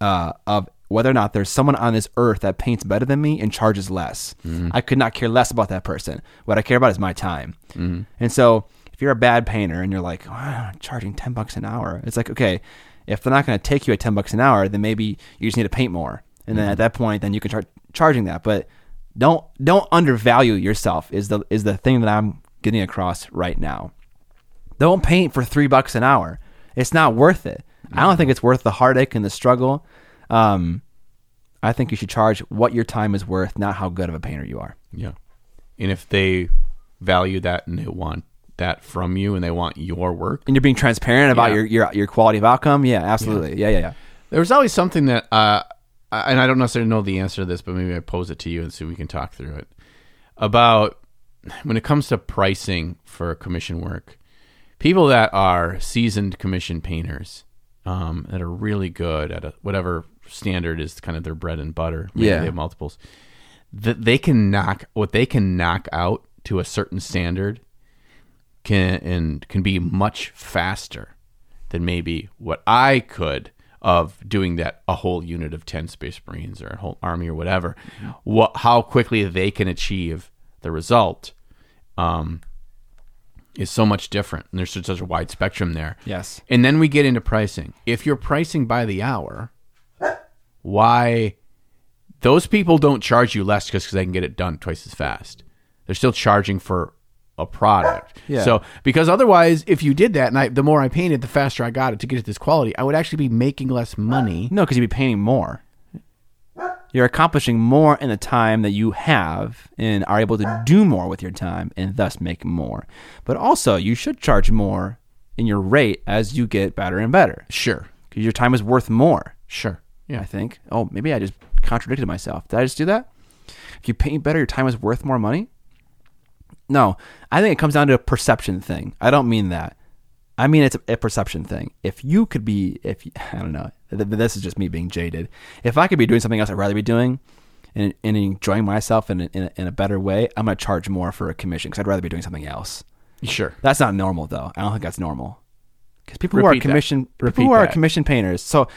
uh, of whether or not there's someone on this earth that paints better than me and charges less. Mm-hmm. I could not care less about that person. What I care about is my time. Mm-hmm. And so if you're a bad painter and you're like, "Wow, I'm charging 10 bucks an hour, it's like, okay, if they're not going to take you at 10 bucks an hour, then maybe you just need to paint more. And then at mm-hmm. that point, then you can start charging that. But don't don't undervalue yourself is the is the thing that I'm getting across right now. Don't paint for three bucks an hour. It's not worth it. I don't think it's worth the heartache and the struggle. Um, I think you should charge what your time is worth, not how good of a painter you are. Yeah. And if they value that and they want that from you and they want your work, And you're being transparent about Yeah. your, your your quality of outcome. Yeah, absolutely. Yeah, yeah, yeah. there was always something that, uh, I- and I don't necessarily know the answer to this, but maybe I pose it to you and see if we can talk through it. About when it comes to pricing for commission work, people that are seasoned commission painters um, that are really good at a, whatever standard is kind of their bread and butter. Maybe Yeah. they have multiples. That they can knock what they can knock out to a certain standard can and can be much faster than maybe what I could of doing that a whole unit of 10 space marines or a whole army or whatever what how quickly they can achieve the result um, is so much different and there's such a wide spectrum there Yes. and then we get into pricing if you're pricing by the hour why those people don't charge you less just because they can get it done twice as fast they're still charging for a product Yeah. so because otherwise if you did that and I, the more i painted the faster i got it to get it this quality i would actually be making less money No, because you'd be painting more. You're accomplishing more in the time that you have and are able to do more with your time and thus make more. But also, you should charge more in your rate as you get better and better sure because your time is worth more. sure I think. Oh, maybe I just contradicted myself. Did I just do that? If you paint better, your time is worth more money? No, I think it comes down to a perception thing. I don't mean that. I mean it's a, a perception thing. If you could be, if you, I don't know, th- th- this is just me being jaded. If I could be doing something else I'd rather be doing, and, and enjoying myself in a, in, a, in a better way, I'm gonna charge more for a commission because I'd rather be doing something else. sure That's not normal though. I don't think that's normal. Because people who are Repeat that. commission people Repeat who are that. commission painters. So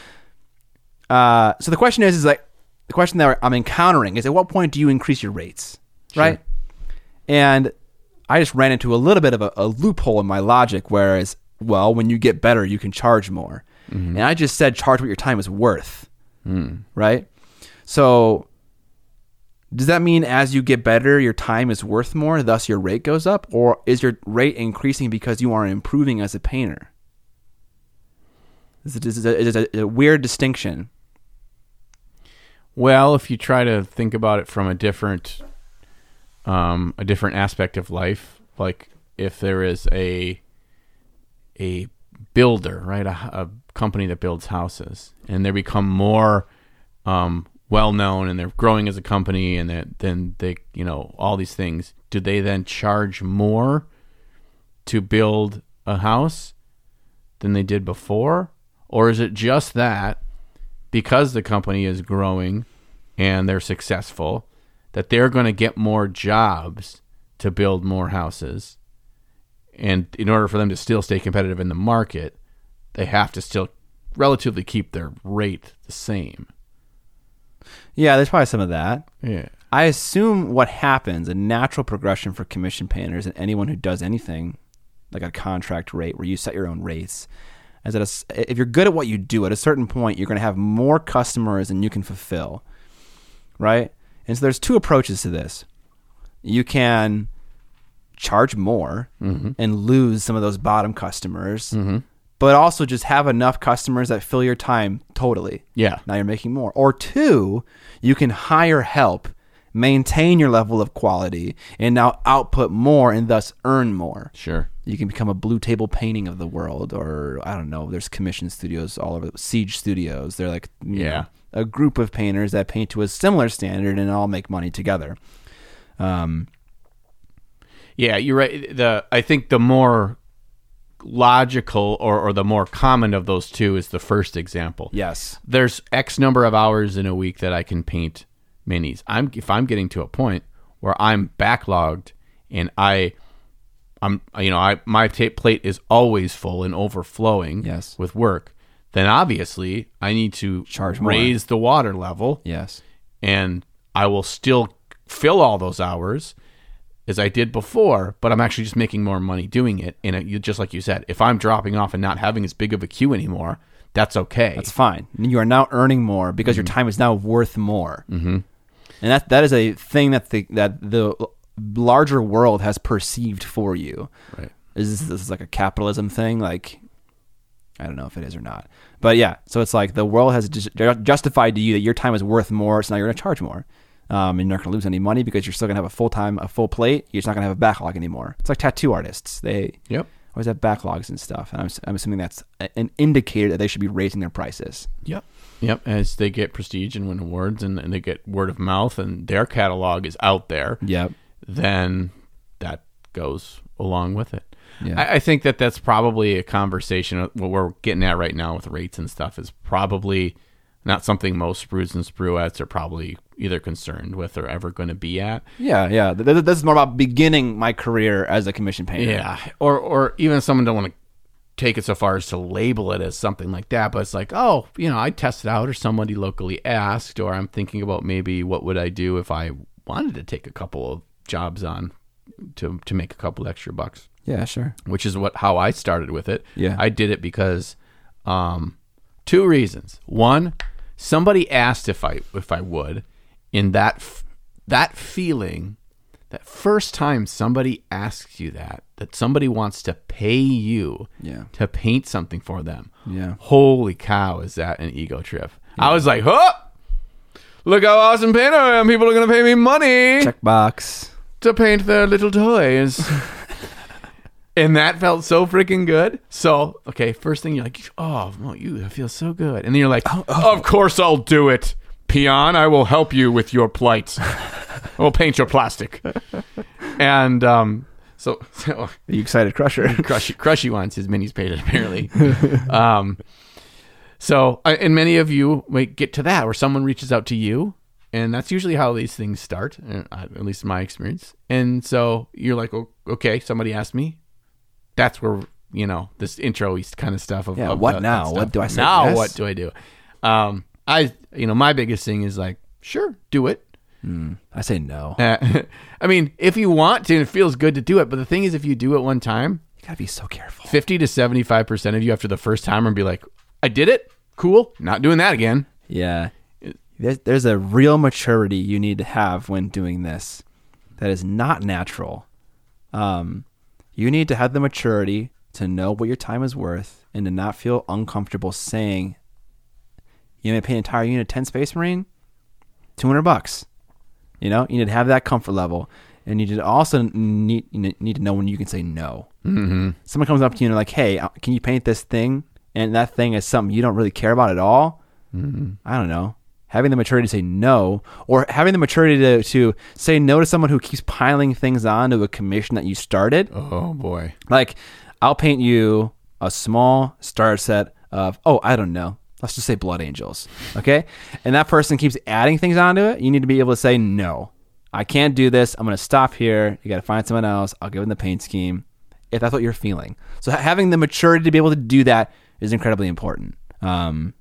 uh so the question is is like the question that I'm encountering is at what point do you increase your rates? Right? And I just ran into a little bit of a, a loophole in my logic whereas well, when you get better you can charge more. And I just said charge what your time is worth. Right? So does that mean as you get better, your time is worth more, thus your rate goes up? Or is your rate increasing because you are improving as a painter? This is, a, a, a weird distinction. Well, if you try to think about it from a different um, a different aspect of life, like if there is a a builder, right, a, a company that builds houses, and they become more um, well known, and they're growing as a company, and then they, you know, all these things. Do they then charge more to build a house than they did before, or is it just that? Because the company is growing and they're successful, that they're going to get more jobs to build more houses. And in order for them to still stay competitive in the market, they have to still relatively keep their rate the same. Yeah, there's probably some of that. Yeah. I assume what happens, a natural progression for commission painters and anyone who does anything like a contract rate where you set your own rates, is that a if you're good at what you do, at a certain point, you're going to have more customers than you can fulfill, right? And so there's two approaches to this. You can charge more mm-hmm. and lose some of those bottom customers, mm-hmm. but also just have enough customers that fill your time totally. Yeah. Now you're making more. Or two, you can hire help, maintain your level of quality, and now output more and thus earn more. Sure. You can become a blue table painting of the world, or I don't know. There's commission studios all over. Siege Studios. They're like Yeah. know, a group of painters that paint to a similar standard and all make money together. Um, Yeah, you're right. The I think the more logical or, or the more common of those two is the first example. yes. There's X number of hours in a week that I can paint minis. I'm if I'm getting to a point where I'm backlogged and I I'm you know, I my tape plate is always full and overflowing Yes. with work, then obviously I need to Charge more. raise the water level Yes. and I will still fill all those hours as I did before, but I'm actually just making more money doing it. And it, you, just like you said, if I'm dropping off and not having as big of a queue anymore, that's okay. That's fine. You are now earning more because your time is now worth more. Mm-hmm. And that that is a thing that the that the larger world has perceived for you. Right. Is this, this is like a capitalism thing? Like, I don't know if it is or not. But yeah, so it's like the world has just justified to you that your time is worth more, so now you're going to charge more. Um, and you're not going to lose any money because you're still going to have a full time, a full plate. You're just not going to have a backlog anymore. It's like tattoo artists; they Yep. always have backlogs and stuff. And I'm, I'm assuming that's an indicator that they should be raising their prices. Yep. Yep. As they get prestige and win awards and, and they get word of mouth and their catalog is out there, Yep. then that goes along with it. Yeah. I, I think that that's probably a conversation. Uh, what we're getting at right now with rates and stuff is probably not something most sprues and spruettes are probably either concerned with or ever going to be at. Yeah, yeah. Th- th- This is more about beginning my career as a commission painter. Yeah, or or even if someone don't want to take it so far as to label it as something like that, but it's like, oh, you know, I tested out, or somebody locally asked, or I'm thinking about maybe what would I do if I wanted to take a couple of jobs on to to make a couple extra bucks. Yeah, sure. which is what how I started with it. Yeah. I did it because um two reasons. One, somebody asked if I if I would, in that f- that feeling that first time somebody asks you that that somebody wants to pay you Yeah. to paint something for them. Yeah. Holy cow, is that an ego trip? I was like, "Huh! Look how awesome painter I am. People are going to pay me money." Checkbox. to paint their little toys. and that felt so freaking good. So, okay, first thing you're like, oh, well, you that feels so good. And then you're like, of course I'll do it. Peon, I will help you with your plight. I will paint your plastic. and um, so, so The excited crusher. Crushy, Crushy wants his minis painted, apparently. um, so, uh, and many of you might get to that where someone reaches out to you, and that's usually how these things start, uh, at least in my experience. And so you're like, "Oh, okay, somebody asked me. That's where you know this intro kind of stuff. Of Yeah, of what now? What do I say now? yes? What do I do? Um, I, you know, my biggest thing is like, sure, do it. I say no. Uh, I mean, if you want to, and it feels good to do it. But the thing is, if you do it one time, You gotta be so careful. 50 to 75% of you after the first time and be like, I did it. Cool. Not doing that again. Yeah. There's, there's a real maturity you need to have when doing this that is not natural. Um, you need to have the maturity to know what your time is worth and to not feel uncomfortable saying, you may pay an entire unit 10 Space Marine, 200 bucks. You know, you need to have that comfort level. And you need to also need, you need to know when you can say no. Mm-hmm. someone comes up to you and they're like, "Hey, uh, can you paint this thing?" And that thing is something you don't really care about at all. Mm-hmm. I don't know. Having the maturity to say no, or having the maturity to, to say no to someone who keeps piling things on to a commission that you started. Oh, boy. Like, I'll paint you a small starter set of, oh, I don't know. Let's just say Blood Angels. Okay. And that person keeps adding things onto it. You need to be able to say, no, I can't do this. I'm going to stop here. You got to find someone else. I'll give them the paint scheme if that's what you're feeling. So having the maturity to be able to do that is incredibly important. Um,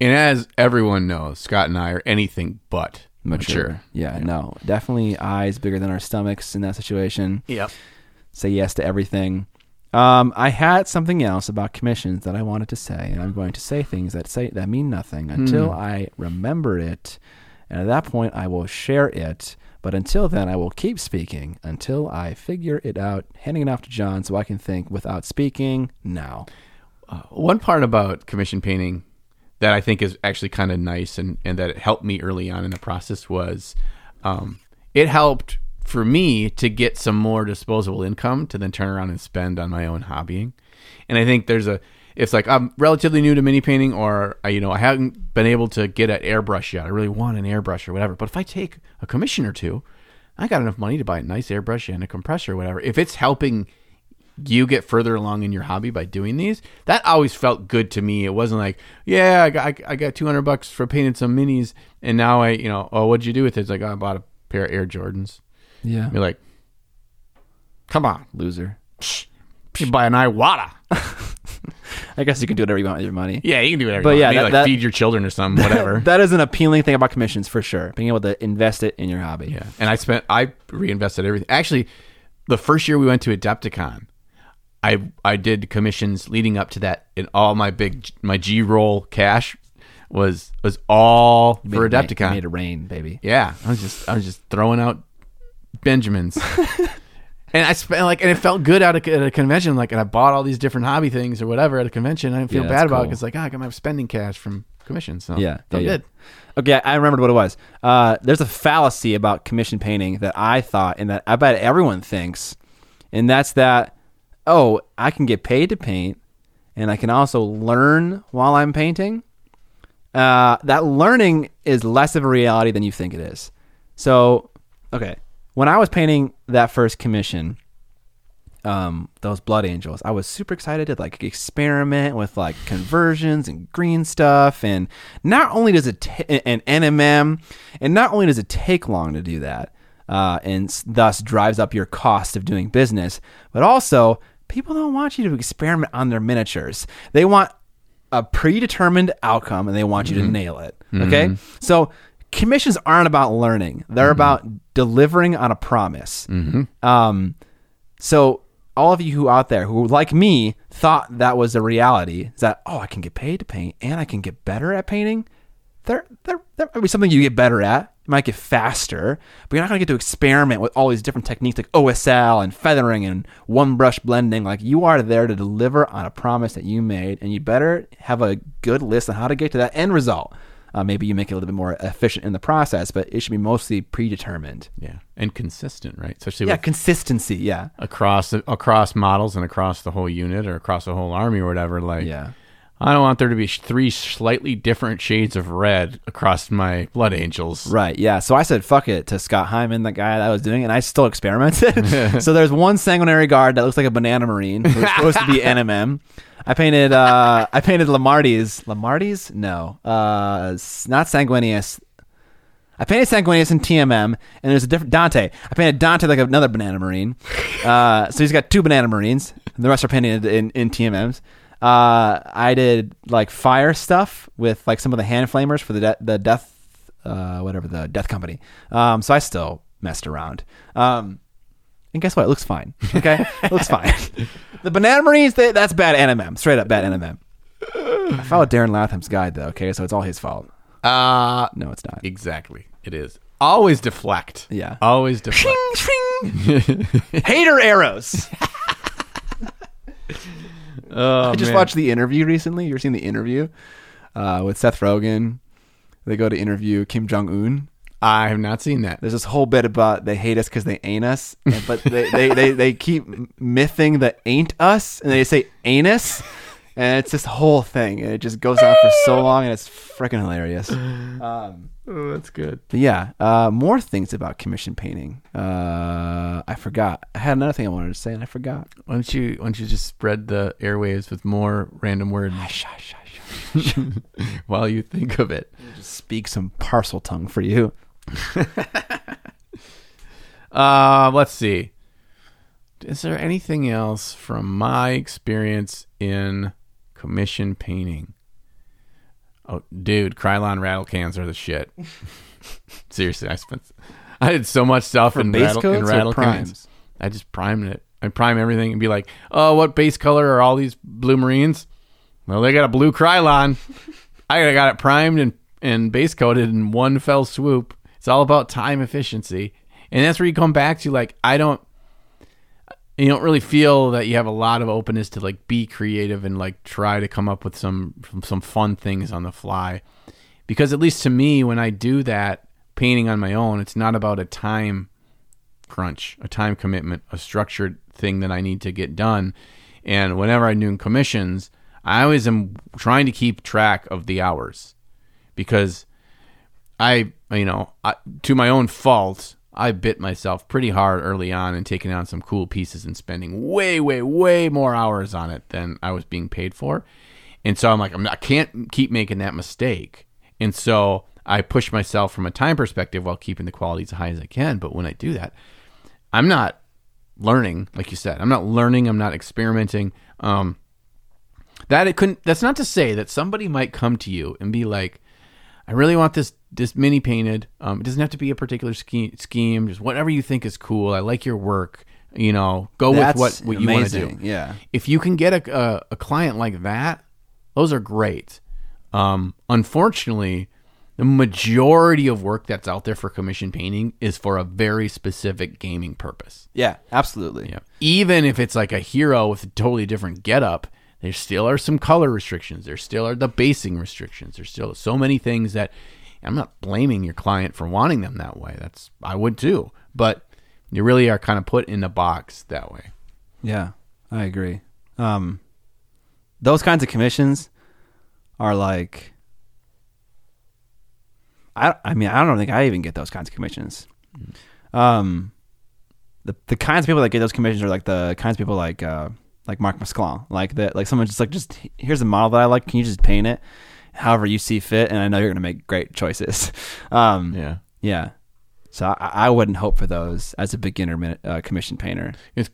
And as everyone knows, Scott and I are anything but mature. mature. Yeah, no, definitely eyes bigger than our stomachs in that situation. Yep. say yes to everything. Um, I had something else about commissions that I wanted to say, and I'm going to say things that say that mean nothing until I remember it, and at that point I will share it. But until then, I will keep speaking until I figure it out, handing it off to John so I can think without speaking now. One part about commission painting that I think is actually kind of nice and, and that it helped me early on in the process was um, it helped for me to get some more disposable income to then turn around and spend on my own hobbying. And I think there's a it's like I'm relatively new to mini painting, or I, you know, I haven't been able to get an airbrush yet. I really want an airbrush or whatever. But if I take a commission or two, I got enough money to buy a nice airbrush and a compressor or whatever. If it's helping you get further along in your hobby by doing these, that always felt good to me. It wasn't like, yeah, I got I got 200 bucks for painting some minis, and now I, you know, oh, what'd you do with it? It's like, oh, I bought a pair of Air Jordans. Yeah. You're like, come on, Loser. you buy an Iwata. I guess you can do whatever you want with your money. Yeah, you can do whatever. But you yeah, want. Maybe, that- like that- feed your children or something, whatever. that is an appealing thing about commissions for sure. Being able to invest it in your hobby. yeah, and I spent, I reinvested everything. Actually, the first year we went to Adepticon, I I did commissions leading up to that, and all my big my G roll cash was was all for rain- Adepticon. Made it rain, baby. Yeah, I was just I was just throwing out Benjamins. and I spent like, and it felt good out at a convention. Like, and I bought all these different hobby things or whatever at a convention. I didn't feel Yeah, bad that's about it cool. because like, ah, I got my spending cash from commissions. So Yeah, felt yeah, yeah. good. Okay, I remembered what it was. Uh, there's a fallacy about commission painting that I thought, and that I bet everyone thinks, and that's that. Oh, I can get paid to paint, and I can also learn while I'm painting. Uh, that learning is less of a reality than you think it is. So, okay, when I was painting that first commission, um, those blood angels. I was super excited to like experiment with like conversions and green stuff, and not only does it ta- and NMM, and not only does it take long to do that, uh, and thus drives up your cost of doing business, but also people don't want you to experiment on their miniatures. They want a predetermined outcome and they want you to nail it. Okay, so commissions aren't about learning; they're about delivering on a promise. Um, so all of you who out there who like me thought that was a reality is that oh I can get paid to paint and I can get better at painting. There there there might be something you get better at. You might get faster, but you're not gonna get to experiment with all these different techniques like OSL and feathering and one brush blending. Like you are there to deliver on a promise that you made, and you better have a good list on how to get to that end result. Uh, maybe you make it a little bit more efficient in the process, but it should be mostly predetermined. Yeah, and consistent, right? Especially Yeah, consistency. Yeah. across across models and across the whole unit or across the whole army or whatever. Like, Yeah. I don't want there to be three slightly different shades of red across my blood angels. Right. Yeah. So I said fuck it to Scott Hyman, the guy that I was doing, it, and I still experimented. so there's one sanguinary guard that looks like a banana marine who's supposed to be NMM. I painted. uh I painted Lemartes. Lemartes? No. Uh, not Sanguinius. I painted Sanguinius in TMM, and there's a different Dante. I painted Dante like another banana marine. Uh, so he's got two banana marines. And the rest are painted in, in TMMs. Uh, I did like fire stuff with like some of the hand flamers for the de- the death, uh, whatever the death company. Um, so I still messed around. Um, and guess what? It looks fine. Okay, it looks fine. The banana marines, they, that's bad NMM. Straight up bad NMM. I followed Darren Latham's guide though. Okay, so it's all his fault. Uh No, it's not. exactly. It is always deflect. Yeah. always deflect. Hater arrows. Oh, I just man. watched the interview recently. You ever seen the interview uh, with Seth Rogen? They go to interview Kim Jong Un. I have not seen that. There's this whole bit about they hate us because they ain't us, and- but they, they, they, they keep mything the ain't us, and they say anus, and it's this whole thing, and it just goes on for so long, and it's freaking hilarious. Um, Oh, that's good. yeah, uh, more things about commission painting. Uh, I forgot. I had another thing I wanted to say, and I forgot. Why don't you why don't you just spread the airwaves with more random words Hush, hush, hush, hush. while you think of it? Just speak some Parseltongue for you. Uh, let's see. Is there anything else from my experience in commission painting? Oh, dude, Krylon rattle cans are the shit. Seriously, I spent, I did so much stuff in base rattle, in rattle cans. I just primed it. I prime everything and be like, oh, what base color are all these blue marines? Well, they got a blue Krylon. I got it primed and, and base coated in one fell swoop. It's all about time efficiency. And that's where you come back to like, I don't, you don't really feel that you have a lot of openness to like be creative and like try to come up with some some fun things on the fly. Because at least to me, when I do that painting on my own, it's not about a time crunch, a time commitment, a structured thing that I need to get done. And whenever I'm doing commissions, I always am trying to keep track of the hours because I, you know, I, to my own fault, I bit myself pretty hard early on and taking on some cool pieces and spending way, way, way more hours on it than I was being paid for. And so I'm like, I'm not, I can't keep making that mistake. And so I push myself from a time perspective while keeping the quality as high as I can. But when I do that, I'm not learning, like you said. I'm not learning. I'm not experimenting. Um, that it couldn't. That's not to say that somebody might come to you and be like, "I really want this this mini painted. Um, it doesn't have to be a particular scheme, scheme. Just whatever you think is cool. I like your work. You know, go That's with what what you want to do. Yeah. If you can get a, a a client like that, those are great. Um, unfortunately, the majority of work that's out there for commission painting is for a very specific gaming purpose. Yeah, absolutely. Yeah. Even if it's like a hero with a totally different getup, there still are some color restrictions. There still are the basing restrictions. There's still so many things that I'm not blaming your client for wanting them that way. That's I would too. But you really are kind of put in a box that way. Yeah, I agree. Um, those kinds of commissions are like, I, I mean, I don't think I even get those kinds of commissions. Um, the the kinds of people that get those commissions are like the kinds of people like uh like Marc Masclans, like that, like someone just like just here's a model that I like. Can you just paint it however you see fit? And I know you're gonna make great choices. Um, Yeah. yeah. So I, I wouldn't hope for those as a beginner uh, commission painter. It's,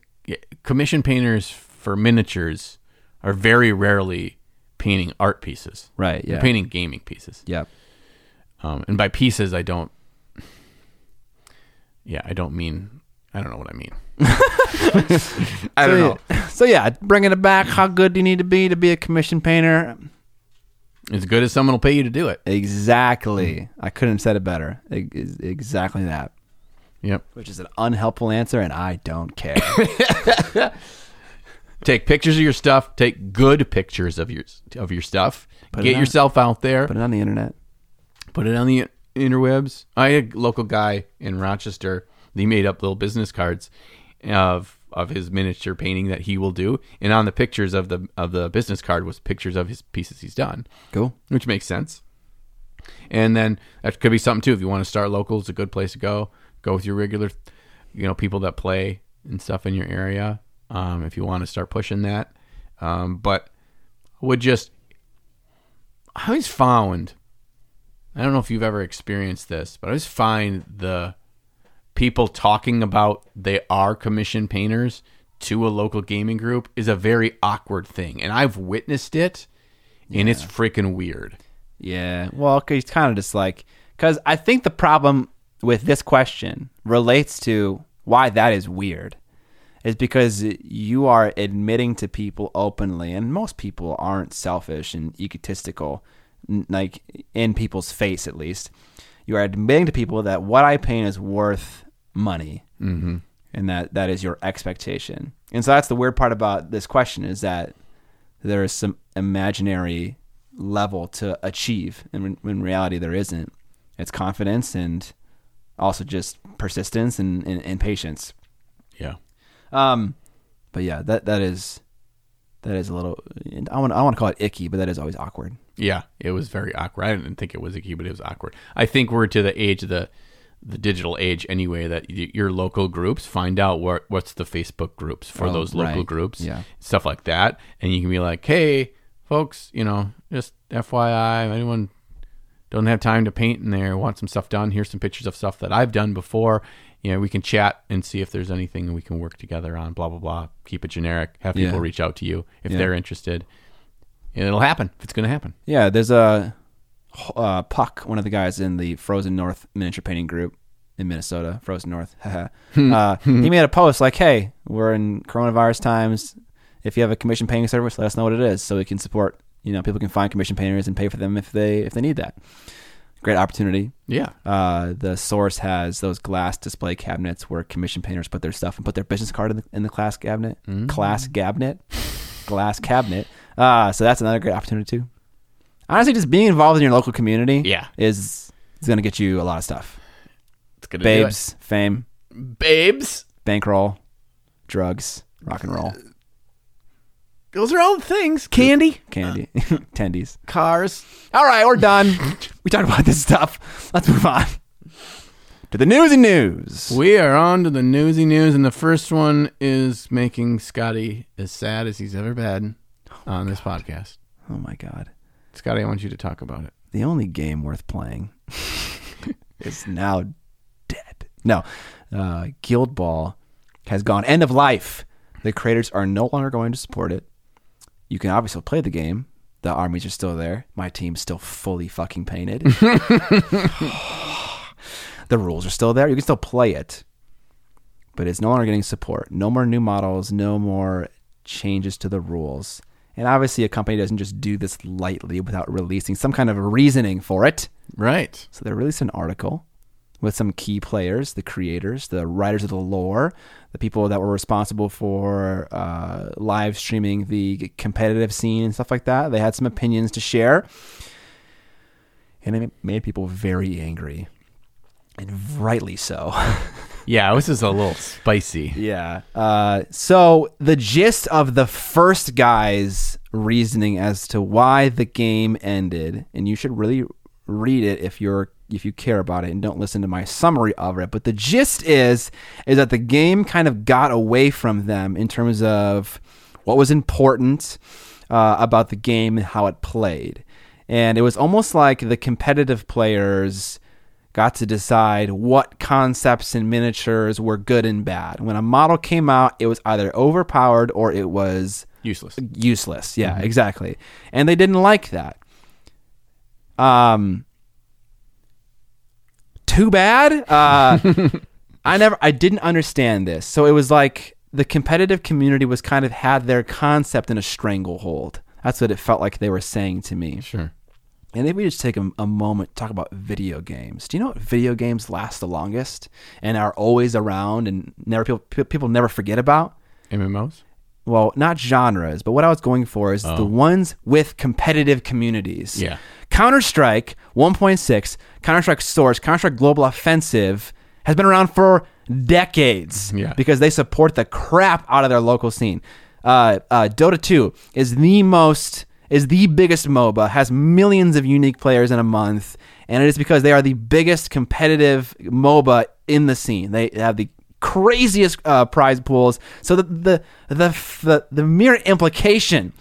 commission painters for miniatures are very rarely painting art pieces. Right. They're Yeah. painting gaming pieces. Yep. Um, and by pieces, I don't. Yeah, I don't mean. I don't know what I mean. I don't know. So, So yeah, bringing it back. How good do you need to be to be a commission painter? As good as someone will pay you to do it. Exactly. I couldn't have said it better. Is- Exactly that. Yep. Which is an unhelpful answer, and I don't care. Take pictures of your stuff. Take good pictures of your of your stuff. Put Get on- yourself out there. Put it on the internet. put it on the interwebs. I had a local guy in Rochester. He made up little business cards of of his miniature painting that he will do, and on the pictures of the of the business card was pictures of his pieces he's done, Cool. which makes sense. And then that could be something too. If you want to start local, it's a good place to go. Go with your regular, you know, people that play and stuff in your area. Um, if you want to start pushing that, um, but would just I always found I don't know if you've ever experienced this, but I always find the people talking about they are commission painters to a local gaming group is a very awkward thing, and I've witnessed it, and it's freaking weird. Yeah. Well, it's kind of just like because I think the problem with this question relates to why that is weird. Is because you are admitting to people openly, and most people aren't selfish and egotistical, like in people's face at least. You are admitting to people that what I paint is worth money, mm-hmm. and that that is your expectation. And so that's the weird part about this question is that there is some imaginary level to achieve, and when, when in reality there isn't. It's confidence and also just persistence and, and, and patience. Yeah. Um, but yeah, that that is that is a little. I want I want to call it icky, but that is always awkward. Yeah, it was very awkward. I didn't think it was icky, but it was awkward. I think we're to the age of the the digital age anyway that y- your local groups find out what what's the Facebook groups for Oh, those local right. groups, Yeah. stuff like that, and you can be like, "Hey, folks, you know, just FYI, anyone don't have time to paint in there, want some stuff done, here's some pictures of stuff that I've done before. You know, we can chat and see if there's anything we can work together on. Blah blah blah. Keep it generic. Have people Yeah. reach out to you if Yeah. they're interested. And it'll happen if it's going to happen. Yeah, there's a uh, Puck, one of the guys in the Frozen North miniature painting group in Minnesota, Frozen North. uh, he made a post like, "Hey, we're in coronavirus times. If you have a commission painting service, let us know what it is, so we can support. You know, people can find commission painters and pay for them if they if they need that. Great opportunity. Yeah. Uh, the source has those glass display cabinets where commission painters put their stuff and put their business card in the, in the class cabinet. Class cabinet, glass cabinet. Uh, so that's another great opportunity too. Honestly, just being involved in your local community, Yeah. is is going to get you a lot of stuff. It's gonna Babes, fame, babes. bankroll, drugs, rock and roll. Those are all things. Candy, Candy, tendies. cars. All right, we're done. we talked about this stuff. Let's move on to the newsy news. We are on to the newsy news, and the first one is making Scotty as sad as he's ever been on oh, this podcast. Oh my god. Scotty, I want you to talk about it. the only game worth playing is now dead. No, uh, Guild Ball has gone end of life. The creators are no longer going to support it. You can obviously play the game. The armies are still there. My team's still fully fucking painted. the rules are still there. You can still play it, but it's no longer getting support. No more new models. No more changes to the rules. And obviously, a company doesn't just do this lightly without releasing some kind of reasoning for it. Right. So they released an article with some key players, the creators, the writers of the lore, the people that were responsible for uh, live streaming the competitive scene and stuff like that. They had some opinions to share, and it made people very angry, and rightly so. Yeah, this is a little spicy. Yeah. Uh, so the gist of the first guy's reasoning as to why the game ended, and you should really read it if you're if you care about it and don't listen to my summary of it. But the gist is is that the game kind of got away from them in terms of what was important uh, about the game and how it played. And it was almost like the competitive players got to decide what concepts and miniatures were good and bad. When a model came out, it was either overpowered or it was Useless. useless. Yeah, exactly. And they didn't like that. Um too bad. Uh I never I didn't understand this. So it was like the competitive community was kind of had their concept in a stranglehold. That's what it felt like they were saying to me. Sure. And if we just take a, a moment to talk about video games. Do you know what video games last the longest and are always around and never people people never forget about? MMOs? well, not genres, but what I was going for is the ones with competitive communities. Yeah. Counter Strike 1.6, Counter Strike Source, Counter Strike Global Offensive has been around for decades Yeah. because they support the crap out of their local scene. Uh, uh, Dota 2 is the most is the biggest MOBA, has millions of unique players in a month, and it is because they are the biggest competitive MOBA in the scene. They have the craziest uh, prize pools. So the the, the the the mere implication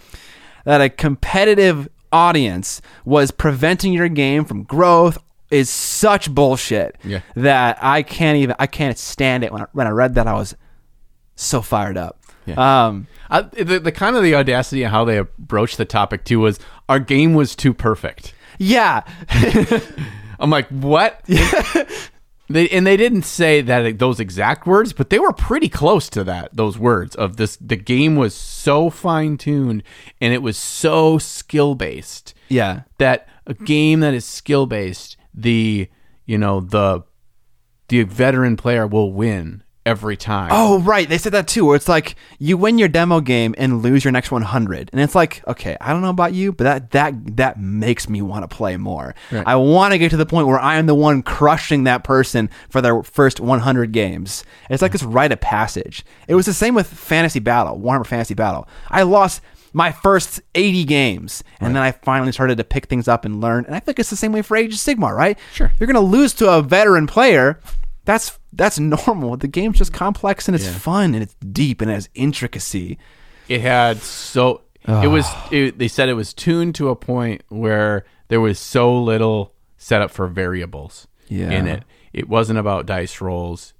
that a competitive audience was preventing your game from growth is such bullshit Yeah. that I can't even I can't stand it. When I, when I read that, I was so fired up. Yeah. Um, I, the, the kind of the audacity of how they approached the topic too was our game was too perfect. yeah, I'm like, what? they and they didn't say that those exact words, but they were pretty close to that. Those words of this, the game was so fine tuned and it was so skill based yeah, that a game that is skill based, the you know the the veteran player will win every time. Oh, right. They said that too. Where it's like you win your demo game and lose your next 100, and it's like, okay, I don't know about you, but that that that makes me want to play more. Right. I want to get to the point where I am the one crushing that person for their first 100 games. It's like mm. this rite of passage. It was the same with Fantasy Battle, Warhammer Fantasy Battle. I lost my first 80 games, and then I finally started to pick things up and learn. And I think it's the same way for Age of Sigmar, right? Sure. You're gonna lose to a veteran player. That's that's normal. The game's just complex and it's fun and it's deep and it has intricacy. It had so it was. It, they said it was tuned to a point where there was so little setup for variables Yeah. in it. It wasn't about dice rolls.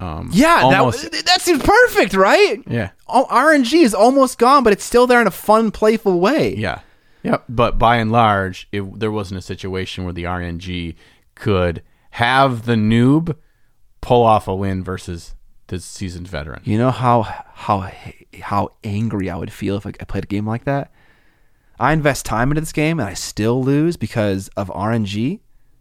Um, Yeah, almost. that that seems perfect, right? yeah, Oh, RNG is almost gone, but it's still there in a fun, playful way. yeah, yep. But by and large, it, there wasn't a situation where the RNG could have the noob pull off a win versus the seasoned veteran. You know how how how angry I would feel if I played a game like that. I invest time into this game and I still lose because of RNG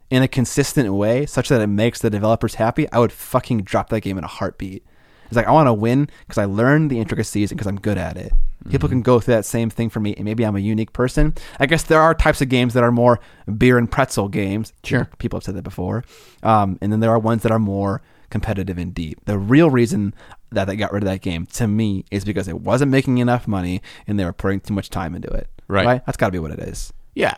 in a consistent way, such that it makes the developers happy. I would fucking drop that game in a heartbeat. It's like I want to win because I learned the intricacies and because I'm good at it. People can go through that same thing for me, and maybe I'm a unique person. I guess there are types of games that are more beer and pretzel games. Sure. people have said that before. Um, and then there are ones that are more competitive and deep. The real reason that they got rid of that game to me is because it wasn't making enough money and they were putting too much time into it. Right. That's got to be what it is. Yeah.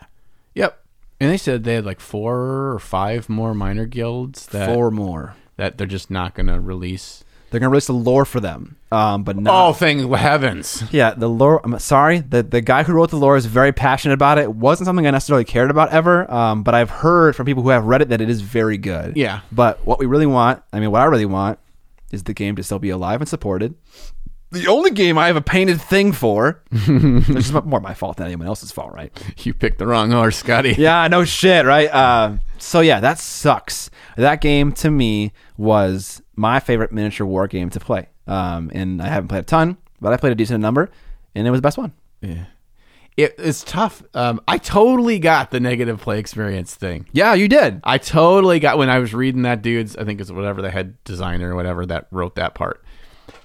Yep. And they said they had like four or five more minor guilds that Four more. that they're just not going to release. They're gonna release the lore for them, um, but not. Oh, thank heavens! Yeah, the lore. I'm sorry. The the guy who wrote the lore is very passionate about it. It wasn't something I necessarily cared about ever, um, but I've heard from people who have read it that it is very good. Yeah. But what we really want, I mean, what I really want, is the game to still be alive and supported. The only game I have a painted thing for, which is more my fault than anyone else's fault, right? You picked the wrong horse, Scotty. Yeah, no shit, right? Uh, so yeah, that sucks. That game to me was my favorite miniature war game to play. Um, and I haven't played a ton, but I played a decent number, and it was the best one. Yeah. It, it's tough. Um, I totally got the negative play experience thing. Yeah, you did. I totally got when I was reading that dude's. I think it's whatever the head designer or whatever that wrote that part,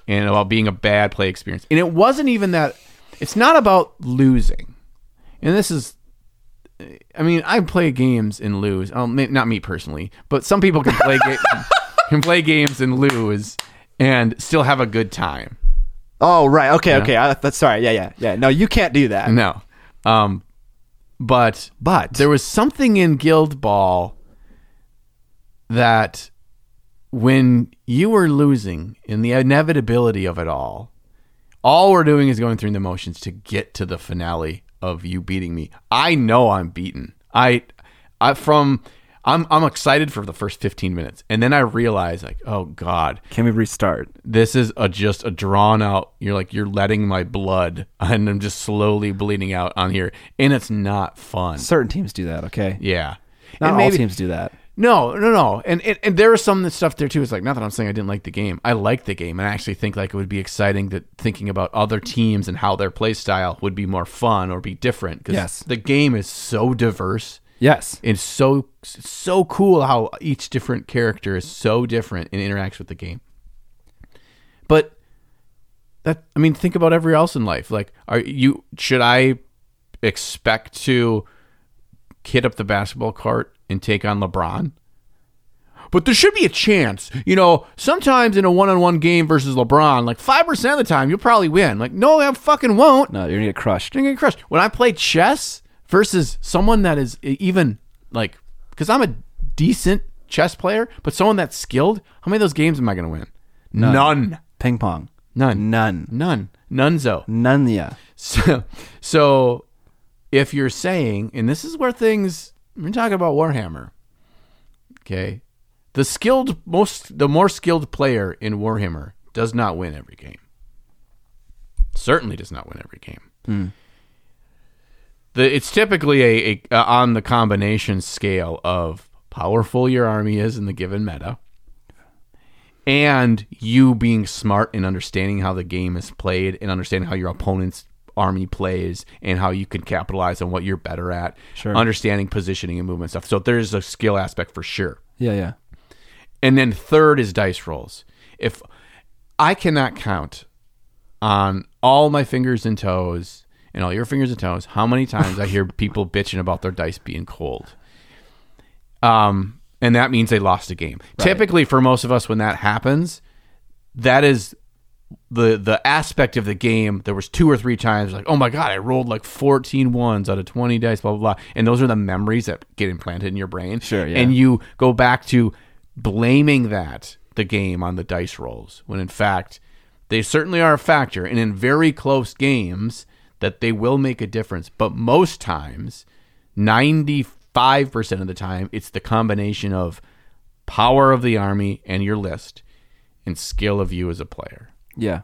and about being a bad play experience. And it wasn't even that. It's not about losing, and this is. I mean, I play games and lose. May- not me personally, but some people can play ga- can play games and lose and still have a good time. Oh, right. Okay, okay. I, that's sorry. Yeah, yeah, yeah. No, you can't do that. No, um, but But there was something in Guild Ball that when you were losing in the inevitability of it all, all we're doing is going through the motions to get to the finale of you beating me. I know I'm beaten. I, I from I'm I'm excited for the first 15 minutes, and then I realize like, oh God, can we restart? this is a just a drawn out. You're like you're letting my blood, and I'm just slowly bleeding out on here, and it's not fun. Certain teams do that. Okay, Yeah, not and all maybe teams do that. no, no, no, and, and and there was some stuff there too. It's like not that I'm saying I didn't like the game. I like the game, and I actually think like it would be exciting that thinking about other teams and how their play style would be more fun or be different. Because Yes. the game is so diverse. Yes. It's so so cool how each different character is so different and interacts with the game. But that I mean, think about every else in life. Like, are you should I expect to hit up the basketball court and take on LeBron? But there should be a chance. You know, sometimes in a one-on-one game versus LeBron, like five percent of the time, you'll probably win. Like, no, I fucking won't. No, you're gonna get crushed. You're gonna get crushed. When I play chess versus someone that is even like, because I'm a decent chess player, but someone that's skilled, how many of those games am I gonna win? None. Ping pong. None. None. None. Nonezo. None. Yeah. So, so if you're saying, and this is where things we're talking about Warhammer, okay, the skilled most, the more skilled player in Warhammer does not win every game. Certainly does not win every game. Hmm. The it's typically a, a on the combination scale of powerful your army is in the given meta and you being smart and understanding how the game is played and understanding how your opponent's army plays and how you can capitalize on what you're better at. Sure. Understanding positioning and movement stuff. So there's a skill aspect for sure. Yeah. Yeah. And then third is dice rolls. If I cannot count on all my fingers and toes and all your fingers and toes how many times I hear people bitching about their dice being cold. Um and that means they lost a game. Typically for most of us when that happens, that is the the aspect of the game there was two or three times like oh my god i rolled like 14 ones out of 20 dice blah blah blah and those are the memories that get implanted in your brain Sure, yeah. and you go back to blaming that the game on the dice rolls when in fact they certainly are a factor and in very close games that they will make a difference but most times 95% of the time it's the combination of power of the army and your list and skill of you as a player Yeah.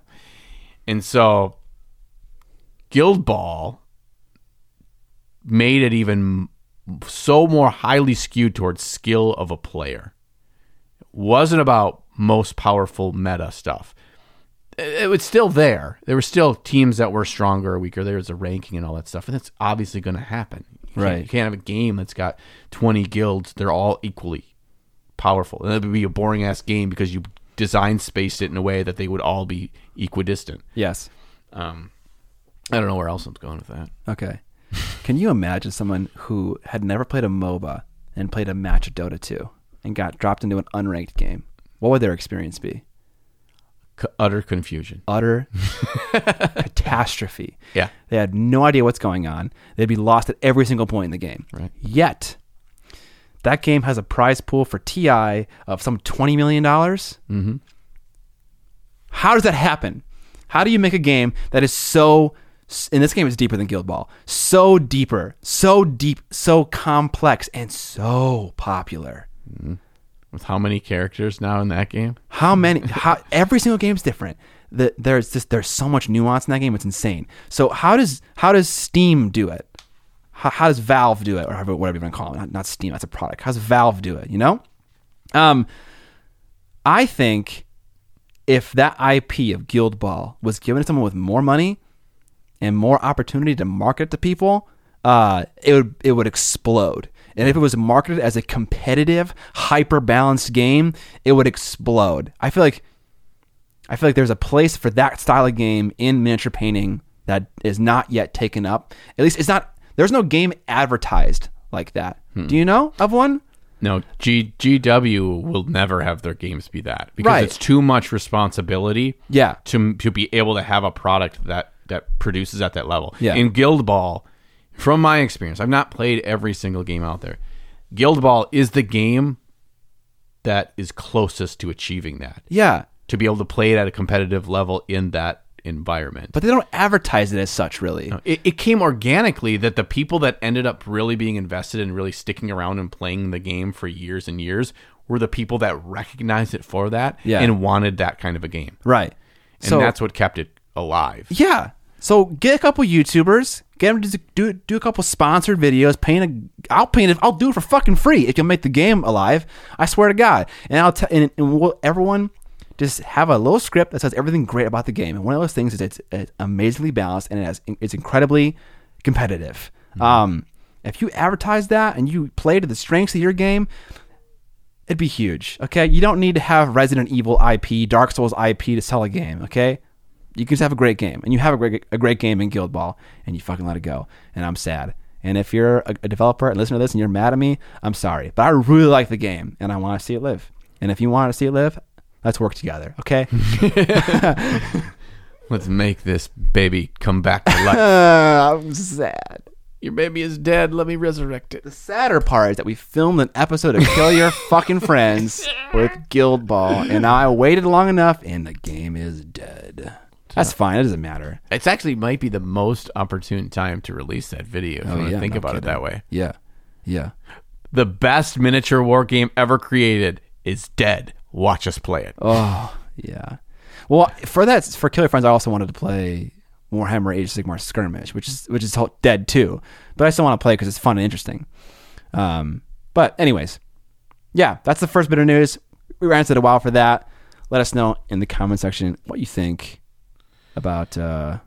and so Guild Ball made it even so more highly skewed towards skill of a player. It wasn't about most powerful meta stuff. It was still there. There were still teams that were stronger or weaker. There was a ranking and all that stuff, and that's obviously going to happen. You can't- Right. You can't have a game that's got twenty guilds. They're all equally powerful. And that would be a boring ass game because you design spaced it in a way that they would all be equidistant. Yes. Um, I don't know where else I'm going with that. Okay. Can you imagine someone who had never played a MOBA and played a match of Dota 2 and got dropped into an unranked game? what would their experience be? C- utter confusion. Utter catastrophe. Yeah. They had no idea what's going on. They'd be lost at every single point in the game. Right. Yet, that game has a prize pool for TI of some $20 million. Mm-hmm. How does that happen? How do you make a game that is so and this game is deeper than Guild Ball. So deeper, so deep, so complex and so popular. With how many characters now in that game? How many how every single game is different. The, there's just there's so much nuance in that game, it's insane. So how does how does Steam do it? How, how does Valve do it, or whatever, whatever you want to call it? Not, not Steam, that's a product. How does Valve do it? You know, um, I think if that IP of Guild Ball was given to someone with more money and more opportunity to market to people, uh, it would it would explode. And if it was marketed as a competitive, hyper balanced game, it would explode. I feel like I feel like there's a place for that style of game in miniature painting that is not yet taken up. At least it's not. There's no game advertised like that. Do hmm. you know of one? No, G- GW will never have their games be that because Right. it's too much responsibility. Yeah. to to be able to have a product that that produces at that level. Yeah. In Guild Ball, from my experience, I've not played every single game out there. Guild Ball is the game that is closest to achieving that. Yeah, To be able to play it at a competitive level in that environment. but they don't advertise it as such, really. It, it came organically that the people that ended up really being invested and really sticking around and playing the game for years and years were the people that recognized it for that Yeah. and wanted that kind of a game. Right. And so that's what kept it alive. Yeah. So get a couple YouTubers, get them to do do a couple sponsored videos. Paint a, I'll paint it. I'll do it for fucking free if you'll make the game alive. I swear to God. And I'll tell and, and we'll, everyone just have a little script that says everything great about the game. And one of those things is it's, it's amazingly balanced and it has it's incredibly competitive. Um, if you advertise that and you play to the strengths of your game, it'd be huge. Okay, you don't need to have Resident Evil IP, Dark Souls IP to sell a game. Okay, you can just have a great game, and you have a great a great game in Guild Ball, and you fucking let it go. And I'm sad. And if you're a, a developer and listen to this and you're mad at me, I'm sorry, but I really like the game and I want to see it live. And if you want to see it live, let's work together. Okay. Let's make this baby come back to life. I'm sad. Your baby is dead. Let me resurrect it. The sadder part is that we filmed an episode of Kill Your Fucking Friends with Guild Ball, and I waited long enough, and the game is dead. That's fine. It doesn't matter. It's actually might be the most opportune time to release that video if you want to think no about it that way. Yeah. Yeah. The best miniature war game ever created is dead. Watch us play it. Oh, yeah. Well, for that, for Killer Friends, I also wanted to play Warhammer Age of Sigmar Skirmish, which is which is dead too. But I still want to play because it's fun and interesting. Um, but anyways, yeah, that's the first bit of news. We ranted a while for that. Let us know in the comment section what you think about uh,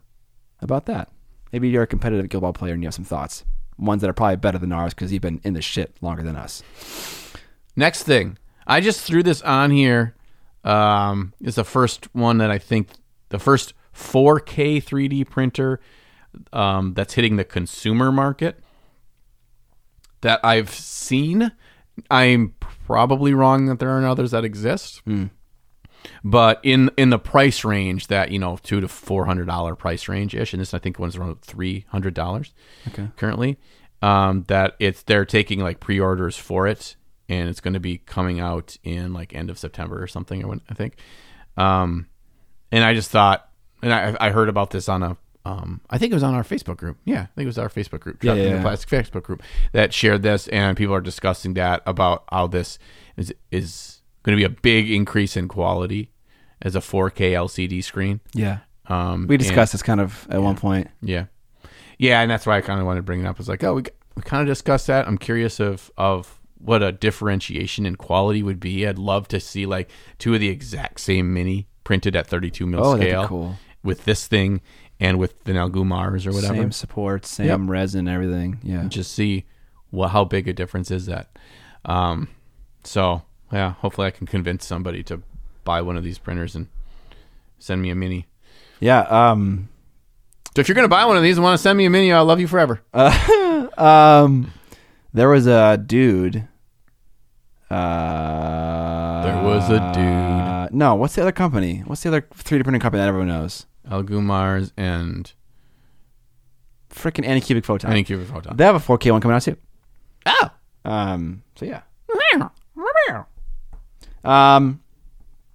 about that. Maybe you're a competitive Guild Ball player and you have some thoughts. Ones that are probably better than ours because you've been in the shit longer than us. Next thing, I just threw this on here. Um, it's the first one that I think the first 4K 3D printer um, that's hitting the consumer market that I've seen. I'm probably wrong that there aren't others that exist, but in in the price range that you know two to four hundred dollar price range ish, and this I think one's around three hundred dollars Okay. currently. Um, that it's they're taking like pre-orders for it, and it's going to be coming out in like end of September or something. I went- I think. Um, and I just thought, and I I heard about this on a um I think it was on our Facebook group. Yeah, I think it was our Facebook group, Yeah, yeah, the yeah. Plastic Facebook group that shared this, and people are discussing that about how this is is going to be a big increase in quality as a 4K LCD screen. Yeah. Um, We and- discussed this kind of at one point. yeah, yeah, and that's why I kind of wanted to bring it up. It's like, oh, we we kind of discussed that. I'm curious of of what a differentiation in quality would be. I'd love to see like two of the exact same mini printed at 32 mil Oh, scale cool. with this thing and with the Nalgumars or whatever. Same support, same resin, everything. Yeah. Just see what how big a difference is that. Um, so yeah, hopefully I can convince somebody to buy one of these printers and send me a mini. Yeah. Um. So if you're gonna buy one of these and want to send me a mini, I'll love you forever. Um. There was a dude. Uh, There was a dude. Uh, no, what's the other company? What's the other 3D printing company that everyone knows? Elegoo Mars and Freaking Anycubic Photon. Anycubic Photon. They have a 4K one coming out too. Oh. Um, so yeah. Um,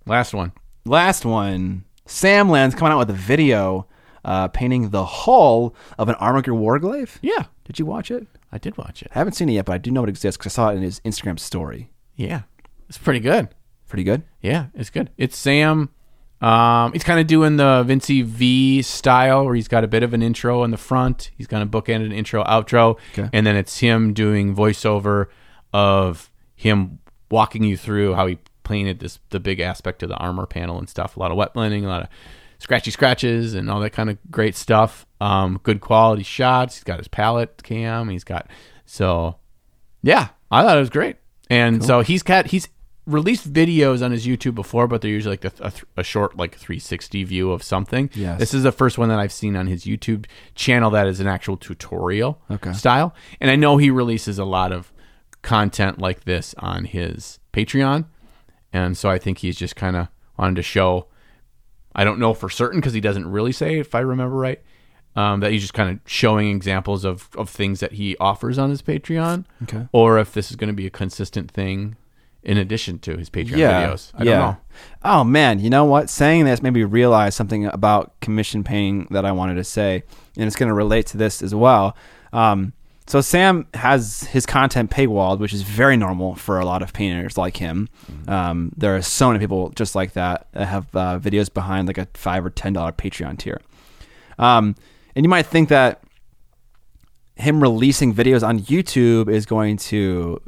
Last one. last one. Sam Lenz's coming out with a video uh, painting the hull of an Armiger Warglaive. Yeah. Did you watch it? I did watch it. I haven't seen it yet, but I do know it exists because I saw it in his Instagram story. Yeah. It's pretty good. Pretty good. Yeah, it's good. It's Sam. Um, he's kind of doing the Vinci V style, where he's got a bit of an intro in the front. He's going to bookend an intro, outro, Okay. and then it's him doing voiceover of him walking you through how he painted this the big aspect of the armor panel and stuff. A lot of wet blending, a lot of scratchy scratches, and all that kind of great stuff. Um, good quality shots. He's got his palette cam. He's got so yeah, I thought it was great. And so he's got he's released videos on his YouTube before, but they're usually like a, a, th- a short like 360 view of something. Yes. This is the first one that I've seen on his YouTube channel that is an actual tutorial Okay. style. And I know he releases a lot of content like this on his Patreon. And so I think he's just kind of wanted to show I don't know for certain because he doesn't really say, if I remember right, um, that he's just kind of showing examples of, of things that he offers on his Patreon, Okay. or if this is going to be a consistent thing in addition to his Patreon videos. I yeah. don't know. Oh man, you know what? Saying this made me realize something about commission painting that I wanted to say, and it's going to relate to this as well. Um, so Sam has his content paywalled, which is very normal for a lot of painters like him. Um, there are so many people just like that that have uh, videos behind like a five or ten dollar Patreon tier. Um, and you might think that him releasing videos on YouTube is going to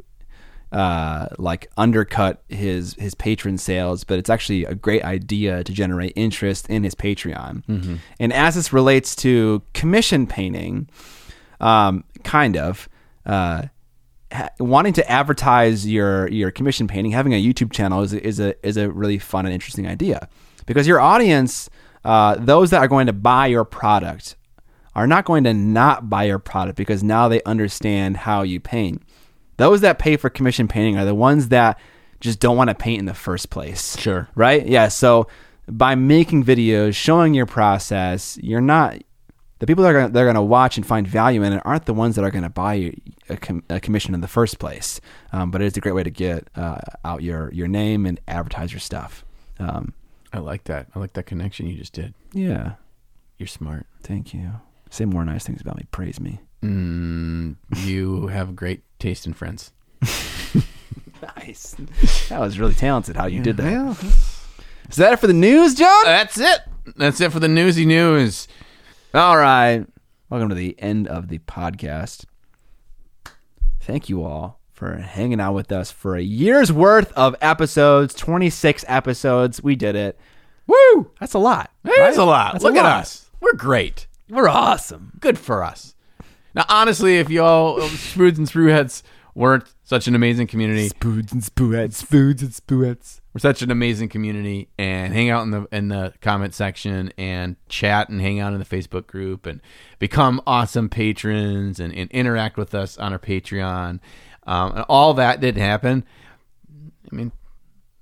uh, like undercut his his patron sales, but it's actually a great idea to generate interest in his Patreon. And as this relates to commission painting, um, kind of uh, ha- wanting to advertise your your commission painting, having a YouTube channel is is a is a really fun and interesting idea because your audience, uh, those that are going to buy your product, are not going to not buy your product because now they understand how you paint. Those that pay for commission painting are the ones that just don't want to paint in the first place. Sure. Right? Yeah. So by making videos, showing your process, you're not the people that are gonna, they're going to watch and find value in it aren't the ones that are going to buy a, com- a commission in the first place. Um, but it is a great way to get uh, out your your name and advertise your stuff. Um, I like that. I like that connection you just did. yeah. You're smart. Thank you. Say more nice things about me. Praise me. Mm, you have great taste in friends. Nice. That was really talented how you did that. Is that it for the news, John? That's it. That's it for the newsy news. All right. Welcome to the end of the podcast. Thank you all for hanging out with us for a year's worth of episodes 26 episodes. We did it. Woo! That's a lot. That's a lot. That's Look a at us. We're great. We're awesome. Good for us. Now, honestly, if y'all uh, Spoods and Screwheads weren't such an amazing community, Spoods and spooheads, spoods and spooheads. we're such an amazing community, and hang out in the in the comment section and chat and hang out in the Facebook group and become awesome patrons and, and interact with us on our Patreon. Um, and all that didn't happen. I mean,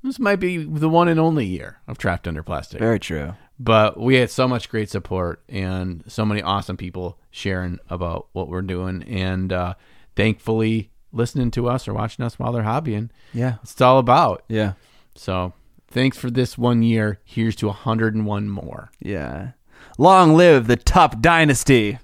this might be the one and only year of Trapped Under Plastic. Very true. but we had so much great support and so many awesome people sharing about what we're doing and uh, thankfully listening to us or watching us while they're hobbying Yeah. it's all about Yeah. so thanks for this one year here's to 101 more Yeah. Long live the Tup Dynasty.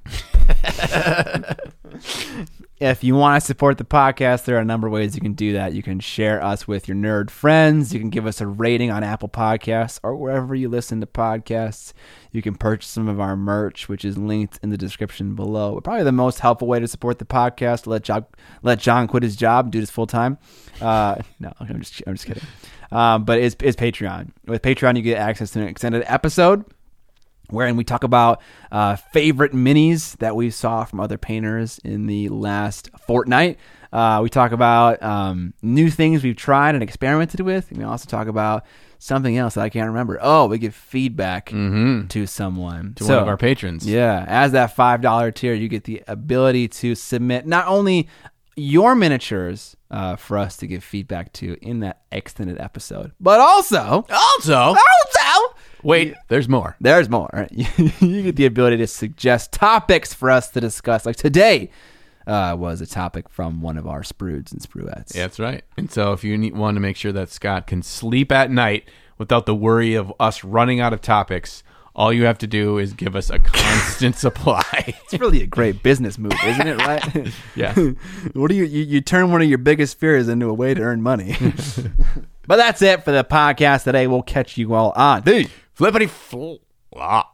if you want to support the podcast, there are a number of ways you can do that. You can share us with your nerd friends. You can give us a rating on Apple Podcasts or wherever you listen to podcasts. You can purchase some of our merch, which is linked in the description below. Probably the most helpful way to support the podcast. Let John, let John quit his job, do this full time. Uh, no, I'm just, I'm just kidding. Um, but it's, it's Patreon. With Patreon, you get access to an extended episode wherein we talk about uh, favorite minis that we saw from other painters in the last fortnight. Uh, we talk about um, new things we've tried and experimented with. And we also talk about something else that I can't remember. Oh, we give feedback to someone. to one of our patrons Yeah, as that five dollar tier, you get the ability to submit not only your miniatures uh, for us to give feedback to in that extended episode. But also, Also, also, wait, there's more. there's more. you get the ability to suggest topics for us to discuss. Like today uh, was a topic from one of our sprudes and spruettes. Yeah, that's right. And so, if you need, want to make sure that Scott can sleep at night without the worry of us running out of topics, all you have to do is give us a constant supply. It's really a great business move, isn't it? Right? yeah. what do you, you you turn one of your biggest fears into a way to earn money? but that's it for the podcast today. We'll catch you all on the Flippity flop. Ah.